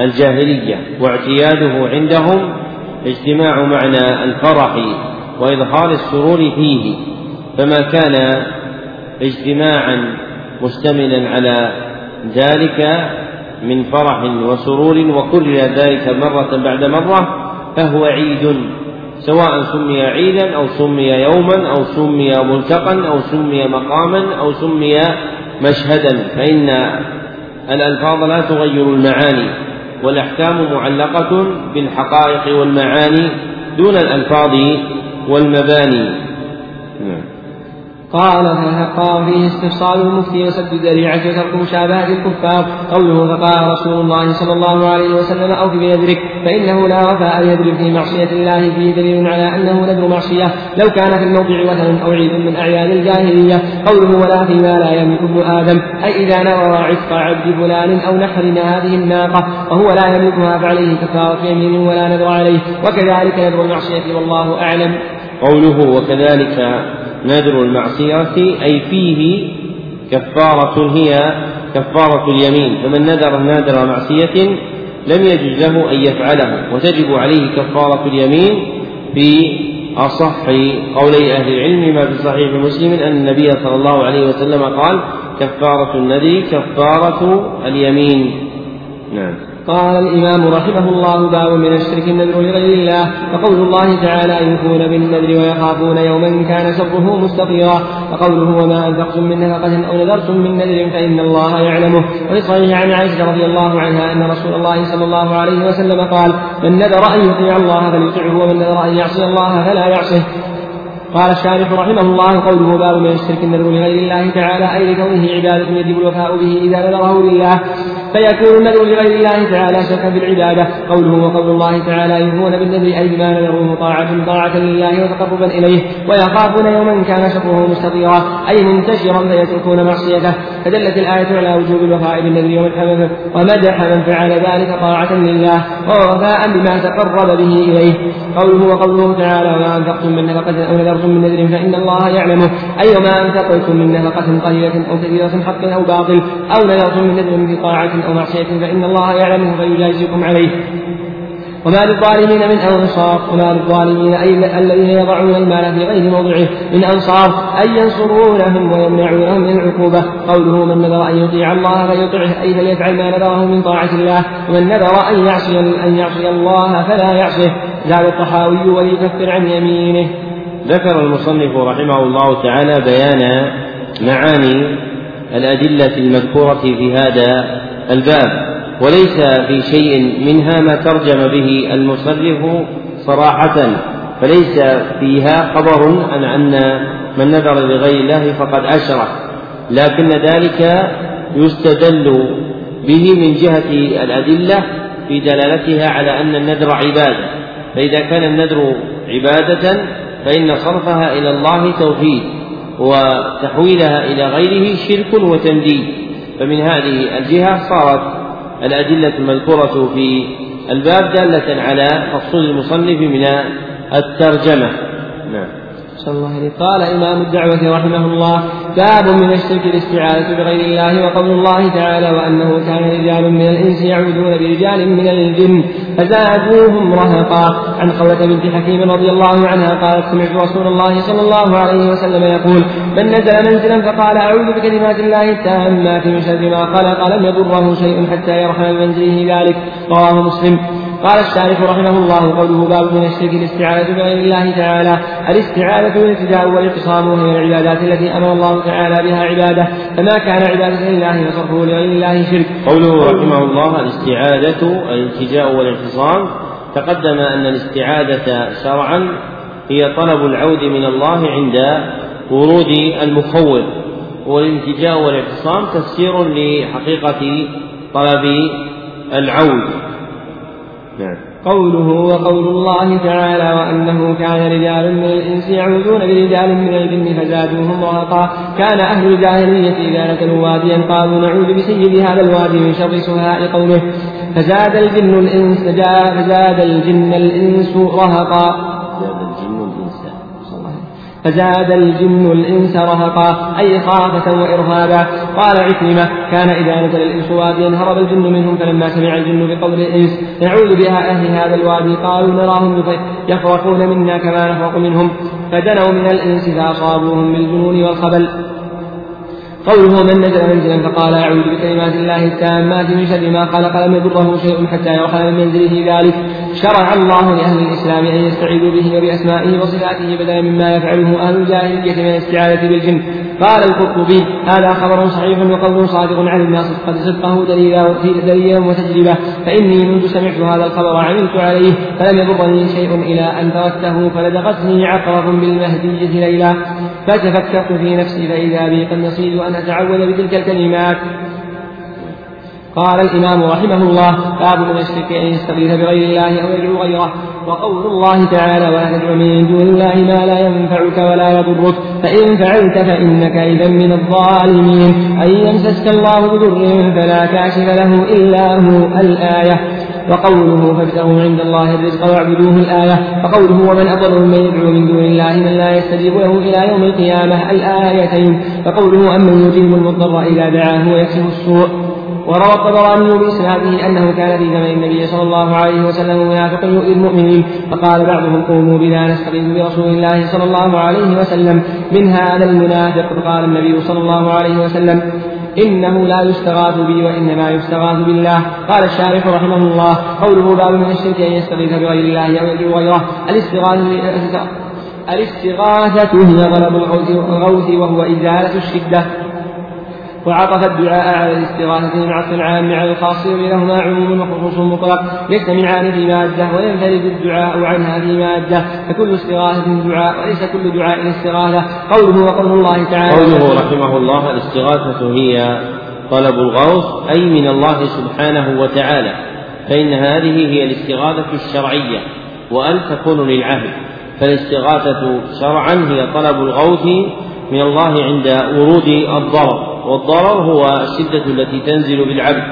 الجاهلية واعتياده عندهم اجتماع معنى الفرح وإظهار السرور فيه فما كان اجتماعا مشتملا على ذلك من فرح وسرور وكرر ذلك مرة بعد مرة فهو عيد سواء سمي عيدا أو سمي يوما أو سمي ملتقا أو سمي مقاما أو سمي مشهدا فإن الألفاظ لا تغير المعاني. والأحكام معلقة بالحقائق والمعاني دون الألفاظ والمباني. نعم. قال فقال فيه استفصال المفتي وسد ذريعة وترك مشابهة الكفار. قوله فقال رسول الله صلى الله عليه وسلم أوف بنذرك فإنه لا وفاء يدرك في معصية الله فيه دليل على أنه نذر معصية. لو كان في الموضع وثن أو عيد من أعياد الجاهلية. قوله ولا فيما لا يملك ابن آدم. أي إذا نظر عتق عبد فلان أو نحر هذه الناقة وهو لا يملكها فعليه كفارة يمين ولا نذر عليه. وكذلك نذر المعصية والله أعلم. قوله وكذلك نذر المعصية أي فيه كفارة هي كفارة اليمين. فمن نذر نذر معصية لم يجوز له أن يفعله وتجب عليه كفارة اليمين في أصح قولي أهل العلم ما في صحيح مسلم أن النبي صلى الله عليه وسلم قال كفارة النذر كفارة اليمين. نعم. قال الإمام رحمه الله باب من الشرك النذر لغير الله وقول الله تعالى يوفون بالنذر ويخافون يوما كان شره مستطيرا وقوله وما أنفقتم من نفقة أو نذرتم من نذر فإن الله يعلمه. وفي صحيح عن عائشة رضي الله عنها أن رسول الله صلى الله عليه وسلم قال من نذر أن يطيع الله فليطعه ومن نذر أن يعصي الله فلا يعصه. قال الشارح رحمه الله قوله باب من الشرك النذر لغير الله تعالى أي لكونه عبادة يجب الوفاء به إذا نذره لله. فيكون النذر لغير الله تعالى شركا بالعبادة قوله وقول الله تعالى يوفون بالنذر أي بما نذروه طاعة طاعة لله وتقربا إليه ويخافون يوما كان شره مستطيرا أي منتشرا فيتركون معصيته. فدلت الآية على وجوب الوفاء بالنذر ومدح ومدح من فعل ذلك طاعة لله ووفاء بما تقرب به إليه. قوله وقوله تعالى وما أنفقتم من نفقة أو نذرتم من نذر فإن الله يعلمه. أي وما أنفقتم من نفقة قليلة أو كثيرة حق أو باطل أو نذرتم من نذر في طاعة أو معصية فإن الله يعلمه فيجازيكم عليه. وما للظالمين من أنصار. وما للظالمين أي الذين يضعون المال في غير موضعه من أنصار أي ينصرونهم ويمنعونهم من العقوبة. قوله من نذر أن يطيع الله فيطعه أي فليفعل ما نذره من طاعة الله. ومن نذر أن يعصي أن يعصي الله فلا يعصه. زاد الطحاوي وليكفر عن يمينه. ذكر المصنف رحمه الله تعالى بيان معاني الأدلة المذكورة في هذا الباب وليس في شيء منها ما ترجم به المصنف صراحة فليس فيها خبر عن أن من نذر لغير الله فقد أشرك لكن ذلك يستدل به من جهة الأدلة في دلالتها على أن النذر عبادة فإذا كان النذر عبادة فإن صرفها إلى الله توحيد وتحويلها إلى غيره شرك وتمديد فمن هذه الجهة صارت الأدلة المذكورة في الباب دالة على مقصود المصنف من الترجمة. نعم. الله قال إمام الدعوة رحمه الله باب من الشرك الاستعاذة بغير الله وقول الله تعالى وأنه كان رجال من الإنس يعودون برجال من الجن فزادوهم رهقا. عن قولة بنت حكيم رضي الله عنها قالت سمعت رسول الله صلى الله عليه وسلم يقول من نزل منزلا فقال أعوذ بكلمات الله التامات من شر ما خلق لم يضره شيء حتى يرحم منزله ذلك. رواه مسلم. قال الشارح رحمه الله قوله باب من الشرك الاستعاذة بغير الله تعالى. الاستعاذة والالتجاء والاعتصام وهي العبادات التي أمر الله تعالى بها عباده. فما كان عبادة لله وصرفه لغير الله شرك. قوله رحمه الله الاستعاذة الالتجاء والاعتصام تقدم أن الاستعاذة شرعا هي طلب العود من الله عند ورود المخوف والالتجاء والاعتصام تفسير لحقيقة طلب العود. نعم. قوله وقول الله تعالى وأنه كان رجال من الإنس يعوذون برجال من الجن فزادوهم رهقا. كان أهل الجاهلية إذا نزلوا واديا قالوا نعوذ بسيد هذا الوادي من شر سهاء قومه. فزاد الجن الإنس فزاد الجن الإنس رهقا. فزاد الجن الإنس رهقا أي خافة وإرهابا. قال عكرمة كان إذا نزل الإنس واديا هرب الجن منهم فلما سمع الجن بقول الإنس نعوذ بها أهل هذا الوادي قالوا نراهم يفرقون منا كما نفرق منهم. فدنوا من الإنس فأصابوهم بالجنون والخبل. قوله من نزل منزلا فقال أعوذ بكلمات الله التامات من شر ما خلق لم يضره شيء حتى يرحل من منزله ذلك. شرع الله لأهل الإسلام أن يستعيذوا به وبأسمائه وصفاته بدلا مما يفعله أهل الجاهلية من الاستعاذة بالجن. قال القرطبي هذا خبر صحيح وقول صادق عن الناس قد صدقه دليلا وتجربة فإني منذ سمعت هذا الخبر عملت عليه فلم يضرني شيء إلى أن تركته فلدغتني عقرب بالمهدية ليلا. فتفكرت في نفسي فإذا بي قد نصيد أن أتعوذ بتلك الكلمات. قال الإمام رحمه الله باب من الشرك أن يستغيث بغير الله أو يدعو غيره. وقول الله تعالى ولا تدع من دون الله ما لا ينفعك ولا يضرك. فإن فعلت فإنك إذا من الظالمين. أن يمسسك الله بضر فلا كاشف له إلا هو. الآية وقوله فابتغوا عند الله الرزق واعبدوه الآية. وقوله ومن أضل ممن يدعو من دون الله من لا يستجيب له إلى يوم القيامة الآيتين. وقوله أمن يجيب المضطر إذا دعاه ويكشف السوء. وروى الطبراني بإسناده أنه كان في زمن النبي صلى الله عليه وسلم منافق يؤذي المؤمنين فقال بعضهم قوموا بنا نستغيث برسول الله صلى الله عليه وسلم. من هذا المنافق؟ فقال النبي صلى الله عليه وسلم. إنه لا يستغاث بي وإنما يستغاث بالله. قال الشارح رحمه الله قوله باب من الشرك أن يستغيث بغير الله أو يدعو غيره. الاستغاثة الاستغاثة هي طلب الغوث وهو إزالة الشدة. وعطف الدعاء على الاستغاثة مع العام على الخاص ولهما عموم وخصوص مطلق. يجتمعان في مادة وينفرد الدعاء عنها في مادة. فكل استغاثة دعاء وليس كل دعاء استغاثة. قوله وقول الله تعالى قوله رحمه الله الاستغاثة هي طلب الغوث أي من الله سبحانه وتعالى. فإن هذه هي الاستغاثة الشرعية وأن تكون للعهد. فالاستغاثة شرعا هي طلب الغوث من الله عند ورود الضرر والضرر هو الشدة التي تنزل بالعبد.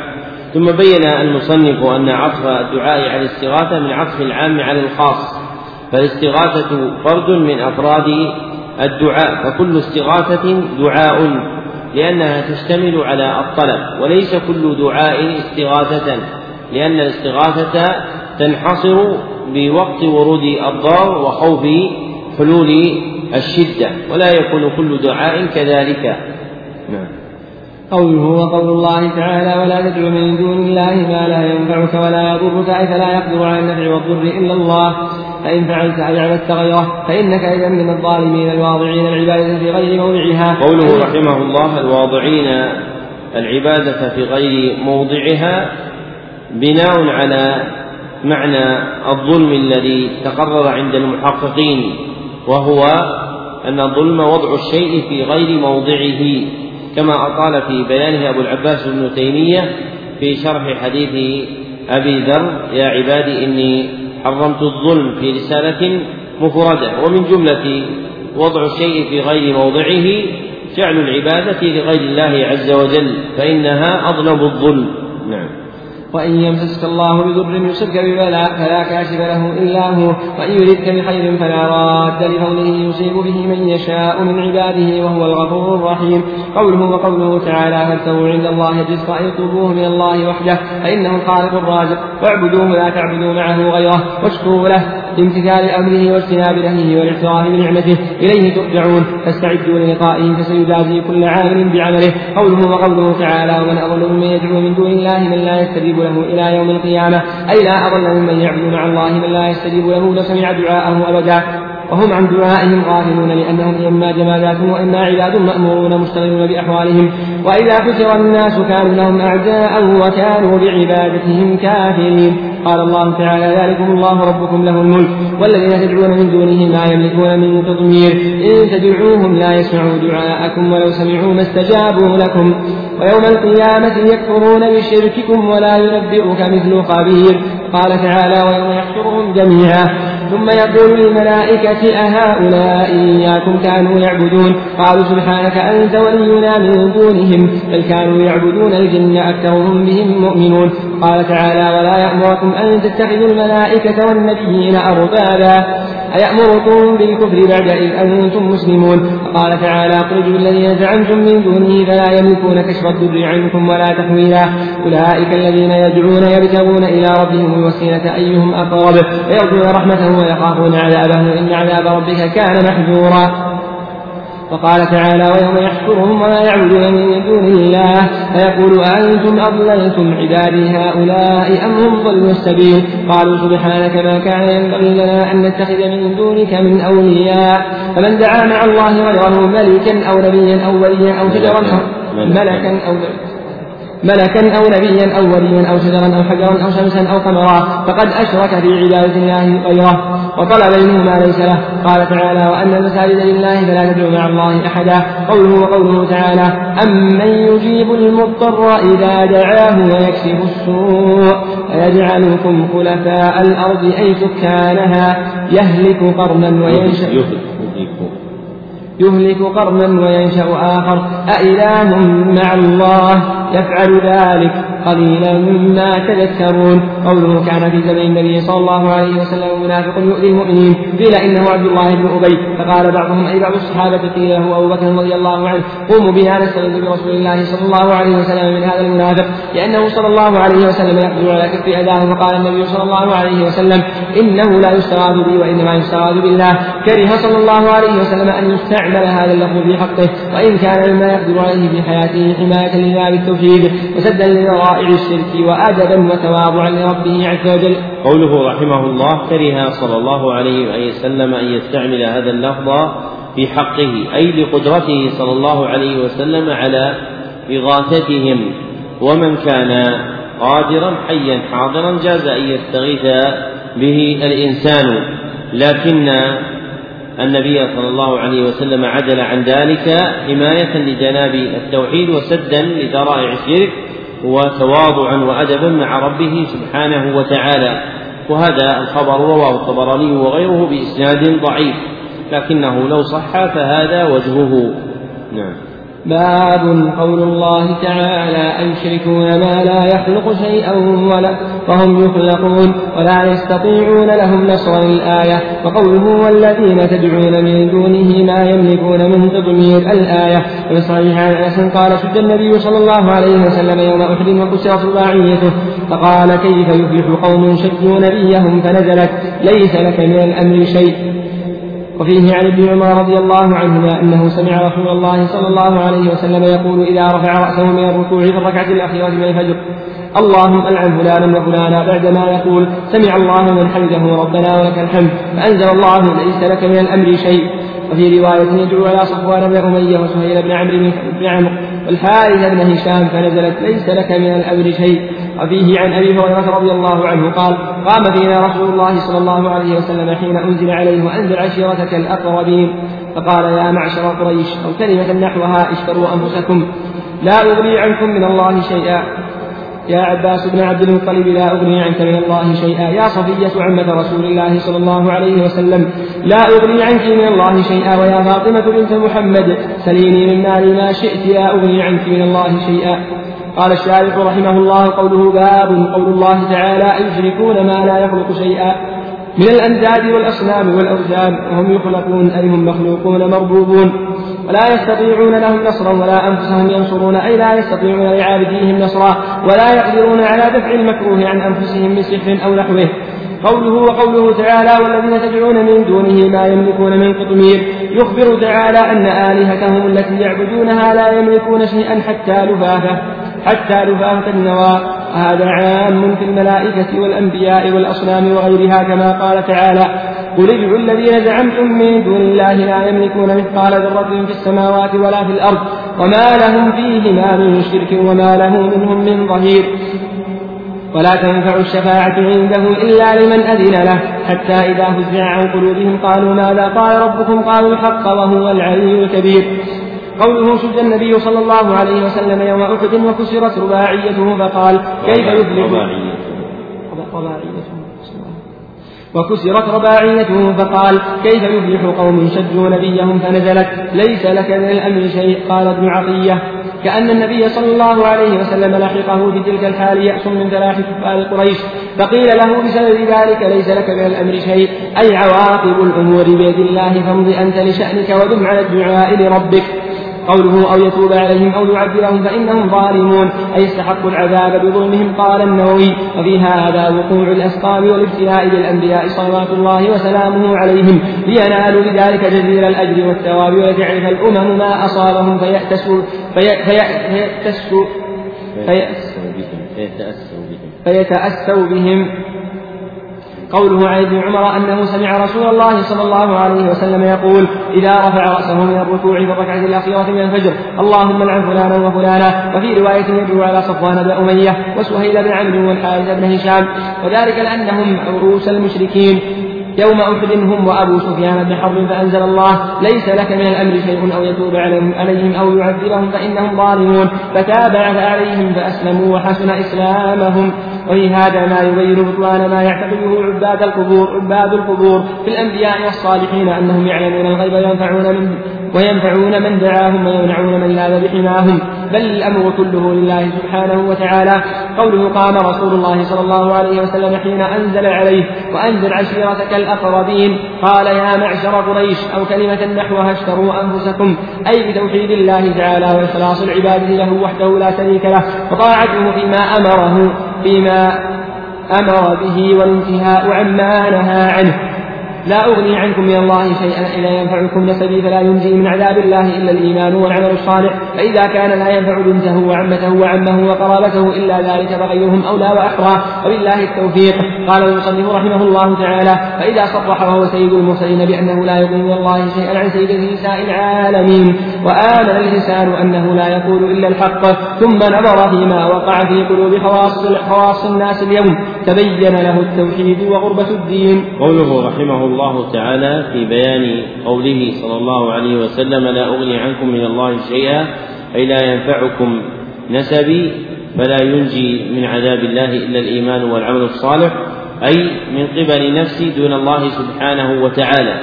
ثم بين المصنف أن عطف الدعاء على الاستغاثة من عطف العام على الخاص فالاستغاثة فرد من أفراد الدعاء فكل استغاثة دعاء لأنها تشتمل على الطلب وليس كل دعاء استغاثة لأن الاستغاثة تنحصر بوقت ورود الضرر وخوف حلول الشدة ولا يكون كل دعاء كذلك. نعم. قوله وقول الله تعالى ولا تدع من دون الله ما لا ينفعك ولا يضرك أي فلا يقدر على النفع والضر إلا الله فإن فعلت أو عبدت غيره فإنك إذا من الظالمين الواضعين العبادة في غير موضعها. قوله رحمه الله الواضعين العبادة في غير موضعها بناء على معنى الظلم الذي تقرر عند المحققين. وهو أن الظلم وضع الشيء في غير موضعه كما أطال في بيانه أبو العباس بن تيمية في شرح حديث أبي ذر يا عبادي إني حرمت الظلم في رسالة مفردة ومن جملة وضع الشيء في غير موضعه جعل العبادة لغير الله عز وجل فإنها أظلم الظلم. نعم. وإن يمسسك الله بضر يصبك ببلاء فلا كاشف له إلا هو وإن يردك بخير فلا راد لفضله يصيب به من يشاء من عباده وهو الغفور الرحيم. قوله وقوله تعالى فابتغوا عند الله الرزق أن يطلبوه من الله وحده؟ فإنه الخالق الرازق. واعبدوه لا تعبدوا معه غيره واشكروا له بامتثال أمره واجتناب نهيه والاعتراف بنعمته إليه ترجعون. فاستعدوا للقائه فسيجازي كل عامل بعمله. قوله وقوله تعالى ومن أضل ممن يدعو من دون الله من لا يستجيب له إلى يوم القيامة. أي لا أضل ممن يعبد مع الله من لا يستجيب له لسمع دعاءه أبدا. وهم عن دعائهم غافلون لأنهم إما جمادات وإما عباد مأمورون مشتغلون بأحوالهم. وإذا حشر الناس كانوا لهم أعداء وكانوا بعبادتهم كافرين. قال الله تعالى ذلكم الله ربكم له الملك والذين تدعون من دونه ما يملكون من تضمير إن تدعوهم لا يسمعوا دعاءكم ولو سمعوا ما استجابوا لكم. ويوم القيامة يكفرون بشرككم ولا ينبئك مثل خبير. قال تعالى ويوم يحشرهم جميعا. ثم يقول للملائكة أهؤلاء إياكم كانوا يعبدون؟ قالوا سبحانك أنت ولينا من دونهم بل كانوا يعبدون الجن أكثرهم بهم مؤمنون. قال تعالى ولا يأمركم أن تتخذوا الملائكة والنبيين أربابا. أيأمركم بالكفر بعد إذ أنتم مسلمون؟ وقال تعالى اخرجوا الذين زعمتم من دونه فلا يملكون كشف الضر عنكم ولا تحويلا. أولئك الذين يدعون يبتغون إلى ربهم الوسيلة. أيهم أقرب؟ ويرجون رحمته ويخافون عذابه. إن عذاب ربك كان محذورا. وقال تعالى ويوم يحشرهم وما يعبدون من دون الله فيقول أأنتم أضللتم عبادي هؤلاء أم هم ضلوا السبيل؟ قالوا سبحانك ما كان ينبغي لنا أن نتخذ من دونك من أولياء. فمن دعا مع الله غيره ملكا أو نبيا أو وليا أو شجرا ملكا. أو ملكا أو نبيا أو وليا أو شجرا أو حجرا أو شمسا أو قمرا. فقد أشرك في عبادة الله غيره. وطلب منه ما ليس له. قال تعالى وأن المساجد لله فلا تدعو مع الله أحدا. قوله وقوله تعالى أمن يجيب المضطر إذا دعاه ويكشف السوء ويجعلكم خلفاء الأرض أي سكانها. يهلك قرنا وينشأ يهلك قرنا وينشأ آخر. أإله مع الله يفعل ذلك. قليلا ما تذكرون. قوله كان في زمن النبي صلى الله عليه وسلم منافق يؤذي المؤمنين. قيل إنه عبد الله بن أبي. فقال بعضهم اي بعض الصحابة قيل له أبو بكر رضي الله عنه. قوموا بنا نستغيث برسول الله صلى الله عليه وسلم من هذا المنافق. لأنه صلى الله عليه وسلم يقدر على كف اذاه فقال النبي صلى الله عليه وسلم إنه لا يستغاث بي وإنما يستغاث بالله. كره صلى الله عليه وسلم أن يستعمل هذا اللفظ في حقه. وإن كان مما يقدر عليه في حياته حماية لباب التوحيد. وسدا لذرائع الشرك وأدبا وتواضعا لربه عز وجل. قوله رحمه الله كره صلى الله عليه وسلم أن يستعمل هذا اللفظ في حقه أي لقدرته صلى الله عليه وسلم على إغاثتهم. ومن كان قادرا حيا حاضرا جاز أن يستغيث به الإنسان. لكن النبي صلى الله عليه وسلم عدل عن ذلك حماية لجناب التوحيد وسدا لذرائع الشرك. وتواضعا وأدبا مع ربه سبحانه وتعالى. وهذا الخبر رواه الطبراني وغيره بإسناد ضعيف لكنه لو صح فهذا وجهه. نعم. باب قول الله تعالى أيشركون ما لا يخلق شيئا ولا وهم يخلقون ولا يستطيعون لهم نصرا الآية وقوله والذين تدعون من دونه ما يملكون من تضمير الآية. وفي صحيح عن أنس قال شد النبي صلى الله عليه وسلم يوم أحد وكسرت رباعيته فقال كيف يفلح قوم شدوا نبيهم فنزلت ليس لك من الأمر شيء. وفيه عن ابن عمر رضي الله عنهما أنه سمع رسول الله صلى الله عليه وسلم يقول إذا رفع رأسه من الركوع في الركعة الأخيرة من الفجر اللهم ألعن فلانا وفلانا بعدما يقول سمع الله من حمده ربنا ولك الحمد فأنزل الله ليس لك من الأمر شيء. وفي رواية يدعو على صفوان بن أمية وسهيل بن عمرو بن عمرو والحارث بن هشام فنزلت ليس لك من الأمر شيء. وفيه عن أبي هريرة رضي الله عنه قال قام فينا رسول الله صلى الله عليه وسلم حين أنزل عليه وأنزل عشيرتك الأقربين. فقال يا معشر قريش أو كلمة نحوها اشتروا أنفسكم. لا أغني عنكم من الله شيئا. يا عباس بن عبد المطلب لا أغني عنك من الله شيئا. يا صفية عمة رسول الله صلى الله عليه وسلم لا أغني عنك من الله شيئا. ويا فاطمة بنت محمد سليني من مالي ما شئت لا أغني عنك من الله شيئا. قال الشارح رحمه الله قوله باب قول الله تعالى يشركون ما لا يخلق شيئا من الأنداد والأصنام والأوثان وهم يخلقون أي هم مخلوقون مربوبون. ولا يستطيعون لهم نصرا ولا أنفسهم ينصرون أي لا يستطيعون لعابديهم نصرا ولا يقدرون على دفع المكروه عن أنفسهم بسحر أو نحوه. قوله وقوله تعالى والذين تدعون من دونه ما يملكون من قطمير يخبر تعالى أن آلهتهم التي يعبدونها لا يملكون شيئا حتى لفافة حتى لفافة النوى. هذا عام في الملائكة والأنبياء والأصنام وغيرها كما قال تعالى قل ادعوا الذين زعمتم من دون الله لا يملكون مثقال ذرة في السماوات ولا في الأرض وما لهم فيهما من شرك وما له منهم من ظهير. ولا تنفع الشفاعة عنده إلا لمن أذن له. حتى إذا فزع عن قلوبهم قالوا ماذا قال ربكم؟ قالوا الحق وهو العلي الكبير. قوله شج النبي صلى الله عليه وسلم يوم أحد وكسرت رباعيته فقال كيف يفلح رباعيته وكسرت رباعيته فقال كيف يفلح قوم شجوا نبيهم فنزلت ليس لك من الأمر شيء؟ قال ابن عطية. كأن النبي صلى الله عليه وسلم لحقه في تلك الحال يأس من فلاح كفار قريش فقيل له بسبب ذلك ليس لك من الأمر شيء؟ أي عواقب الأمور بيد الله فامض أنت لشأنك ودم على الدعاء لربك. قوله أو يتوب عليهم أو يعذبهم فإنهم ظالمون أي استحقوا العذاب بظلمهم قال النووي. وفي هذا وقوع الأسقام والابتلاء بالأنبياء صلوات الله وسلامه عليهم. لينالوا بذلك جزيل الأجر والثواب ويتعرف الأمم ما أصابهم فيأتسوا فيأتسوا فيتأسوا بهم. قوله عن ابن عمر أنه سمع رسول الله صلى الله عليه وسلم يقول إذا رفع رأسه من الركوع في الركعة الأخيرة من الفجر اللهم لعن فلانا وفلانا. وفي رواية يدعو على صفوان بن أمية وسهيل بن عمرو والحارث بن هشام. وذلك لأنهم رؤوس المشركين. يوم أحد هم وأبو سفيان بن حرب فأنزل الله ليس لك من الأمر شيء أو يتوب عليهم, عليهم أو يعذبهم فإنهم ظالمون. فتابع عليهم فأسلموا وحسن إسلامهم. وفي هذا ما يبين بطلان ما يعتقده عباد القبور عباد القبور في الأنبياء والصالحين أنهم يعلمون الغيب وينفعون من وينفعون من دعاهم ويمنعون من لاذ بحماهم بل الأمر كله لله سبحانه وتعالى. قوله قام رسول الله صلى الله عليه وسلم حين أنزل عليه وأنزل عشيرتك الأقربين. قال يا معشر قريش أو كلمة نحوها اشتروا أنفسكم. أي بتوحيد الله تعالى وإخلاص العبادة له وحده لا شريك له وطاعته فيما أمره فيما أمر به والانتهاء عما نهى عنه. لا أغني عنكم من الله شيئا إلا ينفعكم نسبي فلا ينجي من عذاب الله إلا الإيمان والعمل الصالح. فإذا كان لا ينفع بنته وعمته وعمه وقرابته إلا ذلك فغيرهم أولى وأحرى. وبالله التوفيق. قال المصنف رحمه الله تعالى فإذا صرح وهو سيد المرسلين بأنه لا يغني من الله شيئا عن سيد نساء العالمين. وآمن الإنسان أنه لا يقول إلا الحق. ثم نظر فيما وقع في قلوب خواص خواص الناس اليوم. تبين له التوحيد وغربة الدين. قوله رحمه الله الله تعالى في بيان قوله صلى الله عليه وسلم لا أغني عنكم من الله شيئا أي لا ينفعكم نسبي فلا ينجي من عذاب الله إلا الإيمان والعمل الصالح أي من قبل نفسي دون الله سبحانه وتعالى.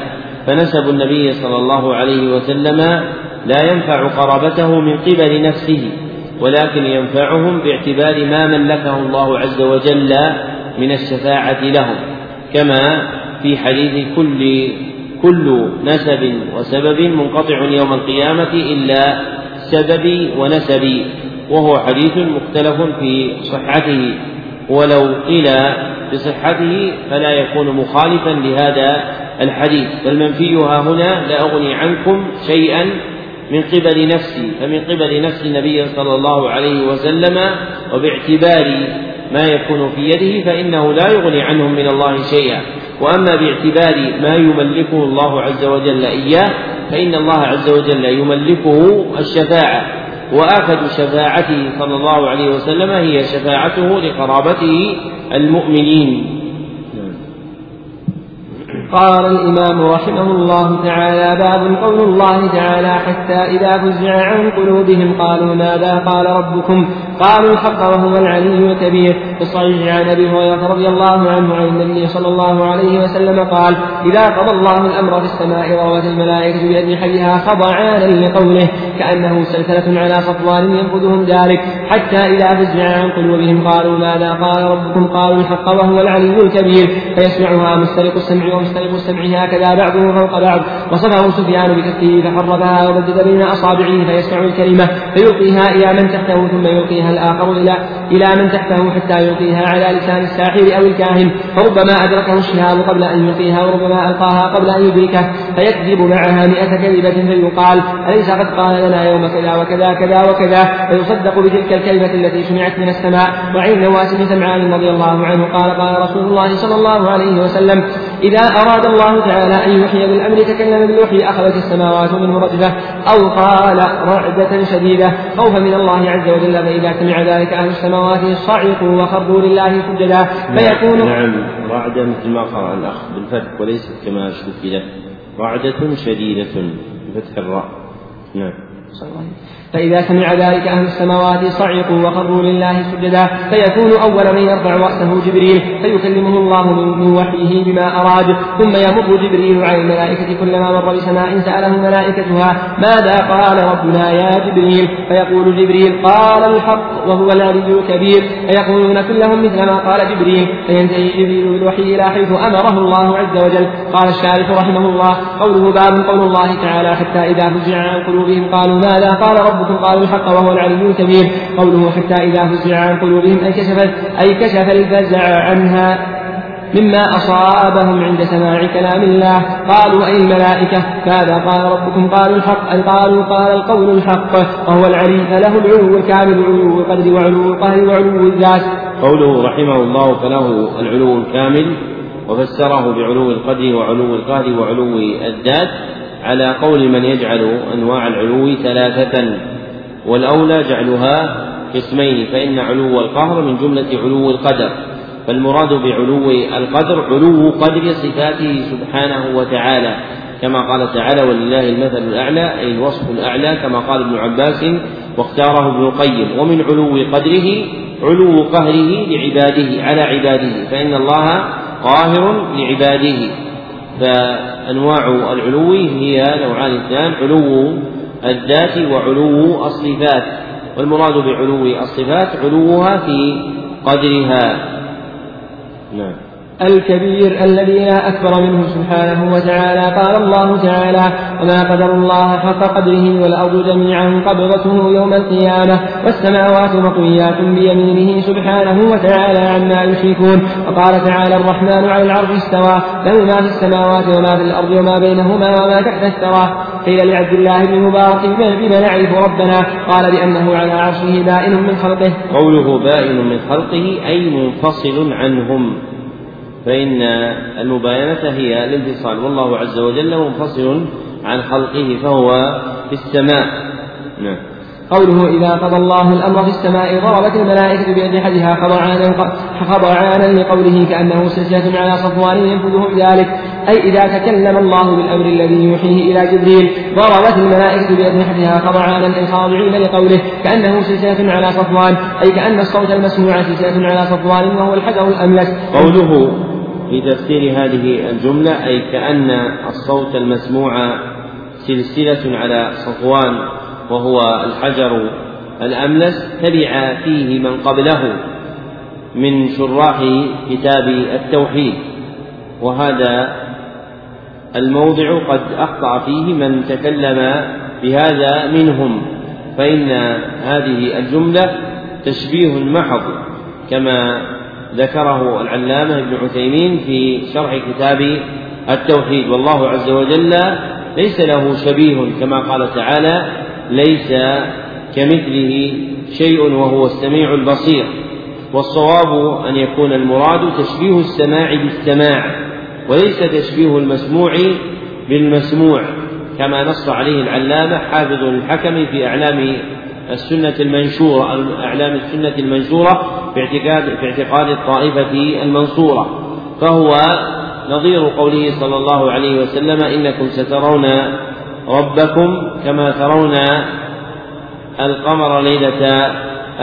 فنسب النبي صلى الله عليه وسلم لا ينفع قرابته من قبل نفسه ولكن ينفعهم باعتبار ما ملكه الله عز وجل من الشفاعة لهم. كما في حديث كل كل نسب وسبب منقطع يوم القيامة إلا سببي ونسبي وهو حديث مختلف في صحته. ولو قيل بصحته فلا يكون مخالفا لهذا الحديث. فالمنفي ها هنا لا أغني عنكم شيئا من قبل نفسي فمن قبل نفس النبي صلى الله عليه وسلم وباعتبار ما يكون في يده فإنه لا يغني عنهم من الله شيئا. وأما باعتبار ما يملكه الله عز وجل إياه فإن الله عز وجل يملكه الشفاعة وآخذ شفاعته صلى الله عليه وسلم هي شفاعته لقرابته المؤمنين. قال الإمام رحمه الله تعالى باب قول الله تعالى حتى إذا فزع عن قلوبهم قالوا ماذا قال ربكم؟ قالوا الحق وهو العلي الكبير. في عن أبي هريرة رضي الله عنه عن النبي صلى الله عليه وسلم قال إذا قضى الله الأمر في السماء روت الملائكة بأجنحتها خضعانا لقوله كأنه سلسلة على صفوان ينقذهم ذلك حتى إذا فزع عن قلوبهم قالوا ماذا قال ربكم؟ قالوا الحق وهو العلي الكبير. فيسمعها مسترق السمع ومسترق السمع هكذا بعضه فوق بعض. وصفه سفيان بكفه فحركها ومدد بين أصابعه فيسمع الكلمة فيلقيها إلى من تحته ثم يلقيها الآخر إلى إلى من تحته حتى يلقيها على لسان الساحر أو الكاهن. فربما أدركه الشهاب قبل أن يلقيها وربما ألقاها قبل أن يدركه. فيكذب معها مئة كذبة فيقال أليس قد قال لنا يوم كذا وكذا كذا وكذا؟ فيصدق بتلك الكلمة التي سمعت من السماء. وعن نواس بن سمعان رضي الله عنه قال قال رسول الله صلى الله عليه وسلم إذا أراد الله تعالى أن يحيي بالأمر تكلم بالوحي أخذت السماوات منه رجفة أو قال رعدة شديدة خوفا من الله عز وجل فإذا سمع ذلك أهل السماوات صعقوا وخروا لله سجدا فيكون نعم. رعدة مثل ما قرأ الأخ بالفتح وليست كما شكل رعدة شديدة بفتح الراء. نعم. فإذا سمع ذلك أهل السماوات صعقوا وخروا لله سجدا فيكون أول من يرفع رأسه جبريل فيكلمه الله من وحيه بما أراد. ثم يمر جبريل على الملائكة كلما مر بسماء سأله ملائكتها ماذا قال ربنا يا جبريل؟ فيقول جبريل قال الحق وهو العلي الكبير فيقولون كلهم مثل ما قال جبريل. فينتهي جبريل بالوحي إلى حيث أمره الله عز وجل. قال الشارح رحمه الله قوله باب قول الله تعالى حتى إذا فزع عن قلوبهم قالوا ماذا قال ربنا ربكم قالوا الحق وهو العلي الكبير. قوله حتى إذا فزع عن قلوبهم أي كشف أي كشف الفزع عنها مما أصابهم عند سماع كلام الله. قالوا أي الملائكة؟ ماذا قال ربكم؟ قالوا الحق أي قالوا قال القول الحق. وهو العلي فله العلو الكامل علو القدر وعلو القهر وعلو الذات. قوله رحمه الله فله العلو الكامل وفسره بعلو القدر وعلو القهر وعلو الذات. على قول من يجعل أنواع العلو ثلاثة والأولى جعلها قسمين فإن علو القهر من جملة علو القدر فالمراد بعلو القدر علو قدر صفاته سبحانه وتعالى كما قال تعالى ولله المثل الأعلى أي الوصف الأعلى كما قال ابن عباس واختاره ابن القيم ومن علو قدره علو قهره لعباده على عباده فإن الله قاهر لعباده. فأنواع العلو هي نوعان اثنان علو الذات وعلو الصفات. والمراد بعلو الصفات علوها في قدرها. نعم. الكبير الذي لا أكبر منه سبحانه وتعالى. قال الله تعالى وما قدر الله حق قدره والأرض جميعا قبضته يوم القيامة والسماوات مطويات بيمينه سبحانه وتعالى عما يشركون وقال تعالى الرحمن على العرش استوى له ما في السماوات وما في الأرض وما بينهما وما تحت الثرى قيل لعبد الله بن مبارك بما نعرف ربنا قال بأنه على عرشه بائن من خلقه. قوله بائن من خلقه أي منفصل عنهم. فإن المباينة هي الانفصال. والله عز وجل منفصل عن خلقه فهو في السماء. نعم. قوله إذا قضى الله الأمر في السماء ضربت الملائكة بأجنحتها خضعانا خضعانا لقوله كأنه سلسلة على صفوان ينفذهم ذلك. أي إذا تكلم الله بالأمر الذي يوحيه إلى جبريل ضربت الملائكة بأجنحتها خضعانا أي خاضعين لقوله كأنه سلسلة على صفوان. أي كأن الصوت المسموع سلسلة على صفوان وهو الحجر الأملس قوله في تفسير هذه الجملة أي كأن الصوت المسموع سلسلة على صفوان وهو الحجر الأملس تبع فيه من قبله من شراح كتاب التوحيد. وهذا الموضع قد أخطأ فيه من تكلم بهذا منهم. فإن هذه الجملة تشبيه محض كما ذكره العلامة ابن عثيمين في شرح كتاب التوحيد. والله عز وجل ليس له شبيه كما قال تعالى ليس كمثله شيء وهو السميع البصير. والصواب أن يكون المراد تشبيه السماع بالسماع وليس تشبيه المسموع بالمسموع كما نص عليه العلامة حافظ الحكم في أعلام السنة المنشورة أعلام السنة المنشورة في اعتقاد في اعتقاد الطائفة المنصورة. فهو نظير قوله صلى الله عليه وسلم إنكم سترون ربكم كما ترون القمر ليلة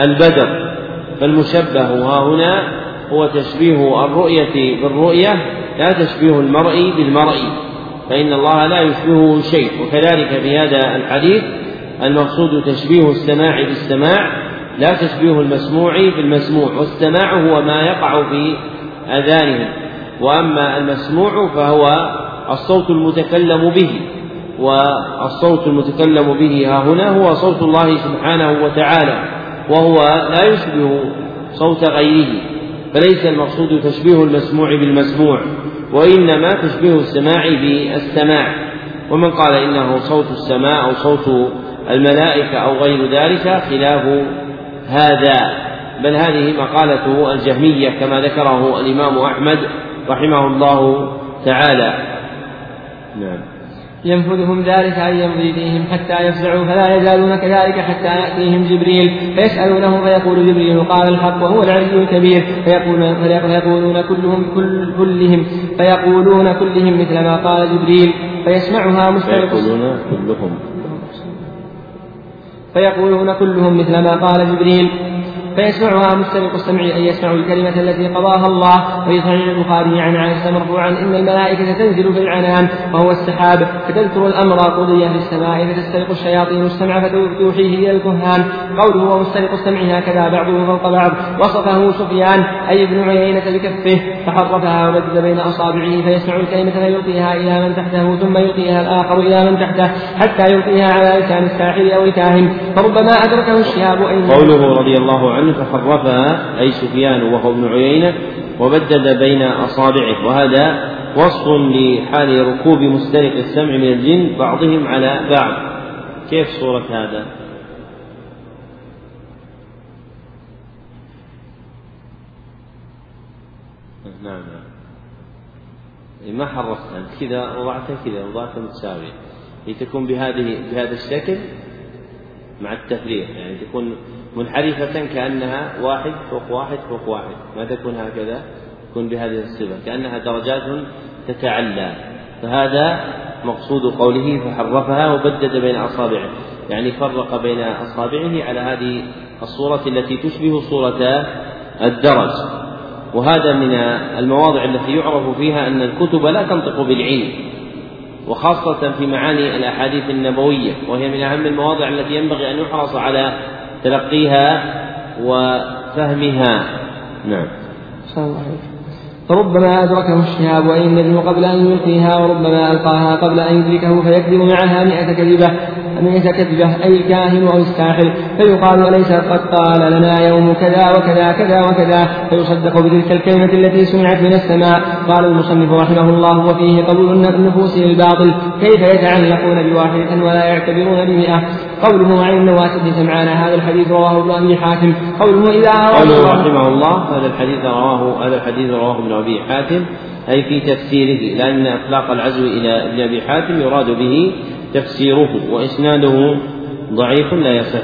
البدر. فالمشبه ها هنا هو تشبيه الرؤية بالرؤية لا تشبيه المرء بالمرء. فإن الله لا يشبهه شيء. وكذلك في هذا الحديث المقصود تشبيه السماع بالسماع لا تشبيه المسموع بالمسموع والسماع هو ما يقع في أذانهم. وأما المسموع فهو الصوت المتكلم به والصوت المتكلم به ها هنا هو صوت الله سبحانه وتعالى وهو لا يشبه صوت غيره فليس المقصود تشبيه المسموع بالمسموع وإنما تشبيه السماع بالسماع. ومن قال إنه صوت السماء أو صوت الملائكة أو غير ذلك خلاف هذا بل هذه مقالة الجهمية كما ذكره الإمام أحمد رحمه الله تعالى. نعم. ينفذهم ذلك أن يمضي فيهم حتى يفزعوا فلا يزالون كذلك حتى يأتيهم جبريل فيسألونه فيقول جبريل قال الحق وهو العلي الكبير فيقولون, فيقولون كلهم كل كلهم فيقولون كلهم مثل ما قال جبريل فيسمعها مستمع فيقولون كلهم. فيقولون كلهم مثل ما قال جبريل. فيسمعها مستمع السمع أن يسمع الكلمة التي قضاها الله وفي صحيح البخاري عن عائشة مرفوعا إن الملائكة تنزل في العنان وهو السحاب فتذكر الأمر قضي في السماء فتسترق الشياطين السمع فتوحيه إلى الكهان. قوله ومسترق السمع هكذا بعضه فوق بعض. وصفه سفيان أي ابن عيينة بكفه. فحرفها ومدد بين أصابعه فيسمع الكلمة فيلقيها إلى من تحته ثم يلقيها الآخر إلى من تحته حتى يلقيها على لسان الساحر أو الكاهن. فربما أدركه الشهاب أي قوله رضي الله عنه عنه فخرفها أي سفيان وهو ابن عيينة وبدد بين أصابعه. وهذا وصف لحال ركوب مسترق السمع من الجن بعضهم على بعض. كيف صورة هذا؟ نعم نعم. ما حرصتها كذا وضعتها كذا وضعتها متساوية. لتكون بهذه بهذا الشكل مع التفريق يعني تكون منحرفة كأنها واحد فوق واحد فوق واحد. ما تكون هكذا؟ تكون بهذه الصفة كأنها درجات تتعلى. فهذا مقصود قوله فحرفها وبدد بين أصابعه يعني فرق بين أصابعه على هذه الصورة التي تشبه صورة الدرج. وهذا من المواضع التي يعرف فيها أن الكتب لا تنطق بالعلم وخاصة في معاني الأحاديث النبوية وهي من أهم المواضع التي ينبغي أن يحرص على تلقيها وفهمها. نعم. فربما أدركه الشهاب وإن يندم قبل أن يلقيها وربما ألقاها قبل أن يدركه فيكذب معها مئة كذبة مئة كذبة أي الكاهن أو الساحر. فيقال أليس قد قال لنا يوم كذا وكذا كذا وكذا؟ فيصدق بتلك الكلمة التي سمعت من السماء. قال المصنف رحمه الله وفيه قبول النفوس للباطل كيف يتعلقون بواحدة ولا يعتبرون بمئة؟ قوله عن النواس بن سمعان هذا الحديث رواه ابن أبي حاتم. قوله إذا قوله رحمه الله هذا الحديث رواه هذا الحديث رواه ابن أبي حاتم أي في تفسيره لأن اطلاق العزو إلى ابن أبي حاتم يراد به تفسيره وإسناده ضعيف لا يصح.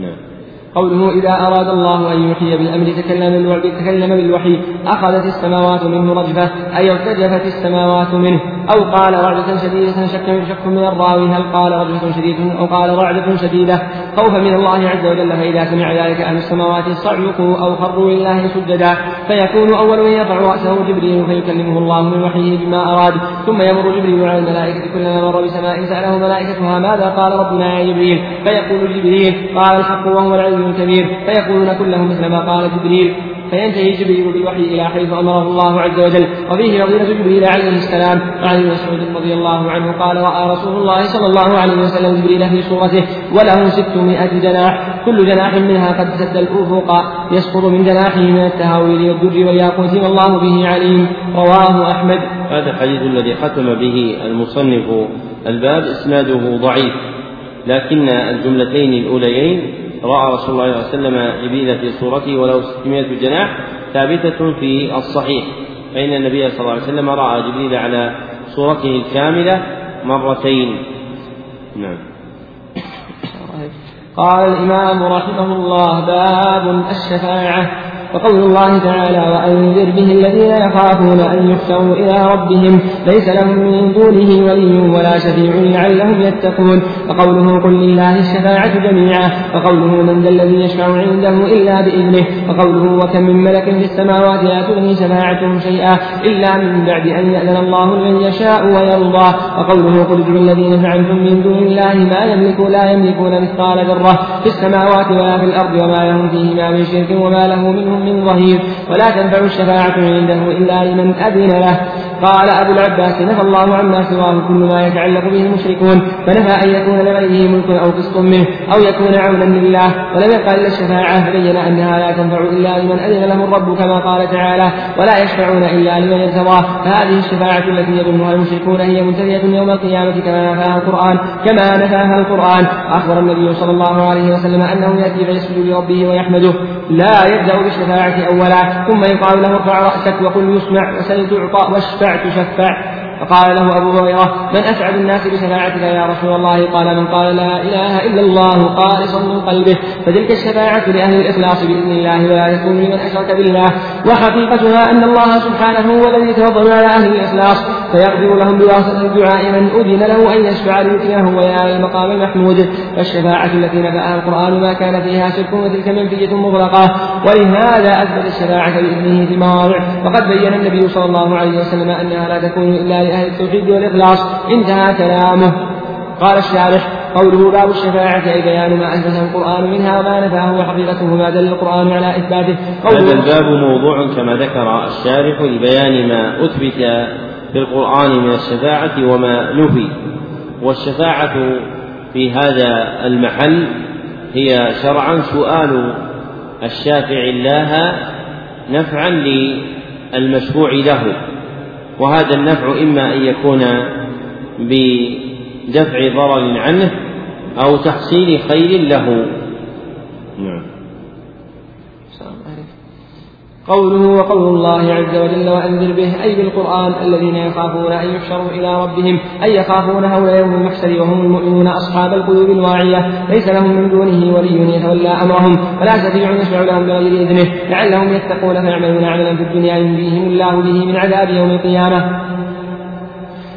نعم. قوله إذا أراد الله أن يوحي بالأمر تكلم تكلم بالوحي أخذت السماوات منه رجفة أي ارتجفت السماوات منه. أو قال رعدة شديدة شك شك من الراوي هل قال رجفة شديدة؟ أو قال رعدة شديدة. خوفا من الله عز وجل فإذا سمع ذلك أهل السماوات صعقوا أو خروا لله سجدا. فيكون أول من يرفع رأسه جبريل فيكلمه الله من وحيه بما أراد. ثم يمر جبريل على الملائكة كلما مر بسماء سأله ملائكتها ماذا قال ربنا يا جبريل؟ فيقول جبريل قال الحق وهو العلي الكبير فيقولون كلهم مثل ما قال جبريل. فينتهي جبريل بالوحي إلى حيث أمره الله عز وجل. وفيه فضيلة جبريل عليه السلام وعن مسعود رضي الله عنه قال رأى رسول الله صلى الله عليه وسلم جبريل في صورته وله ستمائة جناح. كل جناح منها قد سد الأفق يسقط من جناحه من التهاويل والدر والياقوت والله به عليم. رواه أحمد. هذا الحديث الذي ختم به المصنف الباب إسناده ضعيف لكن الجملتين الأوليين رأى رسول الله صلى الله عليه وسلم جبريل في صورته وله 600 جناح ثابتة في الصحيح فإن النبي صلى الله عليه وسلم رأى جبريل على صورته الكاملة مرتين. نعم. قال الإمام رحمه الله باب الشفاعة. وقول الله تعالى وأنذر به الذين يخافون أن يحشروا إلى ربهم. ليس لهم من دونه ولي ولا شفيع لعلهم يتقون. وقوله قل لله الشفاعة جميعا. وقوله من ذا الذي يشفع عنده إلا بإذنه. وقوله وكم من ملك في السماوات لا تغني شفاعتهم شيئا إلا من بعد أن يأذن الله لمن يشاء ويرضى. وقوله قل ادعوا الذين زعمتم من دون الله ما يملكوا لا يملكون مثقال ذرة في السماوات ولا في الأرض وما لهم فيهما من شرك وما له منهم من ظهير ولا تنفع الشفاعة عنده إلا لمن أذن له. قال أبو العباس نفى الله عما سواه كل ما يتعلق به المشركون فنفى أن يكون لغيره ملك أو قسط منه أو يكون عونا لله ولم يقل إلا الشفاعة فبين أنها لا تنفع إلا لمن أذن له الرب كما قال تعالى ولا يشفعون إلا لمن ارتضاه فهذه الشفاعة التي يظنها المشركون هي منتهية يوم القيامة كما نفاها القرآن كما نفاها القرآن. أخبر النبي صلى الله عليه وسلم أنه يأتي فيسجد لربه ويحمده. لا يبدأ بالشفاعة أولا ثم يقال له ارفع رأسك وقل يسمع وسل تعطى واشفع. تشفع فقال له أبو هريرة من أسعد الناس بشفاعتك يا رسول الله؟ قال من قال لا إله إلا الله خالصا من قلبه فتلك الشفاعة لأهل الإخلاص بإذن الله ولا تكون لمن أشرك بالله. وحقيقتها أن الله سبحانه هو الذي يتفضل على أهل الإخلاص فيقدر لهم بواسطة الدعاء من أذن له أن يشفع ليؤتيه وينال المقام المحمود. فالشفاعة التي نفاها القرآن ما كان فيها شرك وتلك منفية مغلقة. ولهذا أثبت الشفاعة بإذنه في مواضع. وقد بين النبي صلى الله عليه وسلم أنها لا تكون إلا لأهل التوحيد والإخلاص انتهى كلامه. قال الشارح قوله باب الشفاعة أي بيان ما أثبته القرآن منها وما نفاه وحقيقته ما دل القرآن على إثباته. هذا الباب موضوع كما ذكر الشارح لبيان ما أثبت في القرآن من الشفاعة وما نفي. والشفاعة في هذا المحل هي شرعا سؤال الشافع الله نفعا للمشفوع له. وهذا النفع إما أن يكون بدفع ضرر عنه أو تحصيل خير له. نعم. قوله وقول الله عز وجل وأنذر به أي بالقرآن الذين يخافون أن يحشروا إلى ربهم أي يخافون هول يوم المحشر وهم المؤمنون أصحاب القلوب الواعية. ليس لهم من دونه ولي يتولى أمرهم. ولا شفيع يشفع لهم بغير إذنه. لعلهم يتقون فيعملون عملا في الدنيا ينجيهم الله به من عذاب يوم القيامة.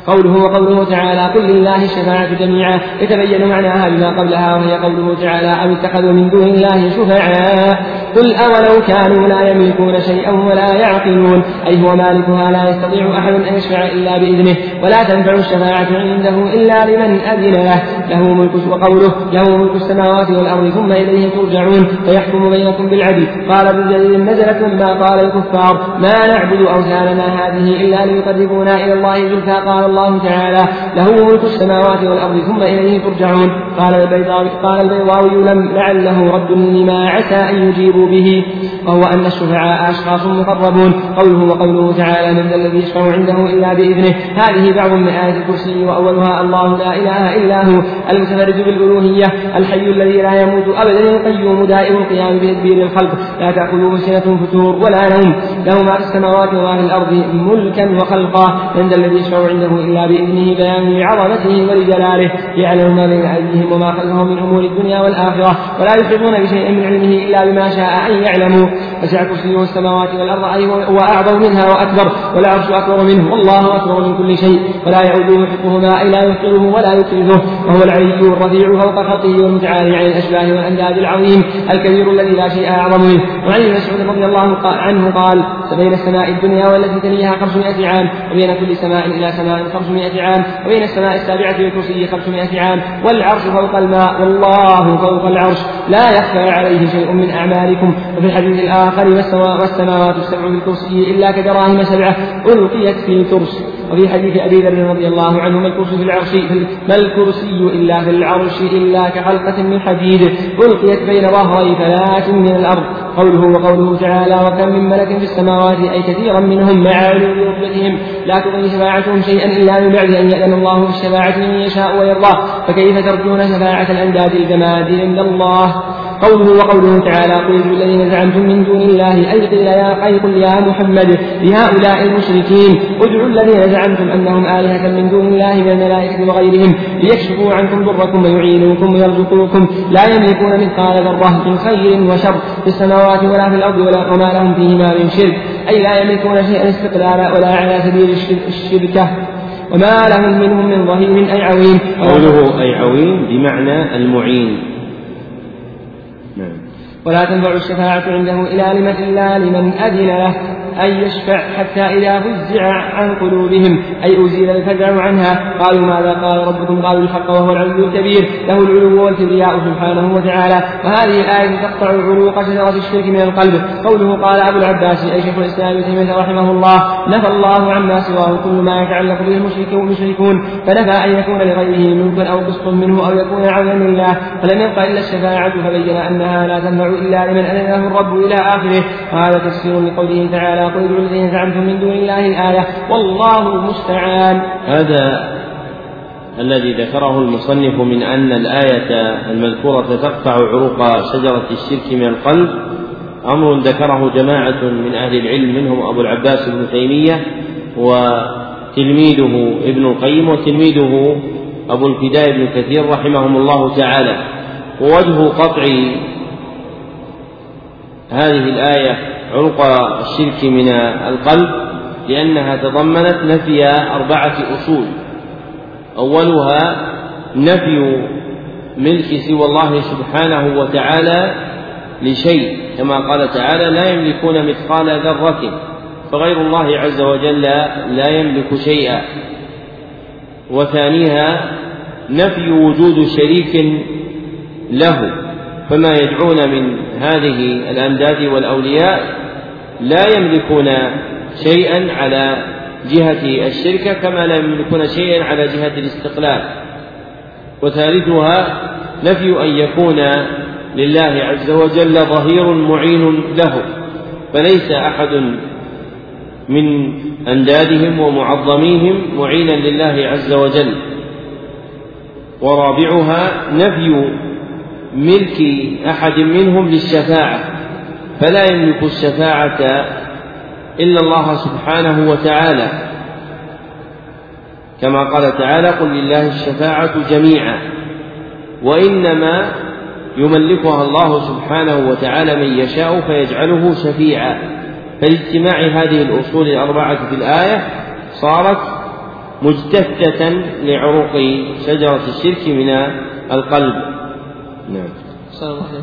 قوله وقوله تعالى قل لله الشفاعة جميعا يتبين معناها بما قبلها وهي قوله تعالى أم اتخذوا من دون الله شفعاء؟ قل أولو كانوا لا يملكون شيئا ولا يعقلون؟ أي هو مالكها لا يستطيع أحد أن يشفع إلا بإذنه ولا تنفع الشفاعة عنده إلا لمن أذن له. له ملك وقوله له ملك السماوات والأرض ثم إليه ترجعون فيحكم بينكم بالعدل. قال ابن جرير نزلت ما قال الكفار ما نعبد أوثاننا هذه إلا ليقربونا إلى الله زلفى قال الله تعالى له ملك السماوات والأرض ثم إليه ترجعون. قال البيضاوي قال البيضاوي لم لعله رد لما عسى أن يجيبوا به. وهو أن الشفعاء أشخاص مقربون. قوله وقوله تعالى من الذي يشفع عنده إلا بإذنه. هذه بعض من آية الكرسي وأولها الله لا إله إلا هو المتفرد بالألوهية الحي الذي لا يموت أبدا القيوم دائم القيام بتدبير الخلق. لا تأخذه سنة فتور ولا نوم. له ما في السماوات وما في الأرض ملكا وخلقا. من الذي يشفع عنده إلا بإذنه بيان لعظمته ولجلاله يعلم ما بين أيديهم وما خلفهم من أمور الدنيا والآخرة ولا يحيطون بشيء من علمه إلا بما شاء أن يعلموا. وسع كرسيه السماوات والأرض أي هو أعظم منها وأكبر والعرش أكبر منه والله أكبر من كل شيء. ولا يعوده حفظهما أي لا يحقره ولا يكرهه وهو العلي الرفيع فوق خلقه والمتعالي عن الأشباه والأنداد العظيم الكبير الذي لا شيء أعظم منه. وعن مسعود رضي الله عنه قال بين السماء الدنيا والتي تليها 500 عام وبين كل سماء إلى سماء 500 عام وبين السماء السابعة والكرسي 500 عام والعرش فوق الماء والله فوق العرش. لا يخفى عليه شيء من أعمالكم. وفي الحديث الآخر والسماوات السبع بالكرسي إلا كدراهم سبعة ألقيت في الكرسي. وفي حديث أبي ذر رضي الله عنه ما الكرسي في العرش؟ ما الكرسي إلا في العرش إلا كحلقة من حديد ألقيت بين ظهري ثلاث من الأرض. قوله وقوله تعالى وكم من ملك في السماوات أي كثيرا منهم مع علو رتبتهم لا تغني شفاعتهم شيئا إلا من بعد أن يأذن الله بالشفاعة لمن يشاء ويرضى فكيف ترجون شفاعة الأنداد الجماد عند الله قوله وقوله تعالى قل الذين زعمتم من دون الله أي قيل يا أي قل يا محمد لهؤلاء المشركين ادعوا الذين زعمتم أنهم آلهة من دون الله من الملائكة وغيرهم ليكشفوا عنكم ضركم ويعينوكم ويرزقوكم لا يملكون مثقال ذرة من خير وشر في السماوات ولا في الأرض ولا وما لهم فيهما من شرك أي لا يملكون شيئا استقلالا ولا على سبيل الشركة وما لهم منهم من ظهير أي عوين قوله أي عوين بمعنى المعين. ولا تنفع الشفاعة عنده إلا لمن إلا لمن أذن له. أن يشفع حتى إذا فزع عن قلوبهم أي أزيل الفزع عنها. قالوا ماذا قال ربكم؟ قالوا الحق وهو العلي الكبير له العلو والكبرياء سبحانه وتعالى. وهذه الآية تقطع عروق شجرة الشرك من القلب. قوله قال أبو العباس أي شيخ الإسلام ابن تيمية رحمه الله نفى الله عما سواه كل ما يتعلق به المشركون فنفى أن يكون لغيره ملك أو قسط منه أو يكون عونا لله. فلم يبق إلا الشفاعة فبين أنها لا تنفع إلا لمن أذن له الرب إلى آخره. وهذا تفسير لقوله تعالى قل ادعوا الذين زعمتم من دون الله الآية. والله المستعان. هذا الذي ذكره المصنف من أن الآية المذكورة تقطع عروق شجرة الشرك من القلب. أمر ذكره جماعة من أهل العلم منهم أبو العباس بن تيمية وتلميذه ابن القيم وتلميذه أبو الفداء بن كثير رحمهم الله تعالى. ووجه قطع هذه الآية عمق الشرك من القلب لأنها تضمنت نفي أربعة أصول. أولها نفي ملك سوى الله سبحانه وتعالى لشيء كما قال تعالى لا يملكون مثقال ذرة فغير الله عز وجل لا يملك شيئا. وثانيها نفي وجود شريك له. فما يدعون من هذه الأنداد والأولياء لا يملكون شيئا على جهة الشركة كما لا يملكون شيئا على جهة الاستقلال. وثالثها نفي أن يكون لله عز وجل ظهير معين له فليس أحد من أندادهم ومعظميهم معينا لله عز وجل. ورابعها نفي ملك أحد منهم للشفاعة فلا يملك الشفاعة إلا الله سبحانه وتعالى. كما قال تعالى قل لله الشفاعة جميعا وإنما يملكها الله سبحانه وتعالى من يشاء فيجعله شفيعا. فلإجتماع هذه الأصول الأربعة في الآية صارت مجتثة لعروق شجرة الشرك من القلب. نعم.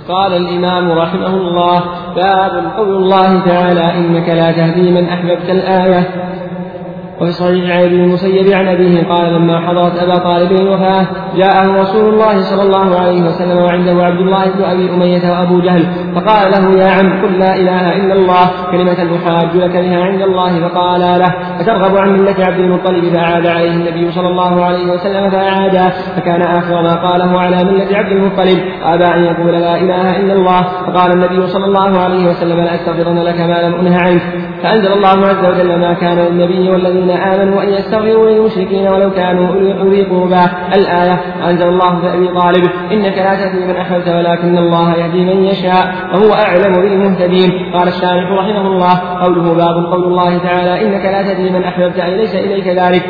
قال الإمام رحمه الله باب قول الله تعالى إنك لا تهدي من أحببت الآية. وفي صحيح عن المسيب عن أبيه قال لما حضرت أبا طالب الوفاة جاءه رسول الله صلى الله عليه وسلم وعنده عبد الله بن أبي أمية وأبو جهل فقال له يا عم قل لا إله إلا الله كلمة أحاج لك بها عند الله فقال له أترغب عن ملة عبد المطلب فأعاد عليه النبي صلى الله عليه وسلم فأعاد فكان آخر ما قاله على ملة عبد المطلب أبى أن يقول لا إله إلا الله فقال النبي صلى الله عليه وسلم لأستغفرن لك ما لم أنه عنك فأنزل الله عز وجل ما كان للنبي والذين آمنوا أن يستغفروا للمشركين ولو كانوا أولي قربى الآية أنزل الله في أبي طالب إنك لا تهدي من أحببت ولكن الله يهدي من يشاء وهو أعلم بالمهتدين. قال الشارح رحمه الله قوله باب قول الله تعالى إنك لا تهدي من أحببت أي ليس إليك ذلك.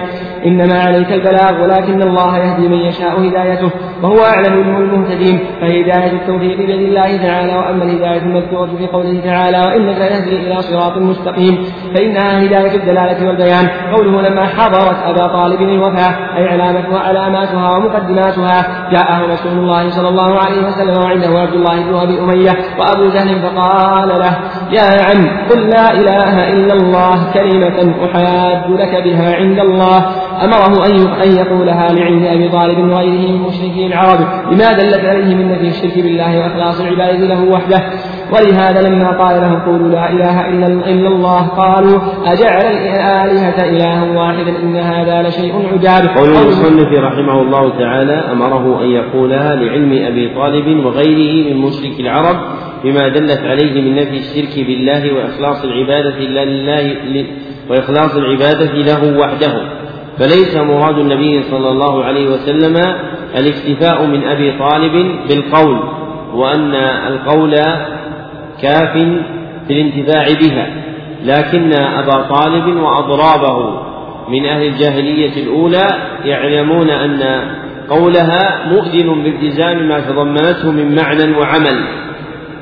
إنما عليك البلاغ ولكن الله يهدي من يشاء هدايته وهو أعلم بالمهتدين فهداية التوفيق بيد الله تعالى وأما الهداية المذكورة في قوله تعالى وإنك لتهدي إلى صراط مستقيم. فإنها هداية الدلالة والبيان. قوله لما حضرت أبا طالب الوفاة أي علامتها علاماتها ومقدماتها جاءه رسول الله صلى الله عليه وسلم وعنده عبد الله بن أبي أمية وأبو جهل فقال له يا عم قل لا إله إلا الله كلمة أحاج لك بها عند الله. أمره أن يقولها لعلم أبي طالب وغيره من مشركي العرب. لما دلت عليه من نفي الشرك بالله وإخلاص العبادة له وحده؟ ولهذا لما قال لهم قولوا لا إله إلا الله قالوا أجعل الآلهة إلها واحدا إن هذا لشيء عجاب. قول المصنف رحمه الله تعالى أمره أن يقولها لعلم أبي طالب وغيره من مشرك العرب بما دلت عليه من نفي الشرك بالله وإخلاص العبادة لله وإخلاص العبادة له وحده. فليس مراد النبي صلى الله عليه وسلم الاكتفاء من أبي طالب بالقول وأن القول كاف في الانتفاع بها لكن أبا طالب وأضرابه من أهل الجاهلية الأولى يعلمون أن قولها مؤذن بالتزام ما تضمنته من معنى وعمل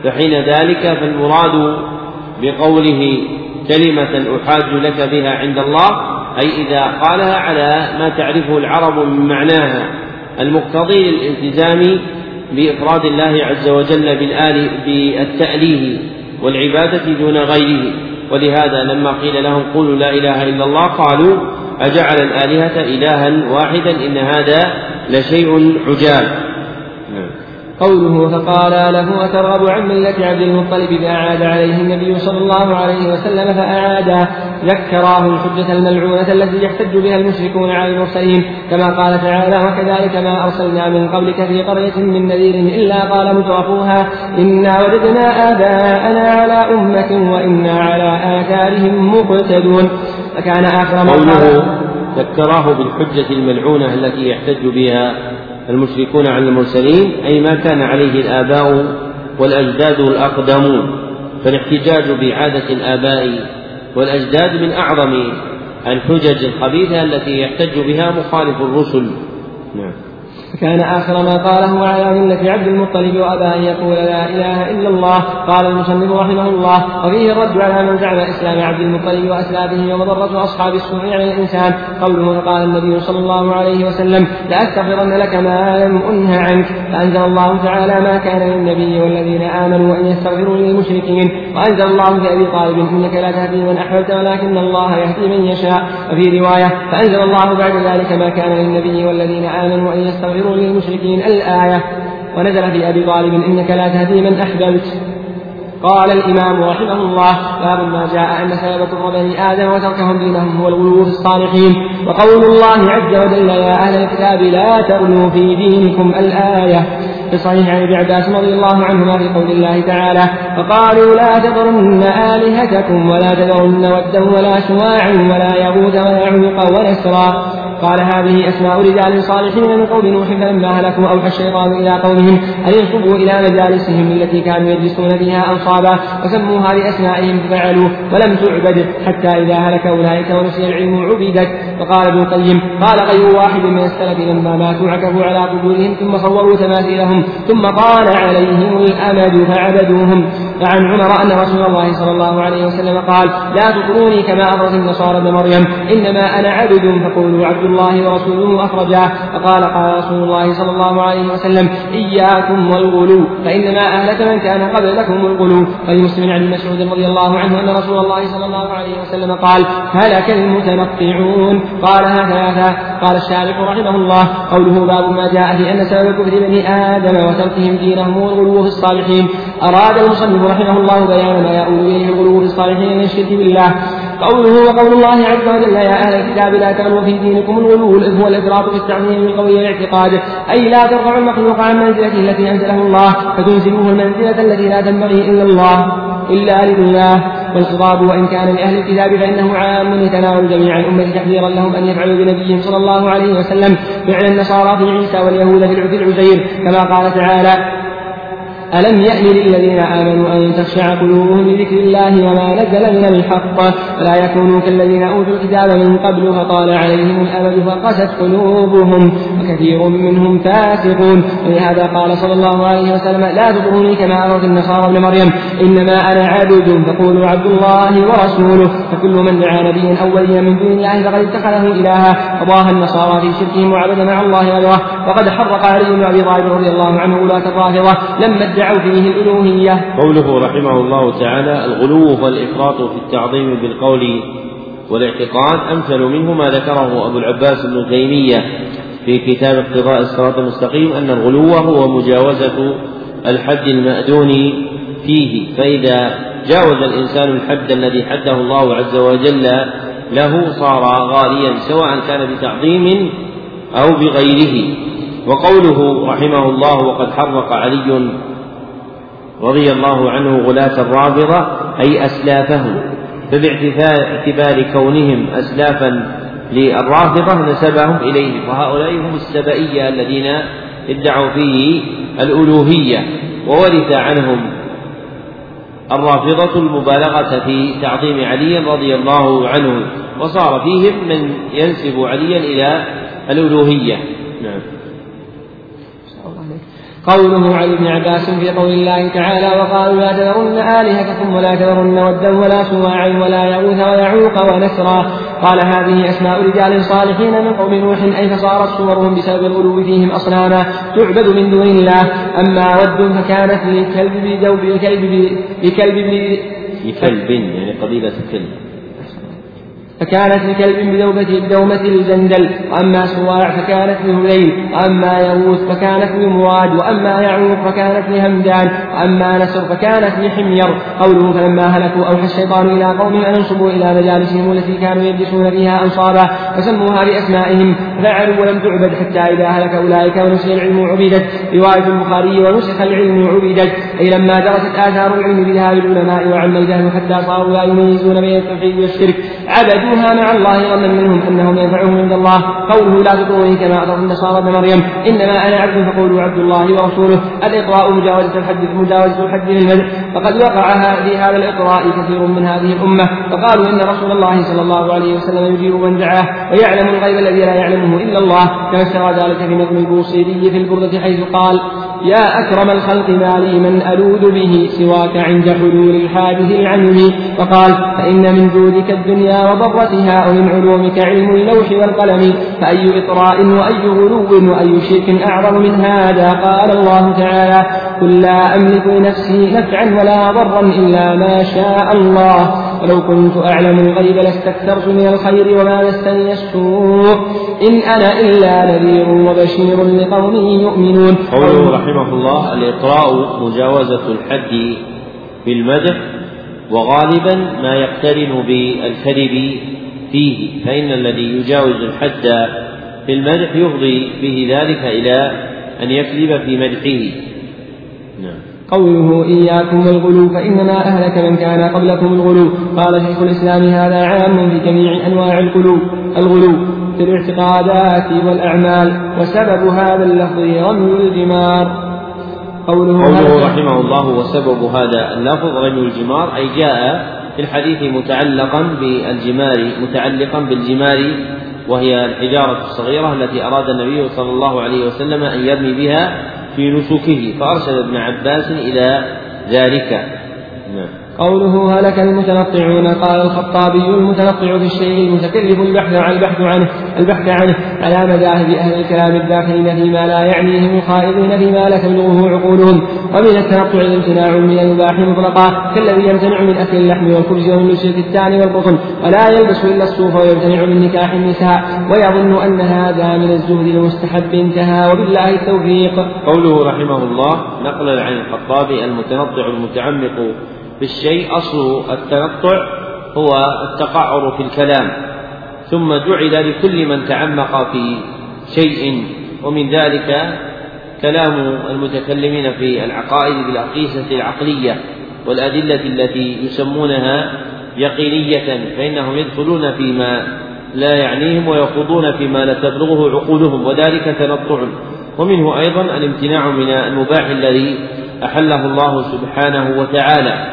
فحين ذلك فالمراد بقوله كلمة أحاج لك بها عند الله أي إذا قالها على ما تعرفه العرب من معناها المقتضي للالتزام بإفراد الله عز وجل بالآل بالتأليه والعبادة دون غيره. ولهذا لما قيل لهم قولوا لا إله إلا الله قالوا أجعل الآلهة إلها واحدا إن هذا لشيء عجاب. قوله فقال له أترغب عن ملة عبد المطلب فأعاد عليه النبي صلى الله عليه وسلم فأعاد ذكراه الحجة الملعونة التي يحتج بها المشركون على المرسلين. كما قال تعالى وكذلك ما أرسلنا من قبلك في قرية من نذير إلا قال مترفوها إنا وجدنا آباءنا على أمة وإنا على آثارهم مقتدون. فكان آخر ما قوله ذكراه بالحجة الملعونة التي يحتج بها المشركون على المرسلين أي ما كان عليه الآباء والأجداد الأقدمون فالاحتجاج بعادة الآباء والأجداد من أعظم الحجج الخبيثة التي يحتج بها مخالف الرسل. نعم. فكان آخر ما قاله على ملة عبد المطلب وأبى أن يقول لا إله إلا الله قال المصنف رحمه الله وفيه الرد على من زعم إسلام عبد المطلب وأسلافه ومضرة أصحاب السوء على الإنسان. قوله فقال النبي صلى الله عليه وسلم لأستغفرن لك ما لم أنه عنك فأنزل الله تعالى ما كان للنبي والذين آمنوا أن يستغفروا للمشركين. وأنزل الله في أبي طالب إنك لا تهدي من أحببت ولكن الله يهدي من يشاء. وفي رواية فأنزل الله بعد ذلك ما كان للنبي والذين آمنوا أن يستغفروا يستغفروا للمشركين الآية ونزل في أبي طالب إنك لا تهدي من أحببت. قال الإمام رحمه الله باب ما جاء أن سبب كفر بني آدم وتركهم دينهم هو الغلو في الصالحين. وقول الله عز وجل يا أهل الكتاب لا تغلوا في دينكم الآية. في صحيح عن ابن عباس رضي الله عنهما في قول الله تعالى فقالوا لا تذرن آلهتكم ولا تذرن ودا ولا سواعا ولا يغوث ويعوق ونسرا قال هذه أسماء رجال صالحين من قوم نوح فلما هلكوا أوحى الشيطان إلى قومهم أن ينصبوا إلى مجالسهم التي كانوا يجلسون فيها أنصابا وسموها بأسمائهم ففعلوا ولم تعبد حتى إذا هلك أولئك ونسي العلم عبدت. فقال ابن القيم قال غير واحد من السلف لما ماتوا عكفوا على قبورهم ثم صوروا تماثيلهم ثم طال عليهم الأمد فعبدوهم. فعن عمر أن رسول الله صلى الله عليه وسلم قال لا تطروني كما أطرت النصارى ابن مريم إنما أنا عبد فقولوا عبد الله ورسوله أخرجاه. فقال قال رسول الله صلى الله عليه وسلم إياكم والغلو فإنما أهلك من كان قبلكم الغلو. ولمسلم عن مسعود رضي الله عنه أن رسول الله صلى الله عليه وسلم قال هلك المتنطعون. قالها ثلاثة قال الشارح رحمه الله قوله باب ما جاء في أن سبب كفر بني آدم وتركهم دينهم والغلو في الصالحين. أراد المصنف رحمه الله بيان ما يؤول إليه الغلو الصالحين من الشرك بالله. قوله وقول الله عز وجل يا أهل الكتاب لا تغلوا في دينكم الغلو هو الإفراط في التعظيم بالقول والاعتقاد أي لا ترفعوا المخلوق عن منزلته التي أنزله الله فتنزلوه المنزلة التي لا تنبغي إلا الله إلا لله. والخطاب وإن كان لأهل الكتاب فإنه عام يتناول جميع الأمة تحذيرا لهم أن يفعلوا بنبيهم صلى الله عليه وسلم فعل النصارى في عيسى واليهود في العزير كما قال تعالى ألم يأن للذين آمنوا أن تخشع قلوبهم لذكر الله وما نزل من الحق ولا يكونوا كالذين أوتوا الكتاب من قبل فطال عليهم الأمد فقست قلوبهم وكثير منهم فاسقون ولهذا قال صلى الله عليه وسلم لا تطروني كما أرد النصارى ابن مريم إنما أنا عبد فقولوا عبد الله ورسوله فكل من دعا نبيا أو وليا من دون الله فقد اتخذه إلها فضاها النصارى في شركهم وعبد مع الله غيره وقد حرق علي بن أبي طالب رضي الله عنه ولاة الرافضة لما ادعوا فيه الألوهية. قوله رحمه الله تعالى الغلو والإفراط في التعظيم بالقول والاعتقاد أمثل منه ما ذكره أبو العباس ابن تيمية في كتاب اقتضاء الصراط المستقيم أن الغلو هو مجاوزة الحد المأذون فيه. فإذا جاوز الإنسان الحد الذي حده الله عز وجل له صار غاليا سواء كان بتعظيم أو بغيره. وقوله رحمه الله وقد حرق علي رضي الله عنه غلاة الرافضة أي أسلافهم. فباعتبار كونهم أسلافا للرافضة نسبهم إليهم. وهؤلاء هم السبئية الذين ادعوا فيه الألوهية. وورث عنهم الرافضة المبالغة في تعظيم علي رضي الله عنه. وصار فيهم من ينسب عليا إلى الألوهية. نعم. قوله عن ابن عباس في قول الله تعالى وقالوا لا تذرن آلهتكم ولا تذرن ودا ولا سواعا ولا يغوث ويعوق ونسرا. قال هذه أسماء رجال صالحين من قوم نوح أي فصارت صورهم بسبب الغلو فيهم أصناما تعبد من دون الله. أما ود فكانت لكلب بجوب لكلب لكلب لكلب يعني قبيلة كلب فكانت لكلب بدومة بدومة الجندل وأما سواع فكانت لهذيل وأما يغوث فكانت لمراد وأما يعوق فكانت لهمدان وأما نسر فكانت لحمير. قوله فلما هلكوا أوحى الشيطان إلى قومهم أن انصبوا إلى مجالسهم التي كانوا يجلسون فيها أنصابا فسموها بأسمائهم فعلوا ولم تعبد حتى إذا هلك أولئك ونسي العلم عبدت. رواية البخاري ونسخ العلم عبدت. أي لما درست آثار العلم بذهاب العلماء وعم الجهل حتى صاروا لا يميزون بين التوحيد والشرك عبدوا يعبدوها مع الله ظنا منهم أنهم ينفعهم عند الله. قوله لا تطروني كما اطرت النصارى ابن مريم إنما أنا عبد فقولوا عبد الله ورسوله. الاطراء مجاوزه الحد مجاوزه الحد للمدح فقد وقع في هذا الاطراء كثير من هذه الأمة. فقالوا إن رسول الله صلى الله عليه وسلم يجيب من دعاه ويعلم الغيب الذي لا يعلمه إلا الله. كما استوى ذلك في نظم البوصيري في البردة حيث قال يا أكرم الخلق ما لي من ألوذ به سواك عند حلول الحادث العمم وقال فإن من جودك الدنيا وضرتها ومن علومك علم اللوح والقلم فأي إطراء وأي غلو وأي شرك أعظم من هذا؟ قال الله تعالى قل لا أملك لنفسي نفعا ولا ضرا إلا ما شاء الله. ولو كنت أعلم الغيب لاستكثرت من الخير وما مسني السوء. إن أنا إلا نذير وبشير لقوم يؤمنون. قوله رحمه الله الإقراء مجاوزة الحد بالمدح وغالبا ما يقترن بالكذب فيه فإن الذي يجاوز الحد في المدح يفضي به ذلك إلى أن يكذب في مدحه. قوله إياكم والغلو فإنما أهلك من كان قبلكم الغلو. قال شيخ الإسلام هذا عام في جميع أنواع الغلو الغلو في الاعتقادات والأعمال وسبب هذا اللفظ رمي الجمار. قوله, قوله رحمه الله وسبب هذا اللفظ رمي الجمار أي جاء في الحديث متعلقا بالجمار متعلقا بالجمار وهي الحجارة الصغيرة التي أراد النبي صلى الله عليه وسلم أن يرمي بها في نسكه فأرشد ابن عباس إلى ذلك. نعم. قوله هلك المتنطعون قال الخطابي المتنطع في الشيء المتكلف البحث عن البحث عنه البحث عنه على مذاهب أهل الكلام الداخلين فيما لا يعنيهم الخائضين فيما لا تبلغه عقولهم ومن التنطع الامتناع من المباح مطلقا كالذي يمتنع من أكل اللحم والخبز ومن لبس الكتان والقطن ولا يلبس إلا الصوف ويمتنع من نكاح النساء. ويظن أن هذا من الزهد المستحب انتهى وبالله التوفيق. قوله رحمه الله نقلا عن الخطابي المتنطع المتعمق في الشيء أصل التنطع هو التقعر في الكلام. ثم جعل لكل من تعمق في شيء ومن ذلك كلام المتكلمين في العقائد بالأقيسة العقلية والأدلة التي يسمونها يقينية فإنهم يدخلون فيما لا يعنيهم ويخوضون فيما لا تبلغه عقولهم وذلك تنطع. ومنه أيضا الامتناع من المباح الذي أحله الله سبحانه وتعالى.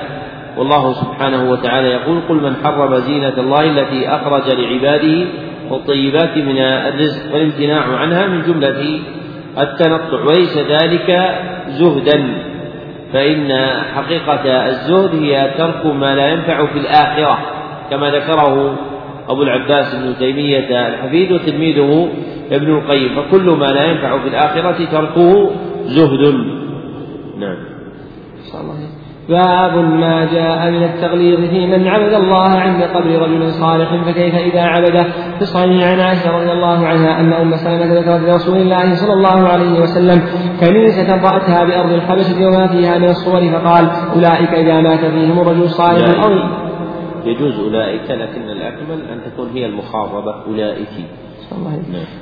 والله سبحانه وتعالى يقول قل من حرم زينة الله التي أخرج لعباده والطيبات من الرزق والامتناع عنها من جملة التنطع وليس ذلك زهدا. فإن حقيقة الزهد هي ترك ما لا ينفع في الآخرة كما ذكره أبو العباس بن تيمية الحفيد وتلميذه ابن القيم. فكل ما لا ينفع في الآخرة تركه زهد. نعم. باب ما جاء من التغليظ في من عبد الله عند قبر رجل صالح فكيف إذا عبده. في الصحيح عن عائشة رضي الله عنها أن أم سلمة ذكرت لرسول الله صلى الله عليه وسلم كنيسة رأتها بأرض الحبشة وما فيها من الصور فقال أولئك إذا مات فيهم الرجل الصالح أو يجوز أولئك لكن الأكمل أن تكون هي المخاطبة أولئك.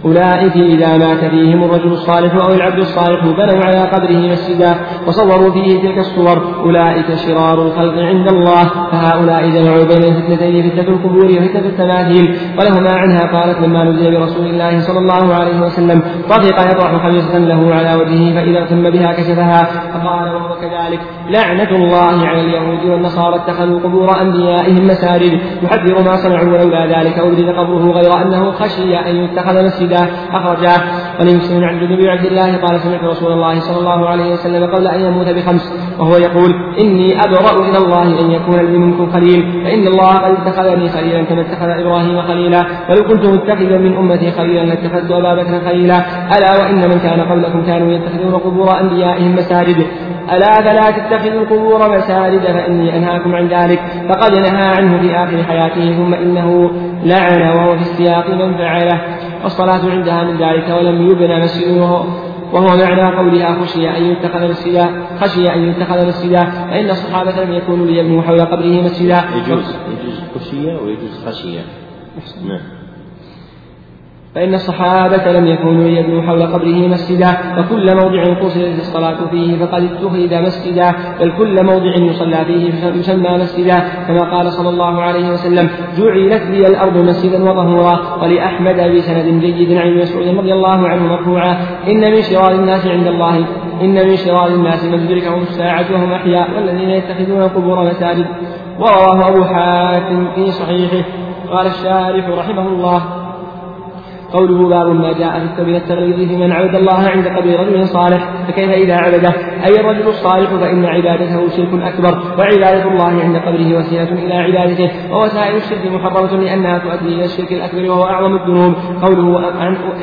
أولئك إذا مات فيهم الرجل الصالح أو العبد الصالح بنوا على قبره مسجدا وصوروا فيه تلك الصور. أولئك شرار الخلق عند الله. فهؤلاء جمعوا بين الفتنتين فتنة القبور وفتنة التماثيل. ولهما عنها قالت لما نزل برسول الله صلى الله عليه وسلم طفق يطرح خميصة له على وجهه فإذا اغتم بها كشفها. فقال وهو كذلك لعنة الله على اليهود والنصارى اتخذوا قبور أنبيائهم مساجد. يحذر ما صنعوا ولولا ذلك أبرز قبره غير أنه خشي أن يتخذ مسجدا أخرجاه ولمسلم عن جندب عبد الله قال سمعت رسول الله صلى الله عليه وسلم قبل أن يموت بخمس وهو يقول إني أبرأ إلى الله أن يكون لي منكم خليل فإن الله قد اتخذني خليلا كما اتخذ إبراهيم خليلا. ولو كنت متخذا من أمتي خليلا لاتخذت أبا بكر خليلا. ألا وإن من كان قبلكم كانوا يتخذون قبور أنبيائهم مساجد. ألا فلا تتخذوا القبور مساجد فإني أنهاكم عن ذلك. فقد نهى عنه في آخر حياته ثم إنه لعن وهو في السياق من فعله. والصلاة عندها من ذلك ولم يبنى مسجد وهو معنى قولها خشي أن يتخذ مسجدا خشي أن يتخذ مسجدا. فإن الصحابة لم يكونوا ليبنوا حول قبره مسجدا. يجوز يجوز خشية ويجوز خشية. نعم. فإن الصحابة لم يكونوا يبنوا حول قبره مسجدا فكل موضع قصدت الصلاة فيه فقد اتخذ مسجدا بل كل موضع يصلى فيه يسمى مسجدا. كما قال صلى الله عليه وسلم جعلت لي الأرض مسجدا وطهورا ولأحمد بسند جيد عن مسعود رضي الله عنه مرفوعا إن من شرار الناس عند الله إن من شرار الناس من تدركهم الساعة وهم أحياء والذين يتخذون القبور مساجد. ورواه أبو حاتم في صحيحه. قال الشارح رحمه الله قوله باب ما جاء في السبيل التغليظ في من عبد الله عند قبر رجل صالح فكيف إذا عبده؟ أي الرجل الصالح فإن عبادته شرك أكبر وعبادة الله عند قبره وسيلة إلى عبادته ووسائل الشرك محرمة لأنها تؤدي إلى الشرك الأكبر وهو أعظم الذنوب. قوله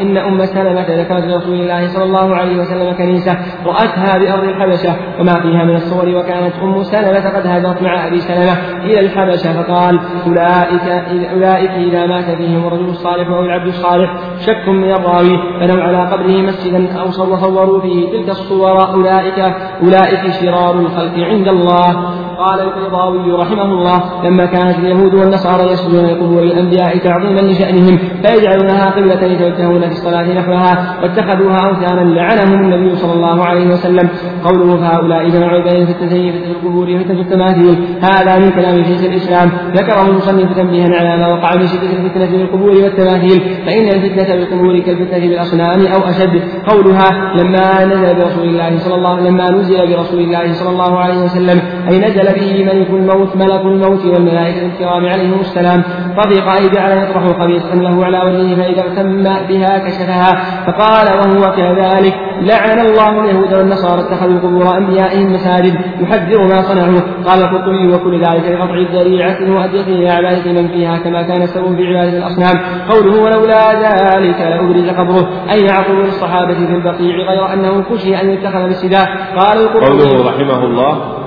إن أم سلمة ذكرت لرسول الله صلى الله عليه وسلم كنيسة رأتها بأرض الحبشة وما فيها من الصور وكانت أم سلمة قد هاجرت مع أبي سلمة إلى الحبشة فقال أولئك أولئك إذا مات فيهم الرجل الصالح أو العبد الصالح شك من الراوي بنوا على قبره مسجدا أو صوروا فيه تلك الصور أولئك أولئك شرار الخلق عند الله. قال القرضاوي رحمه الله لما كانت اليهود والنصارى يسجدون لقبور الأنبياء تعظيما لشأنهم فيجعلونها قبلة يتوجهون في الصلاة نحوها واتخذوها أوثانا لعنهم النبي صلى الله عليه وسلم. قوله فهؤلاء جمعوا بين فتنتين فتنة القبور وفتنة التماثيل هذا من كلام شيخ الإسلام. ذكره المصنف تنبيها على ما وقع من شدة الفتنة بالقبور والتماثيل فإن الفتنة بالقبور كالفتنة بالأصنام أو أشد. قولها لما نزل برسول الله صلى الله لما نزل برسول الله صلى الله عليه وسلم أي نزل به ملك الموت ملك الموت والملائكة الكرام عليهم السلام. طبق أي جعل يطرح خبيثا له على وجهه فإذا اغتم بها كشفها. فقال وهو كذلك لعن الله اليهود والنصارى اتخذوا قبور أنبيائهم مساجد يحذر ما صنعوا. قال القرطبي وكل ذلك لقطع الذريعة وأدية إلى عبادة من فيها كما كان السبب في عبادة الأصنام. قوله ولولا ذلك لأبرز قبره. أي يعقل للصحابة في البقيع غير أنه خشي أن يتخذ مسجدا قال القرطبي قوله رحمه الله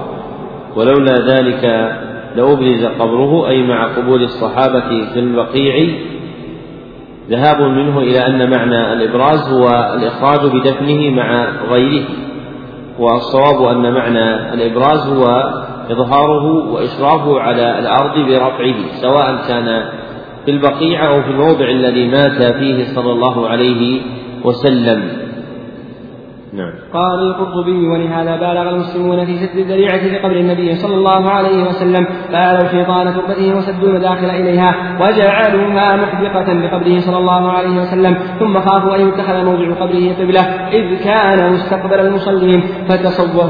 ولولا ذلك لأبرز قبره أي مع قبول الصحابة في البقيع ذهاب منه إلى أن معنى الإبراز هو الإخراج بدفنه مع غيره والصواب أن معنى الإبراز هو إظهاره وإشرافه على الأرض برفعه سواء كان في البقيع أو في الموضع الذي مات فيه صلى الله عليه وسلم. نعم. قال القرطبي ولهذا بالغ المسلمون في سد الذريعة لقبر النبي صلى الله عليه وسلم فآلوا شيطان تربته وسدوا المداخل إليها وجعلوها محدقة لقبره صلى الله عليه وسلم ثم خافوا أن يتخذ موضع قبره قبلة إذ كان مستقبل المصلين فتصور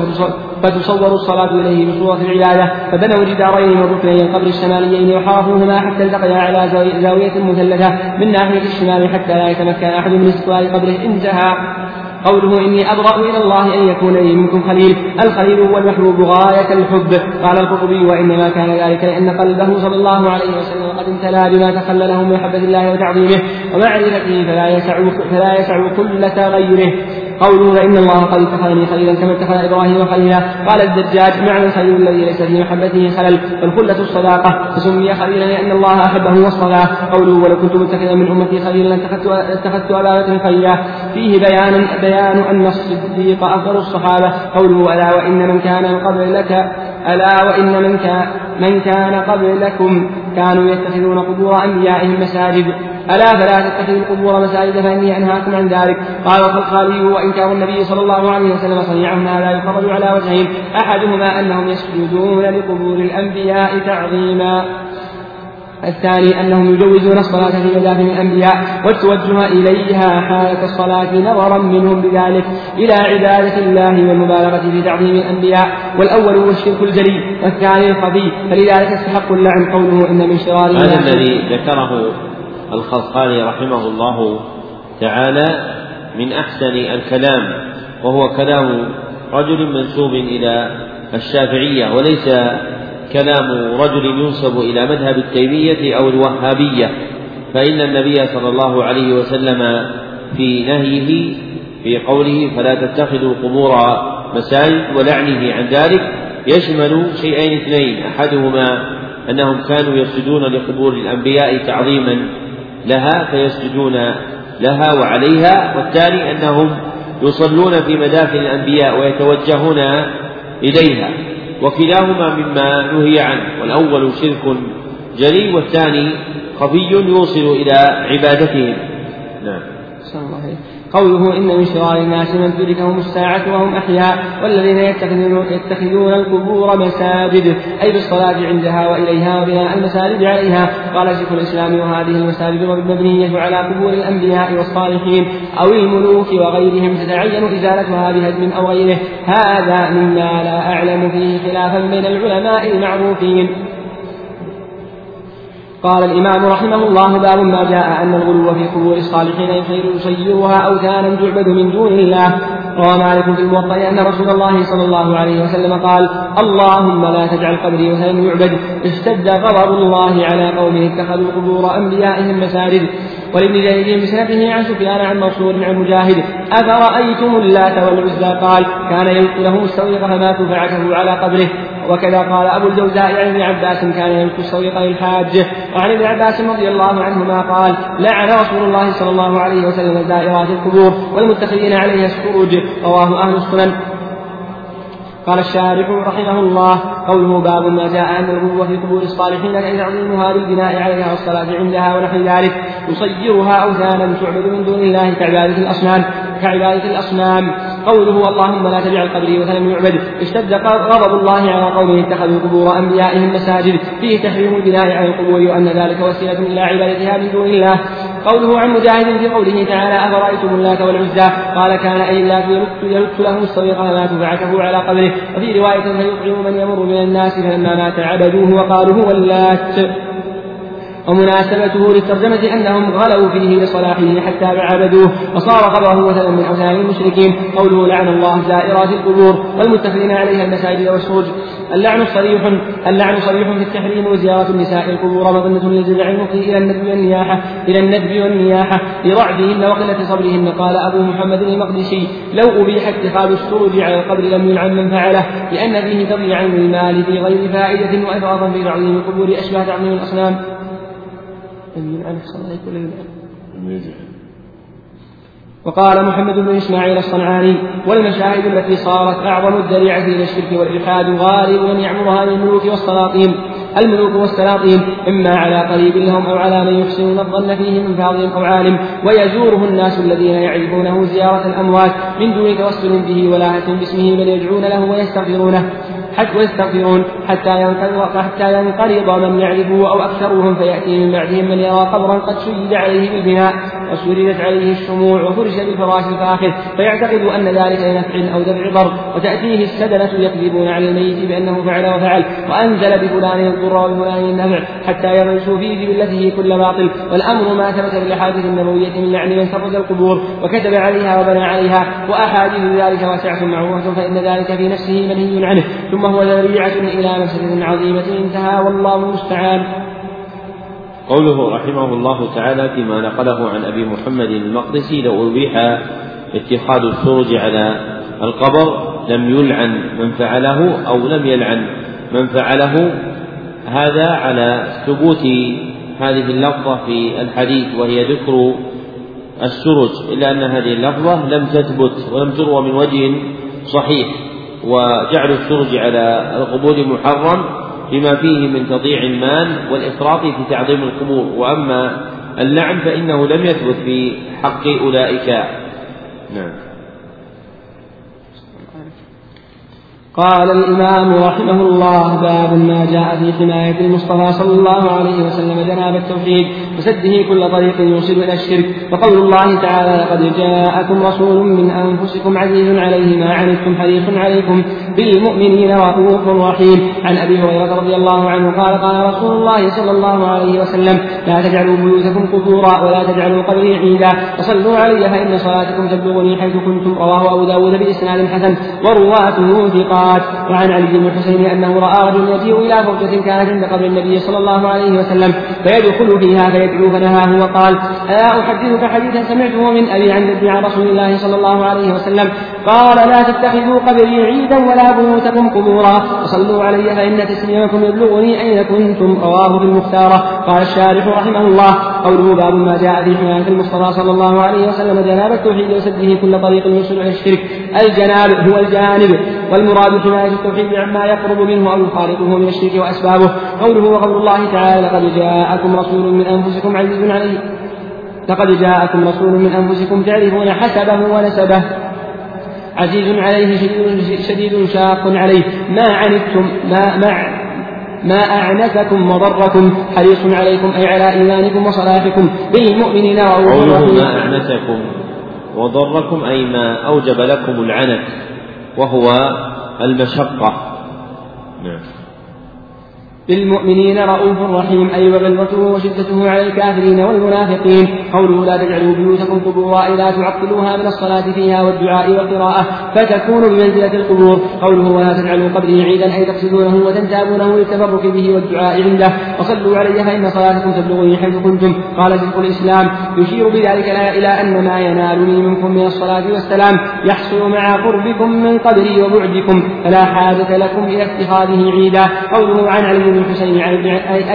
فتصور الصلاة إليه بصورة العبادة فبنوا جدارين من ركني القبر الشماليين وحرفوهما حتى التقيا على زاوية مثلثة من ناحية الشمال حتى لا يتمكن أحد من استقبال قبره انتهى قوله إني أبرأ إلى الله أن يكون لي منكم خليل الخليل هو المحبوب غاية الحب. قال القرطبي وإنما كان ذلك لأن قلبه صلى الله عليه وسلم قد امتلأ بما تخلله من محبة الله وتعظيمه ومعرفته فلا يسع فلا يسع كل تغيره. قوله فإن الله قد اتخذني خليلا كما اتخذ إبراهيم خليلا. قال الدجاج معنى الخليل الذي ليس في محبته خلل والخلة الصداقة. فسمي خليلا لأن الله أحبه واصطفاه قوله ولو كنت متخذا من أمتي خليلا لاتخذت أبا بكر خليلا. فيه بيان بيان أن الصديق أفضل الصحابة. قوله ألا وإن من كان قبلك ألا وإن من كان من كان قبلكم كانوا يتخذون قبور أنبيائهم مساجد. ألا فلا تتخذوا القبور مساجد فإني أنهاكم عن ذلك. قال الخلخالي وإنكار النبي صلى الله عليه وسلم صنيعهم هذا يفرج على وجهين. أحدهما أنهم يسجدون لقبور الأنبياء تعظيما. الثاني أنهم يجوزون الصلاة في مدافن الأنبياء والتوجه إليها حالة الصلاة نظرا منهم بذلك إلى عبادة الله والمبالغة في تعظيم الأنبياء. والأول هو الشرك الجلي والثاني الخفي فلذلك استحق اللعن قوله إن من شرار هذا الذي ذكره الخلقاني رحمه الله تعالى من أحسن الكلام وهو كلام رجل منسوب إلى الشافعية وليس كلام رجل ينسب إلى مذهب التيمية أو الوهابية فإن النبي صلى الله عليه وسلم في نهيه في قوله فلا تتخذوا القبور مساجد ولعنه عن ذلك يشمل شيئين اثنين أحدهما أنهم كانوا يسجدون لقبور الأنبياء تعظيما لها فيسجدون لها وعليها والثاني أنهم يصلون في مدافن الأنبياء ويتوجهون إليها. وكلاهما مما نهي عنه والأول شرك جلي والثاني خفي يوصل إلى عبادتهم. نعم. قوله إن من شرار الناس من تدركهم الساعة وهم أحياء والذين يتخذون, يتخذون القبور مساجد أي بالصلاة عندها وإليها وبناء المساجد عليها. قال شيخ الإسلام وهذه المساجد المبنية على قبور الأنبياء والصالحين أو الملوك وغيرهم تتعين إزالتها بهدم أو غيره. هذا مما لا أعلم فيه خلافا بين العلماء المعروفين. قال الإمام رحمه الله باب ما جاء أن الغلو في قبور الصالحين يصيرها أوثانا تعبد من دون الله. روى مالك في الموطأ أن رسول الله صلى الله عليه وسلم قال اللهم لا تجعل قبري وثنا يعبد. اشتد غضب الله على قوم اتخذوا قبور أنبيائهم مساجد. ولابن جرير بسنده عن سفيان عن منصور عن مجاهد أفرأيتم اللات والعزى؟ قال كان يلقي له السويق فماتوا فعكفوا على قبره. وكذا قال أبو الجوزاء عن ابن عباس كان يلقي السويق للحاج وعن ابن عباس رضي الله عنهما قال لعن رسول الله صلى الله عليه وسلم زائرات القبور والمتخذين عليها السروج. رواه أهل السنن. قال الشارح رحمه الله قوله باب ما جاء أن الغلو في قبور الصالحين أي تعظيمها بالبناء عليها والصلاة عندها ونحو ذلك. يصيرها أوثانا تعبد من دون الله كعبادة الأصنام. كعبادة الأصنام. قوله اللهم لا تجعل قبري وثنا يعبد اشتد غضب الله على قوم اتخذوا قبور أنبيائهم مساجد. فيه تحريم البناء على القبور وأن ذلك وسيلة إلى عبادتها من دون الله. قوله عن مجاهد في قوله تعالى أفرأيتم اللات والعزى؟ قال كان أي اللات يلت له الصديق فمات فعكفوا على قبره. وفي رواية فيطعم من يمر من الناس فلما مات عبدوه وقالوا هو اللات. ومناسبته للترجمة أنهم غلوا فيه لصلاحه حتى عبدوه وصار قبره مثلا من أوثان المشركين. قوله لعن الله زائرات القبور والمتخذين عليها المساجد والسروج اللعن صريح اللعن صريح في التحريم وزيارة النساء القبور مظنة للجزع المفضي إلى الندب والنياحة إلى الندب والنياحة. لرعدهن وقلة صبرهن قال أبو محمد المقدسي لو أبيح اتخاذ السروج على القبر لم يلعن من فعله لأن فيه تضييعا للمال في غير فائدة وإفراطا في تعظيم القبور أشبه تعظيم الأصنام. أن يلعن صلى وقال محمد بن إسماعيل الصنعاني والمشاهد التي صارت أعظم الذريعة إلى الشرك والإلحاد غالب من يعمرها الملوك والسلاطين. الملوك والسلاطين إما على قريب لهم أو على من يحسنون الظن فيه من فاضل أو عالم. ويزوره الناس الذين يعرفونه زيارة الأموات. من دون توسل به ولا باسمه بل يدعون له ويستغفرونه. حتى ويستغفرون حتى ينقرض حتى ينقرض من يعرفه أو أكثرهم فيأتي من بعدهم من يرى قبرا قد شيد عليه بالبناء وسردت عليه الشموع وفرش بالفراش الفاخر فيعتقد أن ذلك لنفع أو دفع ضر وتأتيه السدنة يكذبون على الميت بأنه فعل وفعل وأنزل بفلان الضر وبفلان النفع حتى يرسوا في جبلته كل باطل. والأمر ما ثبت في الأحاديث النبوية من لعن من فرد القبور وكتب عليها وبنى عليها وأحاديث ذلك واسعة معروفة فإن ذلك في نفسه منهي عنه. ثم هو ذريعة إلى مفسدة عظيمة انتهى والله المستعان. قوله رحمه الله تعالى فيما نقله عن أبي محمد المقدسي لو ابيح اتخاذ السرج على القبر لم يلعن من فعله أو لم يلعن من فعله. هذا على ثبوت هذه اللفظة في الحديث وهي ذكر السرج إلا أن هذه اللفظة لم تثبت ولم تروى من وجه صحيح. وجعل السرج على القبور محرم بما فيه من تضييع المال والإفراط في تعظيم القبور. وأما اللعن فإنه لم يثبت في حق أولئك. نعم. قال الإمام رحمه الله باب ما جاء في حماية المصطفى صلى الله عليه وسلم جناب التوحيد وسده كل طريق يوصل إلى الشرك. وقول الله تعالى لقد جاءكم رسول من أنفسكم عزيز عليه ما عنتم حريص عليكم بالمؤمنين رؤوف رحيم. عن أبي هريرة رضي الله عنه قال قال رسول الله صلى الله عليه وسلم لا تجعلوا بيوتكم قبورا ولا تجعلوا قبري عيدا. وصلوا علي فإن صلاتكم تبلغني حيث كنتم. رواه أبو داود بإسناد حسن. ورواته ثقات وعن علي بن الحسين أنه رأى رجل يجيء إلى فرجة كانت عند قبر النبي صلى الله عليه وسلم فيدخل فيها فيدعو فنهاه وقال ألا أحدثك حديثا سمعته من أبي عن عن رسول الله صلى الله عليه وسلم؟ قال لا تتخذوا قبري عيدا ولا بيوتكم قبورا. وصلوا علي فإن تسليمكم يبلغني أين كنتم. رواه في المختارة قال الشارح رحمه الله قوله باب ما جاء في حماية المصطفى صلى الله عليه وسلم جناب التوحيد وسده كل طريق يوصل إلى الشرك. الجناب هو الجانب. والمراد حماية التوحيد عما يقرب منه أو يخالطه من الشرك وأسبابه. قوله وقول الله تعالى لقد جاءكم رسول من أنفسكم عزيز عليه لقد جاءكم رسول من أنفسكم تعرفون حسبه ونسبه. عزيز عليه شديد, شديد شاق عليه. ما عنتم ما ما ما أعنتكم وضركم. حريص عليكم أي على إيمانكم وصلاحكم بالمؤمنين رؤوف رحيم ما أعنتكم وضركم أي ما أوجب لكم العنت. وهو المشقة. نعم. بالمؤمنين رؤوف رحيم أي وغلظته وشدته على الكافرين والمنافقين. قوله لا تجعلوا بيوتكم قبورا إذا تعطلوها من الصلاة فيها والدعاء والقراءة فتكون بمنزلة القبور. قوله ولا تجعلوا قبري عيدا أي تقصدونه وتنتابونه للتبرك به والدعاء عنده. وصلوا علي فإن صلاتكم تبلغني حيث كنتم. قال شيخ الإسلام يشير بذلك إلى أن ما ينالني منكم من الصلاة والسلام يحصل مع قربكم من قبري وبعدكم فلا حاجة لكم إلى اتخاذه عيدا. قوله عن علي بن الحسين عن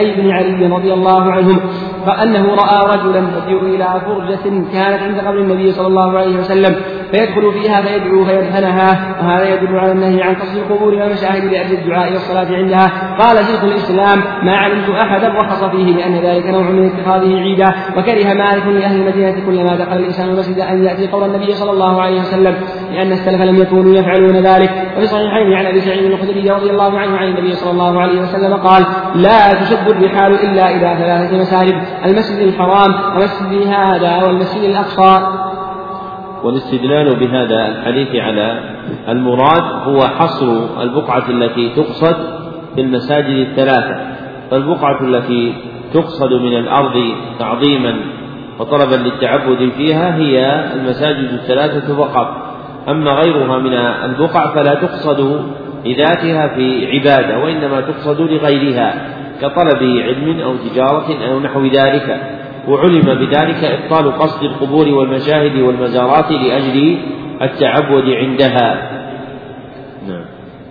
أي بن علي رضي الله عنهم فأنه رأى رجلا يسير إلى فرجة كانت عند قبر النبي صلى الله عليه وسلم. فيدخل فيها فيدعو فيدفنها وهذا يدل على النهي عن قصد القبور والمشاهد لأجل الدعاء والصلاة عندها. قال شيخ الإسلام ما علمت أحدا رخص فيه لأن ذلك نوع من اتخاذه عيدا وكره مالك لأهل المدينة كلما دخل الإنسان المسجد أن يأتي قول النبي صلى الله عليه وسلم لأن السلف لم يكونوا يفعلون ذلك. وفي الصحيحين عن أبي سعيد الخدري رضي الله عنه عن النبي صلى الله عليه وسلم قال لا تشد الرحال إلا إلى ثلاثة مساجد المسجد الحرام ومسجد هذا والمسجد الأقصى. والاستدلال بهذا الحديث على المراد هو حصر البقعة التي تقصد في المساجد الثلاثة. فالبقعة التي تقصد من الأرض تعظيما وطلبا للتعبد فيها هي المساجد الثلاثة فقط. أما غيرها من البقع فلا تقصد لذاتها في عبادة وإنما تقصد لغيرها كطلب علم أو تجارة أو نحو ذلك. وعلم بذلك إبطال قصد القبور والمشاهد والمزارات لأجل التعبد عندها. نعم.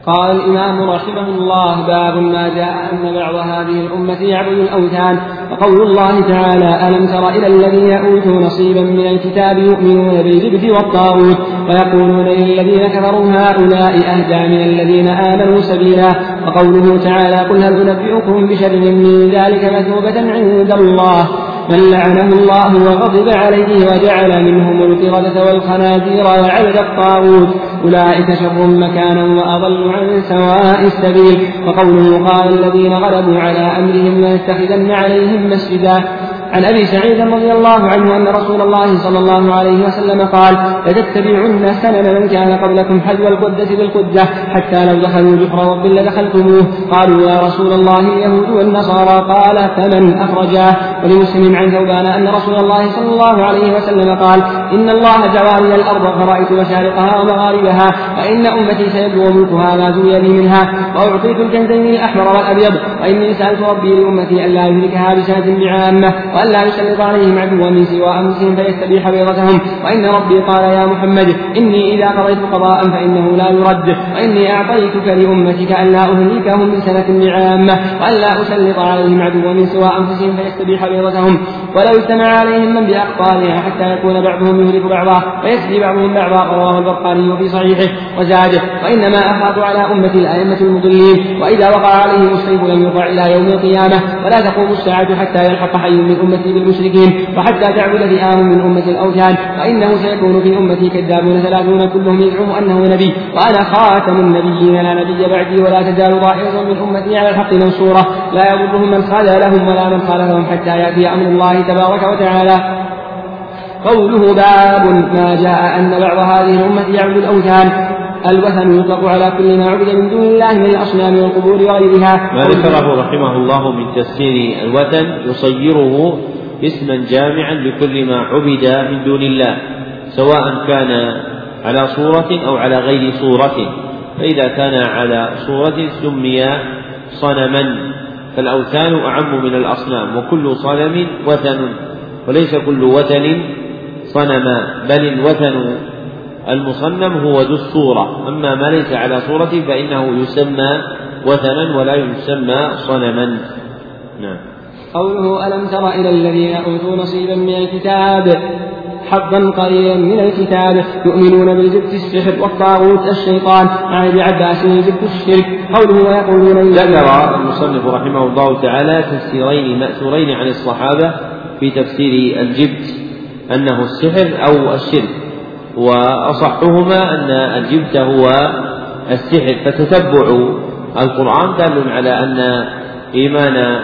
قال الإمام رحمه الله باب ما جاء أن بعض هذه الأمة يعبد الأوثان. وقول الله تعالى ألم تر إلى الذين أوتوا نصيبا من الكتاب يؤمنون بالجبت والطاغوت ويقولون للذين كفروا هؤلاء أهدى من الذين آمنوا سبيلا. وقوله تعالى قل هل أنبئكم بشر من ذلك مثوبة عند الله؟ من لعنه الله وغضب عليه وجعل منهم القردة والخنازير وعبد الطاغوت. أولئك شر مكانا وأضل عن سواء السبيل. وقوله قال الذين غلبوا على أمرهم لنتخذن عليهم مسجدا. عن أبي سعيد رضي الله عنه أن رسول الله صلى الله عليه وسلم قال لتتبعن سنن من كان قبلكم حذو القدة بالقدة حتى لو دخلوا جحر رب لدخلتموه قالوا يا رسول الله اليهود والنصارى قال فمن اخرجاه ولمسلم عن ثوبان أن رسول الله صلى الله عليه وسلم قال إن الله جواري الأرض فرايت مشارقها ومغاربها فإن أمتي سيبلغ ملكها ما زوي لي منها وأعطيت الكنزين الأحمر والأبيض وإني سألت ربي لأمتي ألا يهلكها بسنة بعامة وألا يسلط عليهم عدوا من سوى أنفسهم فيستبيح بيضتهم وإن ربي قال يا محمد إني إذا قضيت قضاء فإنه لا يرد وإني أعطيتك لأمتك ألا أهلكهم بسنة بعامة وألا أسلط عليهم عدوا من سوى أنفسهم فيستبيح حفيظتهم ولو اجتمع عليهم من بأقطارها حتى يكون بعضهم يهلك بعضا ويسري بعضهم بعضا رواه البرقاني في صحيحه وزاده. وإنما أحاطوا على أمة الأئمة المضلين وإذا وقع عليهم السيف لم يرفع إلى يوم القيامة. ولا تقوم الساعة حتى يلحق حي من أمتي بالمشركين وحتى تعبد فئام من أمة الأوثان. وإنه سيكون في أمتي كذابون ثلاثون كلهم يزعم أنه نبي. وأنا خاتم النبيين لا نبي بعدي ولا تزال ظاهرة من أمتي على الحق منصورة. لا يضرهم من خذلهم ولا من خالفهم حتى يأتي أمر الله تبارك وتعالى. قوله باب ما جاء أن بعض هذه الأمة يعبد الأوثان الوثن يطلق على كل ما عبد من دون الله من الأصنام والقبور وغيرها. ما ذكره رحمه الله من تفسير الوثن يصيره اسما جامعا لكل ما عبد من دون الله سواء كان على صورة أو على غير صورة. فإذا كان على صورة سمي صنما. فالأوثان أعم من الأصنام وكل صنم وثن وليس كل وثن صنما بل الوثن المصنم هو ذو الصورة. أما ما ليس على صورة فإنه يسمى وثنا ولا يسمى صنما. نعم. قوله ألم تر إلى الذين أوتوا نصيبا من الكتاب حظا قليلا من الكتاب يؤمنون بالجبت السحر والطاغوت الشيطان. عن ابن عباس الجبت الشرك. قوله ويقولون ذكر المصنف رحمه الله تعالى تفسيرين مأثورين عن الصحابة في تفسير الجبت أنه السحر أو الشرك. وأصحهما أن الجبت هو السحر فتتبع القرآن دال على أن إيمان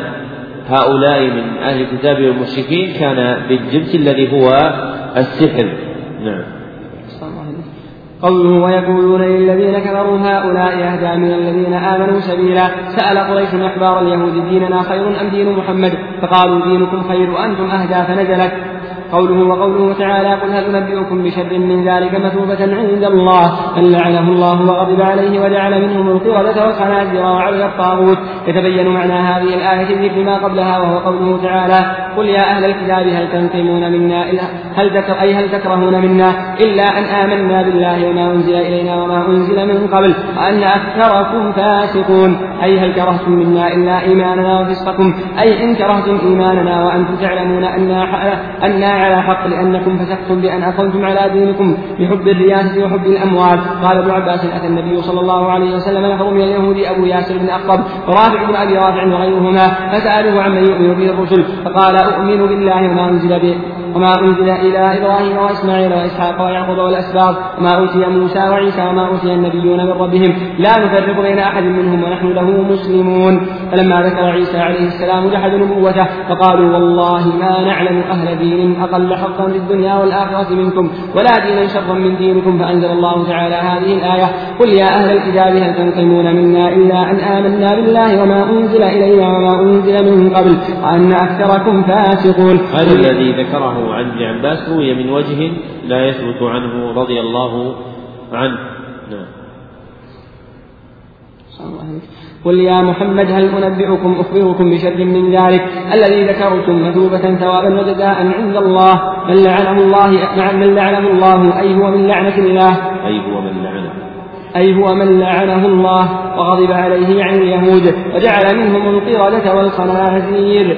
هؤلاء من أهل الكتاب والمشركين كان بالجبت الذي هو السحر. نعم. قوله ويقولون للذين كفروا هؤلاء أهدى من الذين آمنوا سبيلا. سأل قريش أحبار اليهود ديننا خير أم دين محمد؟ فقالوا دينكم خير وأنتم أهدى فنزلت. قوله وقوله تعالى قل هل أنبئكم بشر من ذلك مثوبة عند الله من لعنه الله وغضب عليه وجعل منهم القردة والخنازير وعبد الطاغوت. يتبين معنى هذه الآية بذكر ما قبلها وهو قوله تعالى قل يا أهل الكتاب هل تنقمون منا إلا هل ذكر أي هل تكرهون منا إلا أن آمنا بالله وما أنزل إلينا وما أنزل من قبل وأن أكثركم فاسقون. أي هل كرهتم منا إلا إيماننا وفسقكم؟ أي إن كرهتم إيماننا وأنتم تعلمون أنا أنا على حق لأنكم فسقتم بأن أقمتم على دينكم بحب الرياسة وحب الأموال. قال ابن عباس أتى النبي صلى الله عليه وسلم نفر من اليهود أبو ياسر بن أقرب ورافع بن أبي رافع وغيرهما فسألوه عمن يؤمن به الرسل فقال أؤمن بالله وما أنزل به. وما أنزل إلى إبراهيم وإسماعيل وإسحاق ويعقوب والأسباط وما أوتي موسى وعيسى وما أوتي النبيون من ربهم لا نفرق بين أحد منهم ونحن له مسلمون. فلما ذكر عيسى عليه السلام جحدوا نبوته فقالوا والله ما نعلم أهل دين أقل حقا في الدنيا والآخرة منكم ولا دينا شرا من دينكم فأنزل الله تعالى هذه الآية قل يا أهل الكتاب هل تنقمون منا إلا أن آمنا بالله وما أنزل إلينا وما أنزل من قبل وأن أكثركم فاسقون. هذا الذي ذكره عن ابن عباس روي من وجه لا يثبت عنه رضي الله عنه. نعم. قل يا محمد هل أنبئكم أخبركم بشر من ذلك؟ الذي ذكرتم مثوبة ثوابا وجزاء عند الله. من لعنه الله من لعنه الله أي هو من لعنة الله؟ أي هو من لعنه. أي هو من لعنه الله. وغضب عليه عن اليهود وجعل منهم القردة والخنازير.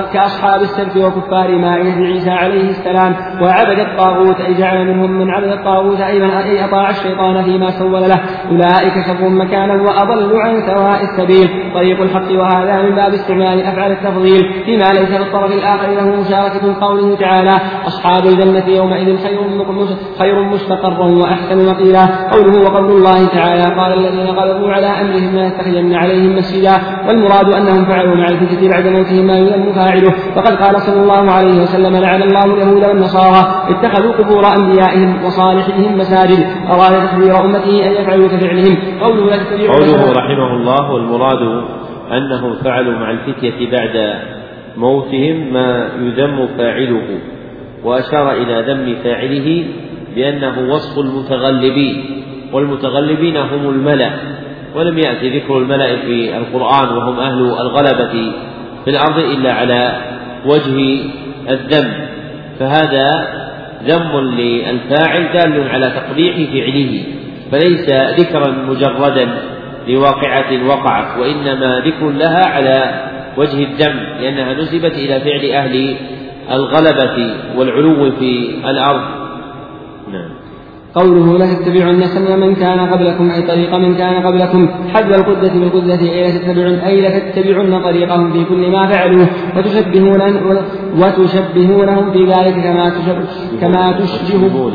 كأصحاب السبت وكفار مائدة عيسى عليه السلام وعبد الطاغوت أي جعل منهم من عبد الطاغوت أي أي أطاع الشيطان فيما سول له. أولئك شر مكانا وأضل عن سواء السبيل. طريق الحق وهذا من باب استعمال أفعال التفضيل. فيما ليس في الطرف الآخر له مشاركة قوله تعالى أصحاب الجنة يومئذ خير خير مستقرا وأحسن مقيلا. قوله وقول الله تعالى قال الذين غلبوا على أمرهم لنتخذن عليهم مسجدا. والمراد أنهم فعلوا مع الفتنة بعد موتهم ما يذم فاعله. وقد قال صلى الله عليه وسلم لعن الله اليهود والنصارى اتخذوا قبور أنبيائهم وصالحهم مساجد. أراد تخبير أمته أن يفعلوا كفعلهم. قوله قوله رحمه الله والمراد انهم فعلوا مع الفتية بعد موتهم ما يذم فاعله. وأشار إلى ذم فاعله بأنه وصف المتغلبين. والمتغلبين هم الملأ. ولم يأتي ذكر الملأ في القرآن وهم أهل الغلبة. في الأرض إلا على وجه الذم. فهذا ذم للفاعل دال على تقبيح فعله فليس ذكرا مجردا لواقعة وقعت وإنما ذكر لها على وجه الذم لأنها نسبت إلى فعل أهل الغلبة والعلو في الأرض. قوله لا تتبعن سنة من كان قبلكم أي طريق من كان قبلكم. حذو القدة بالقدة أي لا تتبعن أي لا تتبعن طريقهم في كل ما فعلوه. وتشبهون وتشبهونهم في ذلك كما كما تشبه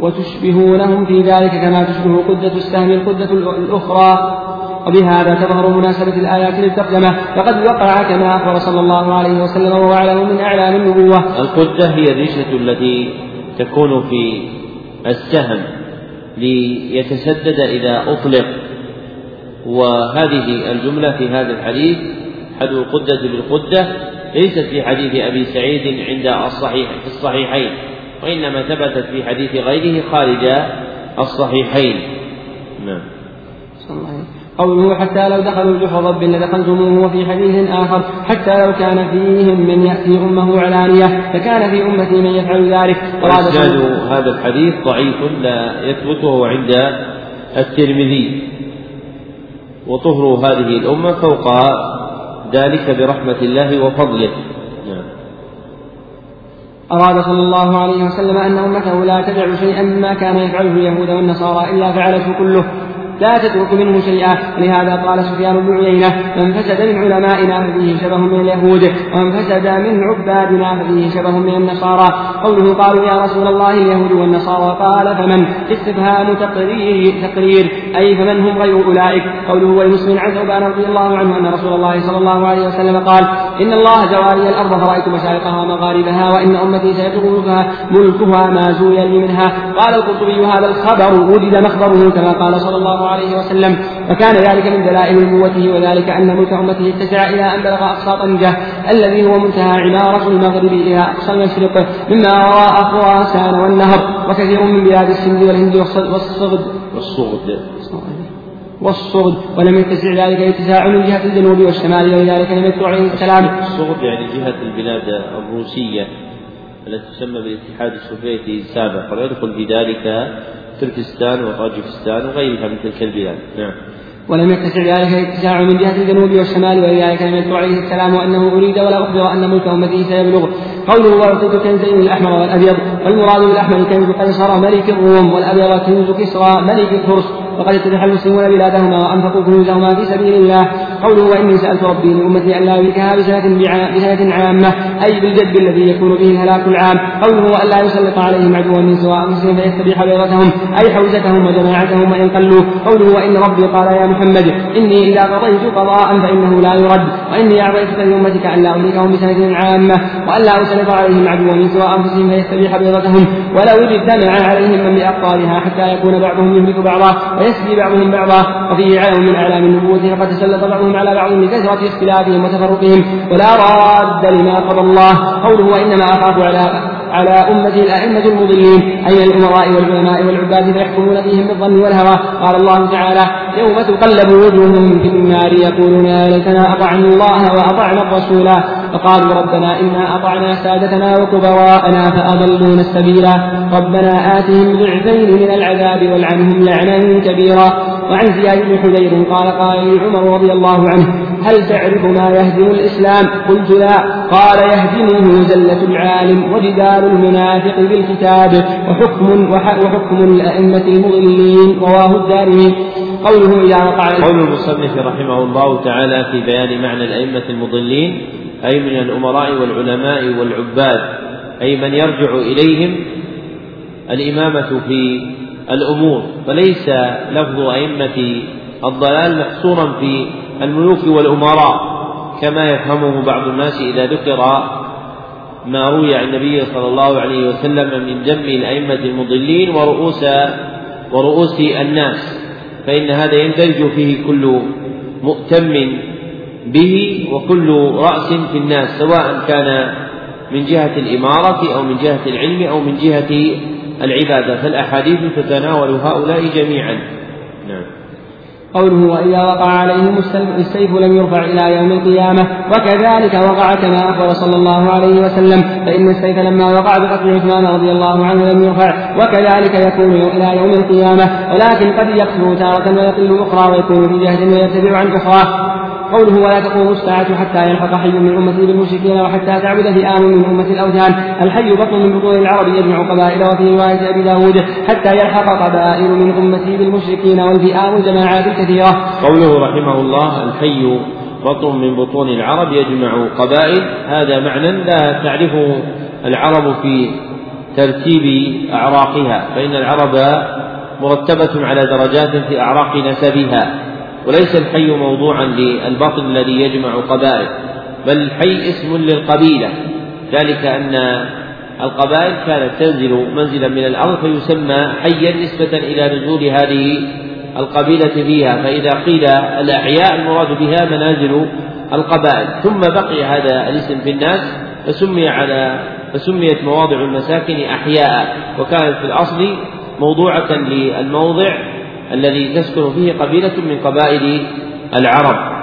وتشبهونهم في ذلك كما تشبه قدة السهم القدة الأخرى. وبهذا تظهر مناسبة الآيات للترجمة فقد وقع كما أخبر صلى الله عليه وسلم وهو أعلم من أعلام النبوة. القدة هي الريشة التي تكون في السهم ليتسدد إذا أطلق. وهذه الجملة في هذا الحديث حدو القدة بالقدة ليست في حديث أبي سعيد عند الصحيح في الصحيحين وإنما ثبتت في حديث غيره خارج الصحيحين. نعم. قوله حتى لو دخلوا جحر ضب لدخلتموه وفي حديث آخر حتى لو كان فيهم من يأتي أمه علانية فكان في أمتي من يفعل ذلك. وإسناد هذا الحديث ضعيف لا يثبت وهو عند الترمذي. وطهر هذه الأمة فوق ذلك برحمة الله وفضله. نعم. أراد صلى الله عليه وسلم أن أمته لا تدع شيئا مما كان يفعله اليهود والنصارى إلا فعلته كله. لا تترك منه شيئا. لهذا قال سفيان بن عيينة من فسد من علمائنا ففيه شبه من اليهود ومن فسد من عبادنا ففيه شبه من النصارى. قوله قالوا يا رسول الله اليهود والنصارى. قال فمن؟ استفهام تقرير تقرير أي فمن هم غير أولئك؟ قوله ولمسلم عن ثوبان رضي الله عنه أن رسول الله صلى الله عليه وسلم قال إن الله جواري الأرض فرأيت مشارقها ومغاربها وإن أمتي سيبلغها ملكها ما زوي لي منها. قال القرطبي هذا الخبر وجد مخبره كما قال صلى الله الله عليه وسلم وكان ذلك من دلائل نبوته وذلك أن ملك أمته اتسع إلى أن بلغ أقصى طنجة الذي هو منتهى عمارة المغرب إلى أقصى المشرق مما وراء خراسان والنهر وكثير من بلاد السند والهند والصغد. والصغد. والصغد. ولم يتسع ذلك الاتساع من جهة الجنوب والشمال ولذلك لم يتبع عليه السلام. الصغد يعني جهة البلاد الروسية التي تسمى بالاتحاد السوفيتي السابق ويدخل في ذلك تركستان وطاجكستان وغيرها من تلك البلاد. نعم. ولم يتسع ذلك الاتساع من جهة الجنوب والشمال ولذلك لم يذكر عليه السلام أنه أريد ولا أخبر أن ملك أمته سيبلغ قوله وأعطيت كنزين الأحمر والأبيض والمراد بالأحمر كنز قيصر ملك الروم والأبيض كنز كسرى ملك الفرس. وقد اتبح المسلمون بلادهما وأنفقوا كنوزهما في سبيل الله. قوله وإني سألت ربي لامتي أن لا يهلكها بسنه عامة أي بالجد الذي يكون به الهلاك العام. قوله والا يسلط عليهم عدوا من سواء أنفسهم فيستبيح بيضتهم أي حوزتهم وجماعتهم وإن قلوا. قوله وإن ربي قال يا محمد إني إذا قضيت قضاء فإنه لا يرد. وإني اعطيتك لامتك أن لا اهلكهم بسنه عامة وأن لا أسلط عليهم عدوا من سواء أنفسهم فيستبيح بيضتهم ولو اجتمع عليهم من بأقطارها حتى يكون بعضهم يهلك بعضا. ويسبي بعضهم بعضا وفيه علم من أعلام النبوة فقد تسلط بعضهم على بعض لكثرة اختلافهم وتفرقهم ولا راد لما قضى الله. قوله وإنما أخاف على على أمتي الأئمة المضلين أي من الأمراء والعلماء والعباد فيحكمون فيهم بالظن والهوى؟ قال الله تعالى يوم تقلب وجوههم في النار يقولون يا ليتنا أطعنا الله وأطعنا الرسول فقالوا ربنا إنا أطعنا سادتنا وكبراءنا فأضلونا السبيل ربنا آتهم ضعفين من العذاب والعنهم لعنا كبيرا. وعن زياد بن حذير قال قال عمر رضي الله عنه هل تعرف ما يهدم الإسلام؟ قلت لا. قال يهدمه زلة العالم وجدال المنافق بالكتاب وحكم وحكم الأئمة المضلين رواه الدارمي. قوله إذا وقع قول المصنف رحمه الله تعالى في بيان معنى الأئمة المضلين أي من الأمراء والعلماء والعباد أي من يرجع إليهم الإمامة في الأمور. فليس لفظ أئمة الضلال محصورا في الملوك والأمراء كما يفهمه بعض الناس إذا ذكر ما روي عن النبي صلى الله عليه وسلم من ذم الأئمة المضلين ورؤوس ورؤوس الناس. فإن هذا يندرج فيه كل مؤتم به وكل رأس في الناس سواء كان من جهة الإمارة أو من جهة العلم أو من جهة العبادة. فالأحاديث تتناول هؤلاء جميعا. نعم. قوله وإذا وقع عليهم السيف لم يرفع إلى يوم القيامة وكذلك وقع كما أخبر صلى الله عليه وسلم فإن السيف لما وقع بقتل عثمان رضي الله عنه لم يرفع وكذلك يكون إلى يوم القيامة ولكن قد يقصر تارة ويقل أخرى ويكون في جهد ويرتفع عن أخرى قوله ولا تقوم الساعة حتى يلحق حي من أمتي بالمشركين وحتى تعبد فئام من أمة الأوثان. الحي بطن من بطون العرب يجمع قبائل وفي رواية أبي داود حتى يلحق قبائل من أمتي بالمشركين والفئام الجماعات الكثيرة. قوله رحمه الله الحي بطن من بطون العرب يجمع قبائل. هذا معنى لا تعرفه العرب في ترتيب أعراقها فإن العرب مرتبة على درجات في أعراق نسبها. وليس الحي موضوعا للبطن الذي يجمع قبائل بل الحي اسم للقبيلة. ذلك أن القبائل كانت تنزل منزلا من الأرض فيسمى حيا نسبة إلى نزول هذه القبيلة فيها. فإذا قيل الأحياء المراد بها منازل القبائل. ثم بقي هذا الاسم في الناس فسمي على فسميت مواضع المساكن أحياء. وكانت في الأصل موضوعة للموضع الذي تسكن فيه قبيلة من قبائل العرب.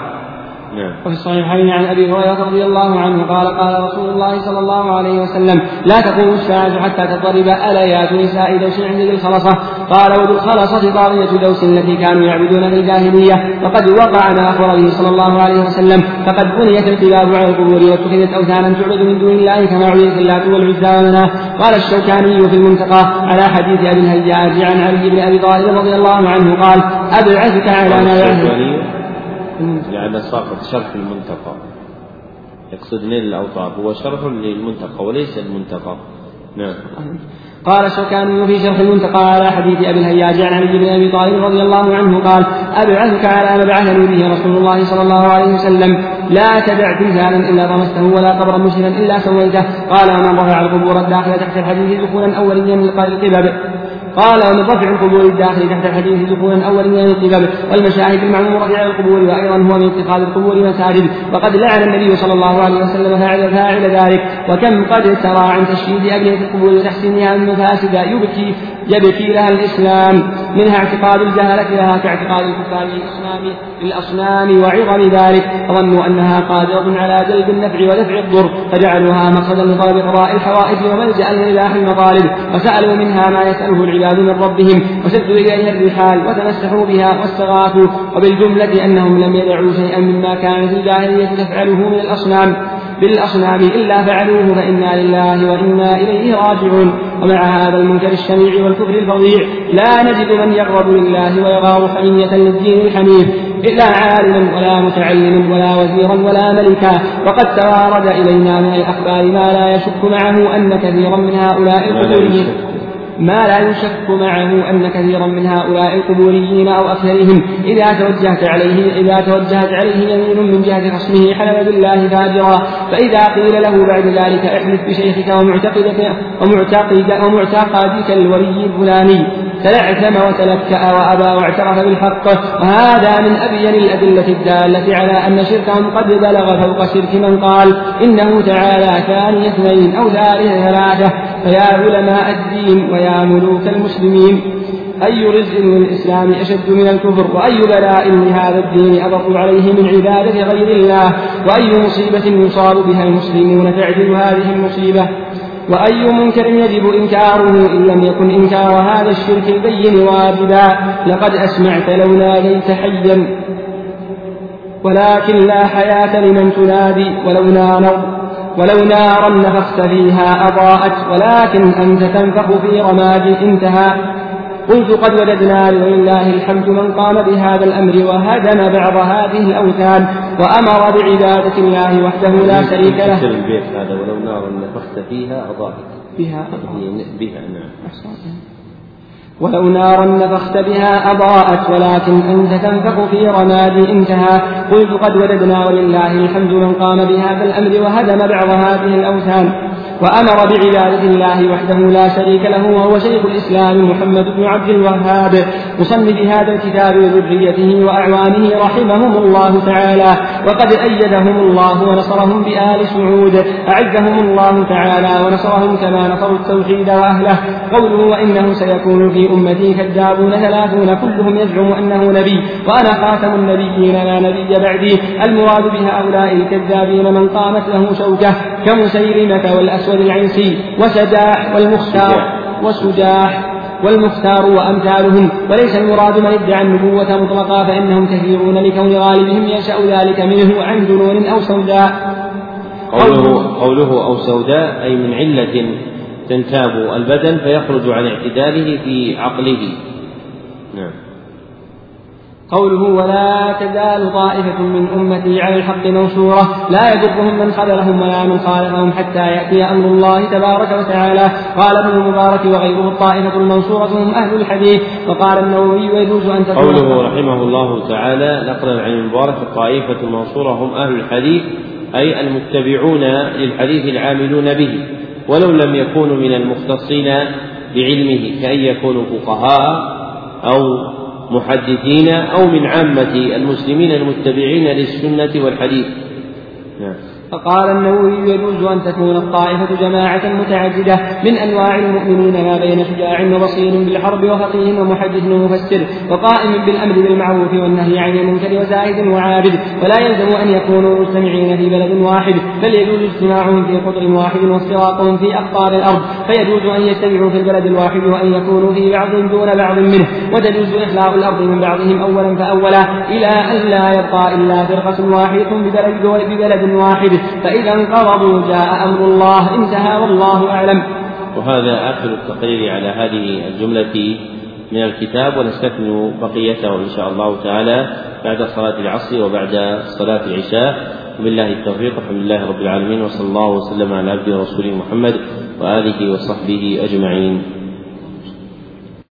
نعم. وفي الصحيحين عن أبي هريرة رضي الله عنه قال قال رسول الله صلى الله عليه وسلم لا تقوم الساعة حتى تضرب أليات نساء دوس عند ذي الخلصة. قال وذو الخلصة طاغية دوس التي كانوا يعبدون في الجاهلية وقد وقع ما اخبر به صلى الله عليه وسلم فقد بنيت الكلاب على القبور واتخذت أوثانا تعبد من دون الله كما عبدت اللات والعزى ومناه قال الشوكاني في المنتقى على حديث أبي الهياج عن علي بن أبي طالب رضي الله عنه قال أبعثك على ما يعهد لأن ساقط شرح المنتقى. يقصد نيل الأوطار هو شرح للمنتقى وليس المنتقى. نعم. قال الشوكاني في شرح المنتقى على حديث أبي الهياج عن علي بن أبي طالب رضي الله عنه قال أبعثك على ما بعثني به رسول الله صلى الله عليه وسلم. لا تدع تمثالا إلا طمسته ولا قبرا مشرفا إلا سويته. قال ومن رفع القبور الداخله تحت الحديث دخولا اوليا للقبب قال ومن رفع القبور الداخل تحت الحديث دخولا اولا من القبب والمشاهد المعمورة على القبور وأيضا هو من اتخاذ القبور مساجد وقد لعن النبي صلى الله عليه وسلم فاعل فاعل ذلك. وكم قد ترى عن تشييد أبنية القبور وتحسينها المفاسد يبكي يبكي لها الإسلام. منها اعتقاد الجهلة لها كاعتقاد الكفار للأصنام للأصنام وعظم ذلك. فظنوا أنها قادرة على جلب النفع ودفع الضر فجعلوها مقصدا لطلب قضاء الحوائج وملجأ لإلاح المطالب وسألوا منها ما يسأله العباد من ربهم. وشدوا إليها الرحال وتمسحوا بها واستغاثوا. وبالجملة أنهم لم يدعوا شيئا مما كانت الجاهلية تفعله من الأصنام. بالأصنام إلا فعلوه فإنا لله وإنا إليه راجعون. ومع هذا المنكر الشنيع والكفر الفظيع لا نجد من يغضب لله ويغار حمية للدين الحنيف إلا عالما ولا متعلما ولا وزيرا ولا ملكا. وقد توارد إلينا من الأخبار ما لا يشك معه أن كثيرا من هؤلاء القبوريين ما لا يشك معه أن كثيرا من هؤلاء القبوريين أو أكثرهم إذا توجهت عليه إذا توجهت عليه يمين من جهة خصمه حلم بالله فاجرا. فإذا قيل له بعد ذلك احلف بشيخك ومعتقدك ومعتقد ومعتقدك الولي الفلاني تلعثم وتلكأ وأبى واعترف بالحق. وهذا من أبين الأدلة الدالة على أن شركهم قد بلغ فوق شرك من قال إنه تعالى ثاني اثنين أو ثالث ثلاثة. فيا علماء الدين ويا ملوك المسلمين أي رزق للإسلام أشد من الكفر؟ وأي بلاء لهذا الدين أضر عليه من عبادة غير الله؟ وأي مصيبة يصاب بها المسلمون تعدل هذه المصيبة؟ وأي منكر يجب إنكاره إن لم يكن إنكار هذا الشرك البين واجبا؟ لقد أسمعت لو ناديت حيا. ولكن لا حياة لمن تنادي ولو نار ولو نارا نفخت فيها أضاءت ولكن أنت تنفخ في رماد انتهى قلت قد وجدنا ولله الحمد من قام بهذا الأمر وهدم بعض هذه الأوثان وأمر بعبادة الله وحده لا شريك له. البيت هذا ولو نارا نفخت فيها أضاءت. بها بها نعم. ولو نارا نفخت بها أضاءت ولكن أنت تنفخ في رماد انتهى. قلت قد وجدنا ولله الحمد من قام بهذا الأمر وهدم بعض هذه الأوثان. وأمر بعبادة الله وحده لا شريك له وهو شيخ الإسلام محمد بن عبد الوهاب مصنف هذا الكتاب وذريته وأعوانه رحمهم الله تعالى وقد أيدهم الله ونصرهم بآل سعود أعزهم الله تعالى ونصرهم كما نصروا التوحيد وأهله. قوله وإنه سيكون في أمتي كذابون ثلاثون كلهم يزعم أنه نبي وأنا خاتم النبيين لا نبي بعدي. المراد بهؤلاء الكذابين من قامت له شوكة. كمسيلمة والأسود العنسي وسداح والمختار وسداح والمختار وأمثالهم. وليس المراد من ادعى النبوة مطلقا فإنهم كثيرون لكون غالبهم ينشأ ذلك منه عن جنون أو سوداء. قوله قوله أو سوداء أي من علة تنتاب البدن فيخرج عن اعتداله في عقله. نعم. قوله ولا تزال طائفة من أمتي على الحق منصورة لا يضرهم من خذلهم ولا من خالفهم حتى يأتي أمر الله تبارك وتعالى. قال ابن المبارك وغيره الطائفة المنصورة هم أهل الحديث. وقال النووي ويجوز أن تكون قوله رحمه الله تعالى نقلا عن المبارك الطائفة المنصورة هم أهل الحديث أي المتبعون للحديث العاملون به. ولو لم يكونوا من المختصين بعلمه كأن يكونوا فقهاء أو محدثين أو من عامة المسلمين المتبعين للسنة والحديث. نعم. فقال النووي يجوز أن تكون الطائفة جماعة متعددة من أنواع المؤمنين ما بين شجاع وبصير بالحرب وفقيه ومحدث ومفسر وقائم بالأمر بالمعروف والنهي عن المنكر وزاهد وعابد. ولا يلزم أن يكونوا مجتمعين في بلد واحد بل يجوز اجتماعهم في قطر واحد وافتراقهم في أقطار الأرض. فيجوز أن يجتمعوا في البلد الواحد وأن يكونوا في بعض دون بعض منه. وتجوز إخلاء الأرض من بعضهم أولا فأولا إلى أن لا يبقى إلا فرقة واحدة ببلد واحد. فإذا انقرضوا جاء أمر الله انتهى والله أعلم. وهذا آخر التقرير على هذه الجملة من الكتاب ونستكمل بقيته إن شاء الله تعالى بعد صلاة العصر وبعد صلاة العشاء. وبالله التوفيق الحمد لله رب العالمين وصلى الله وسلم على عبده ورسوله محمد وآله وصحبه أجمعين.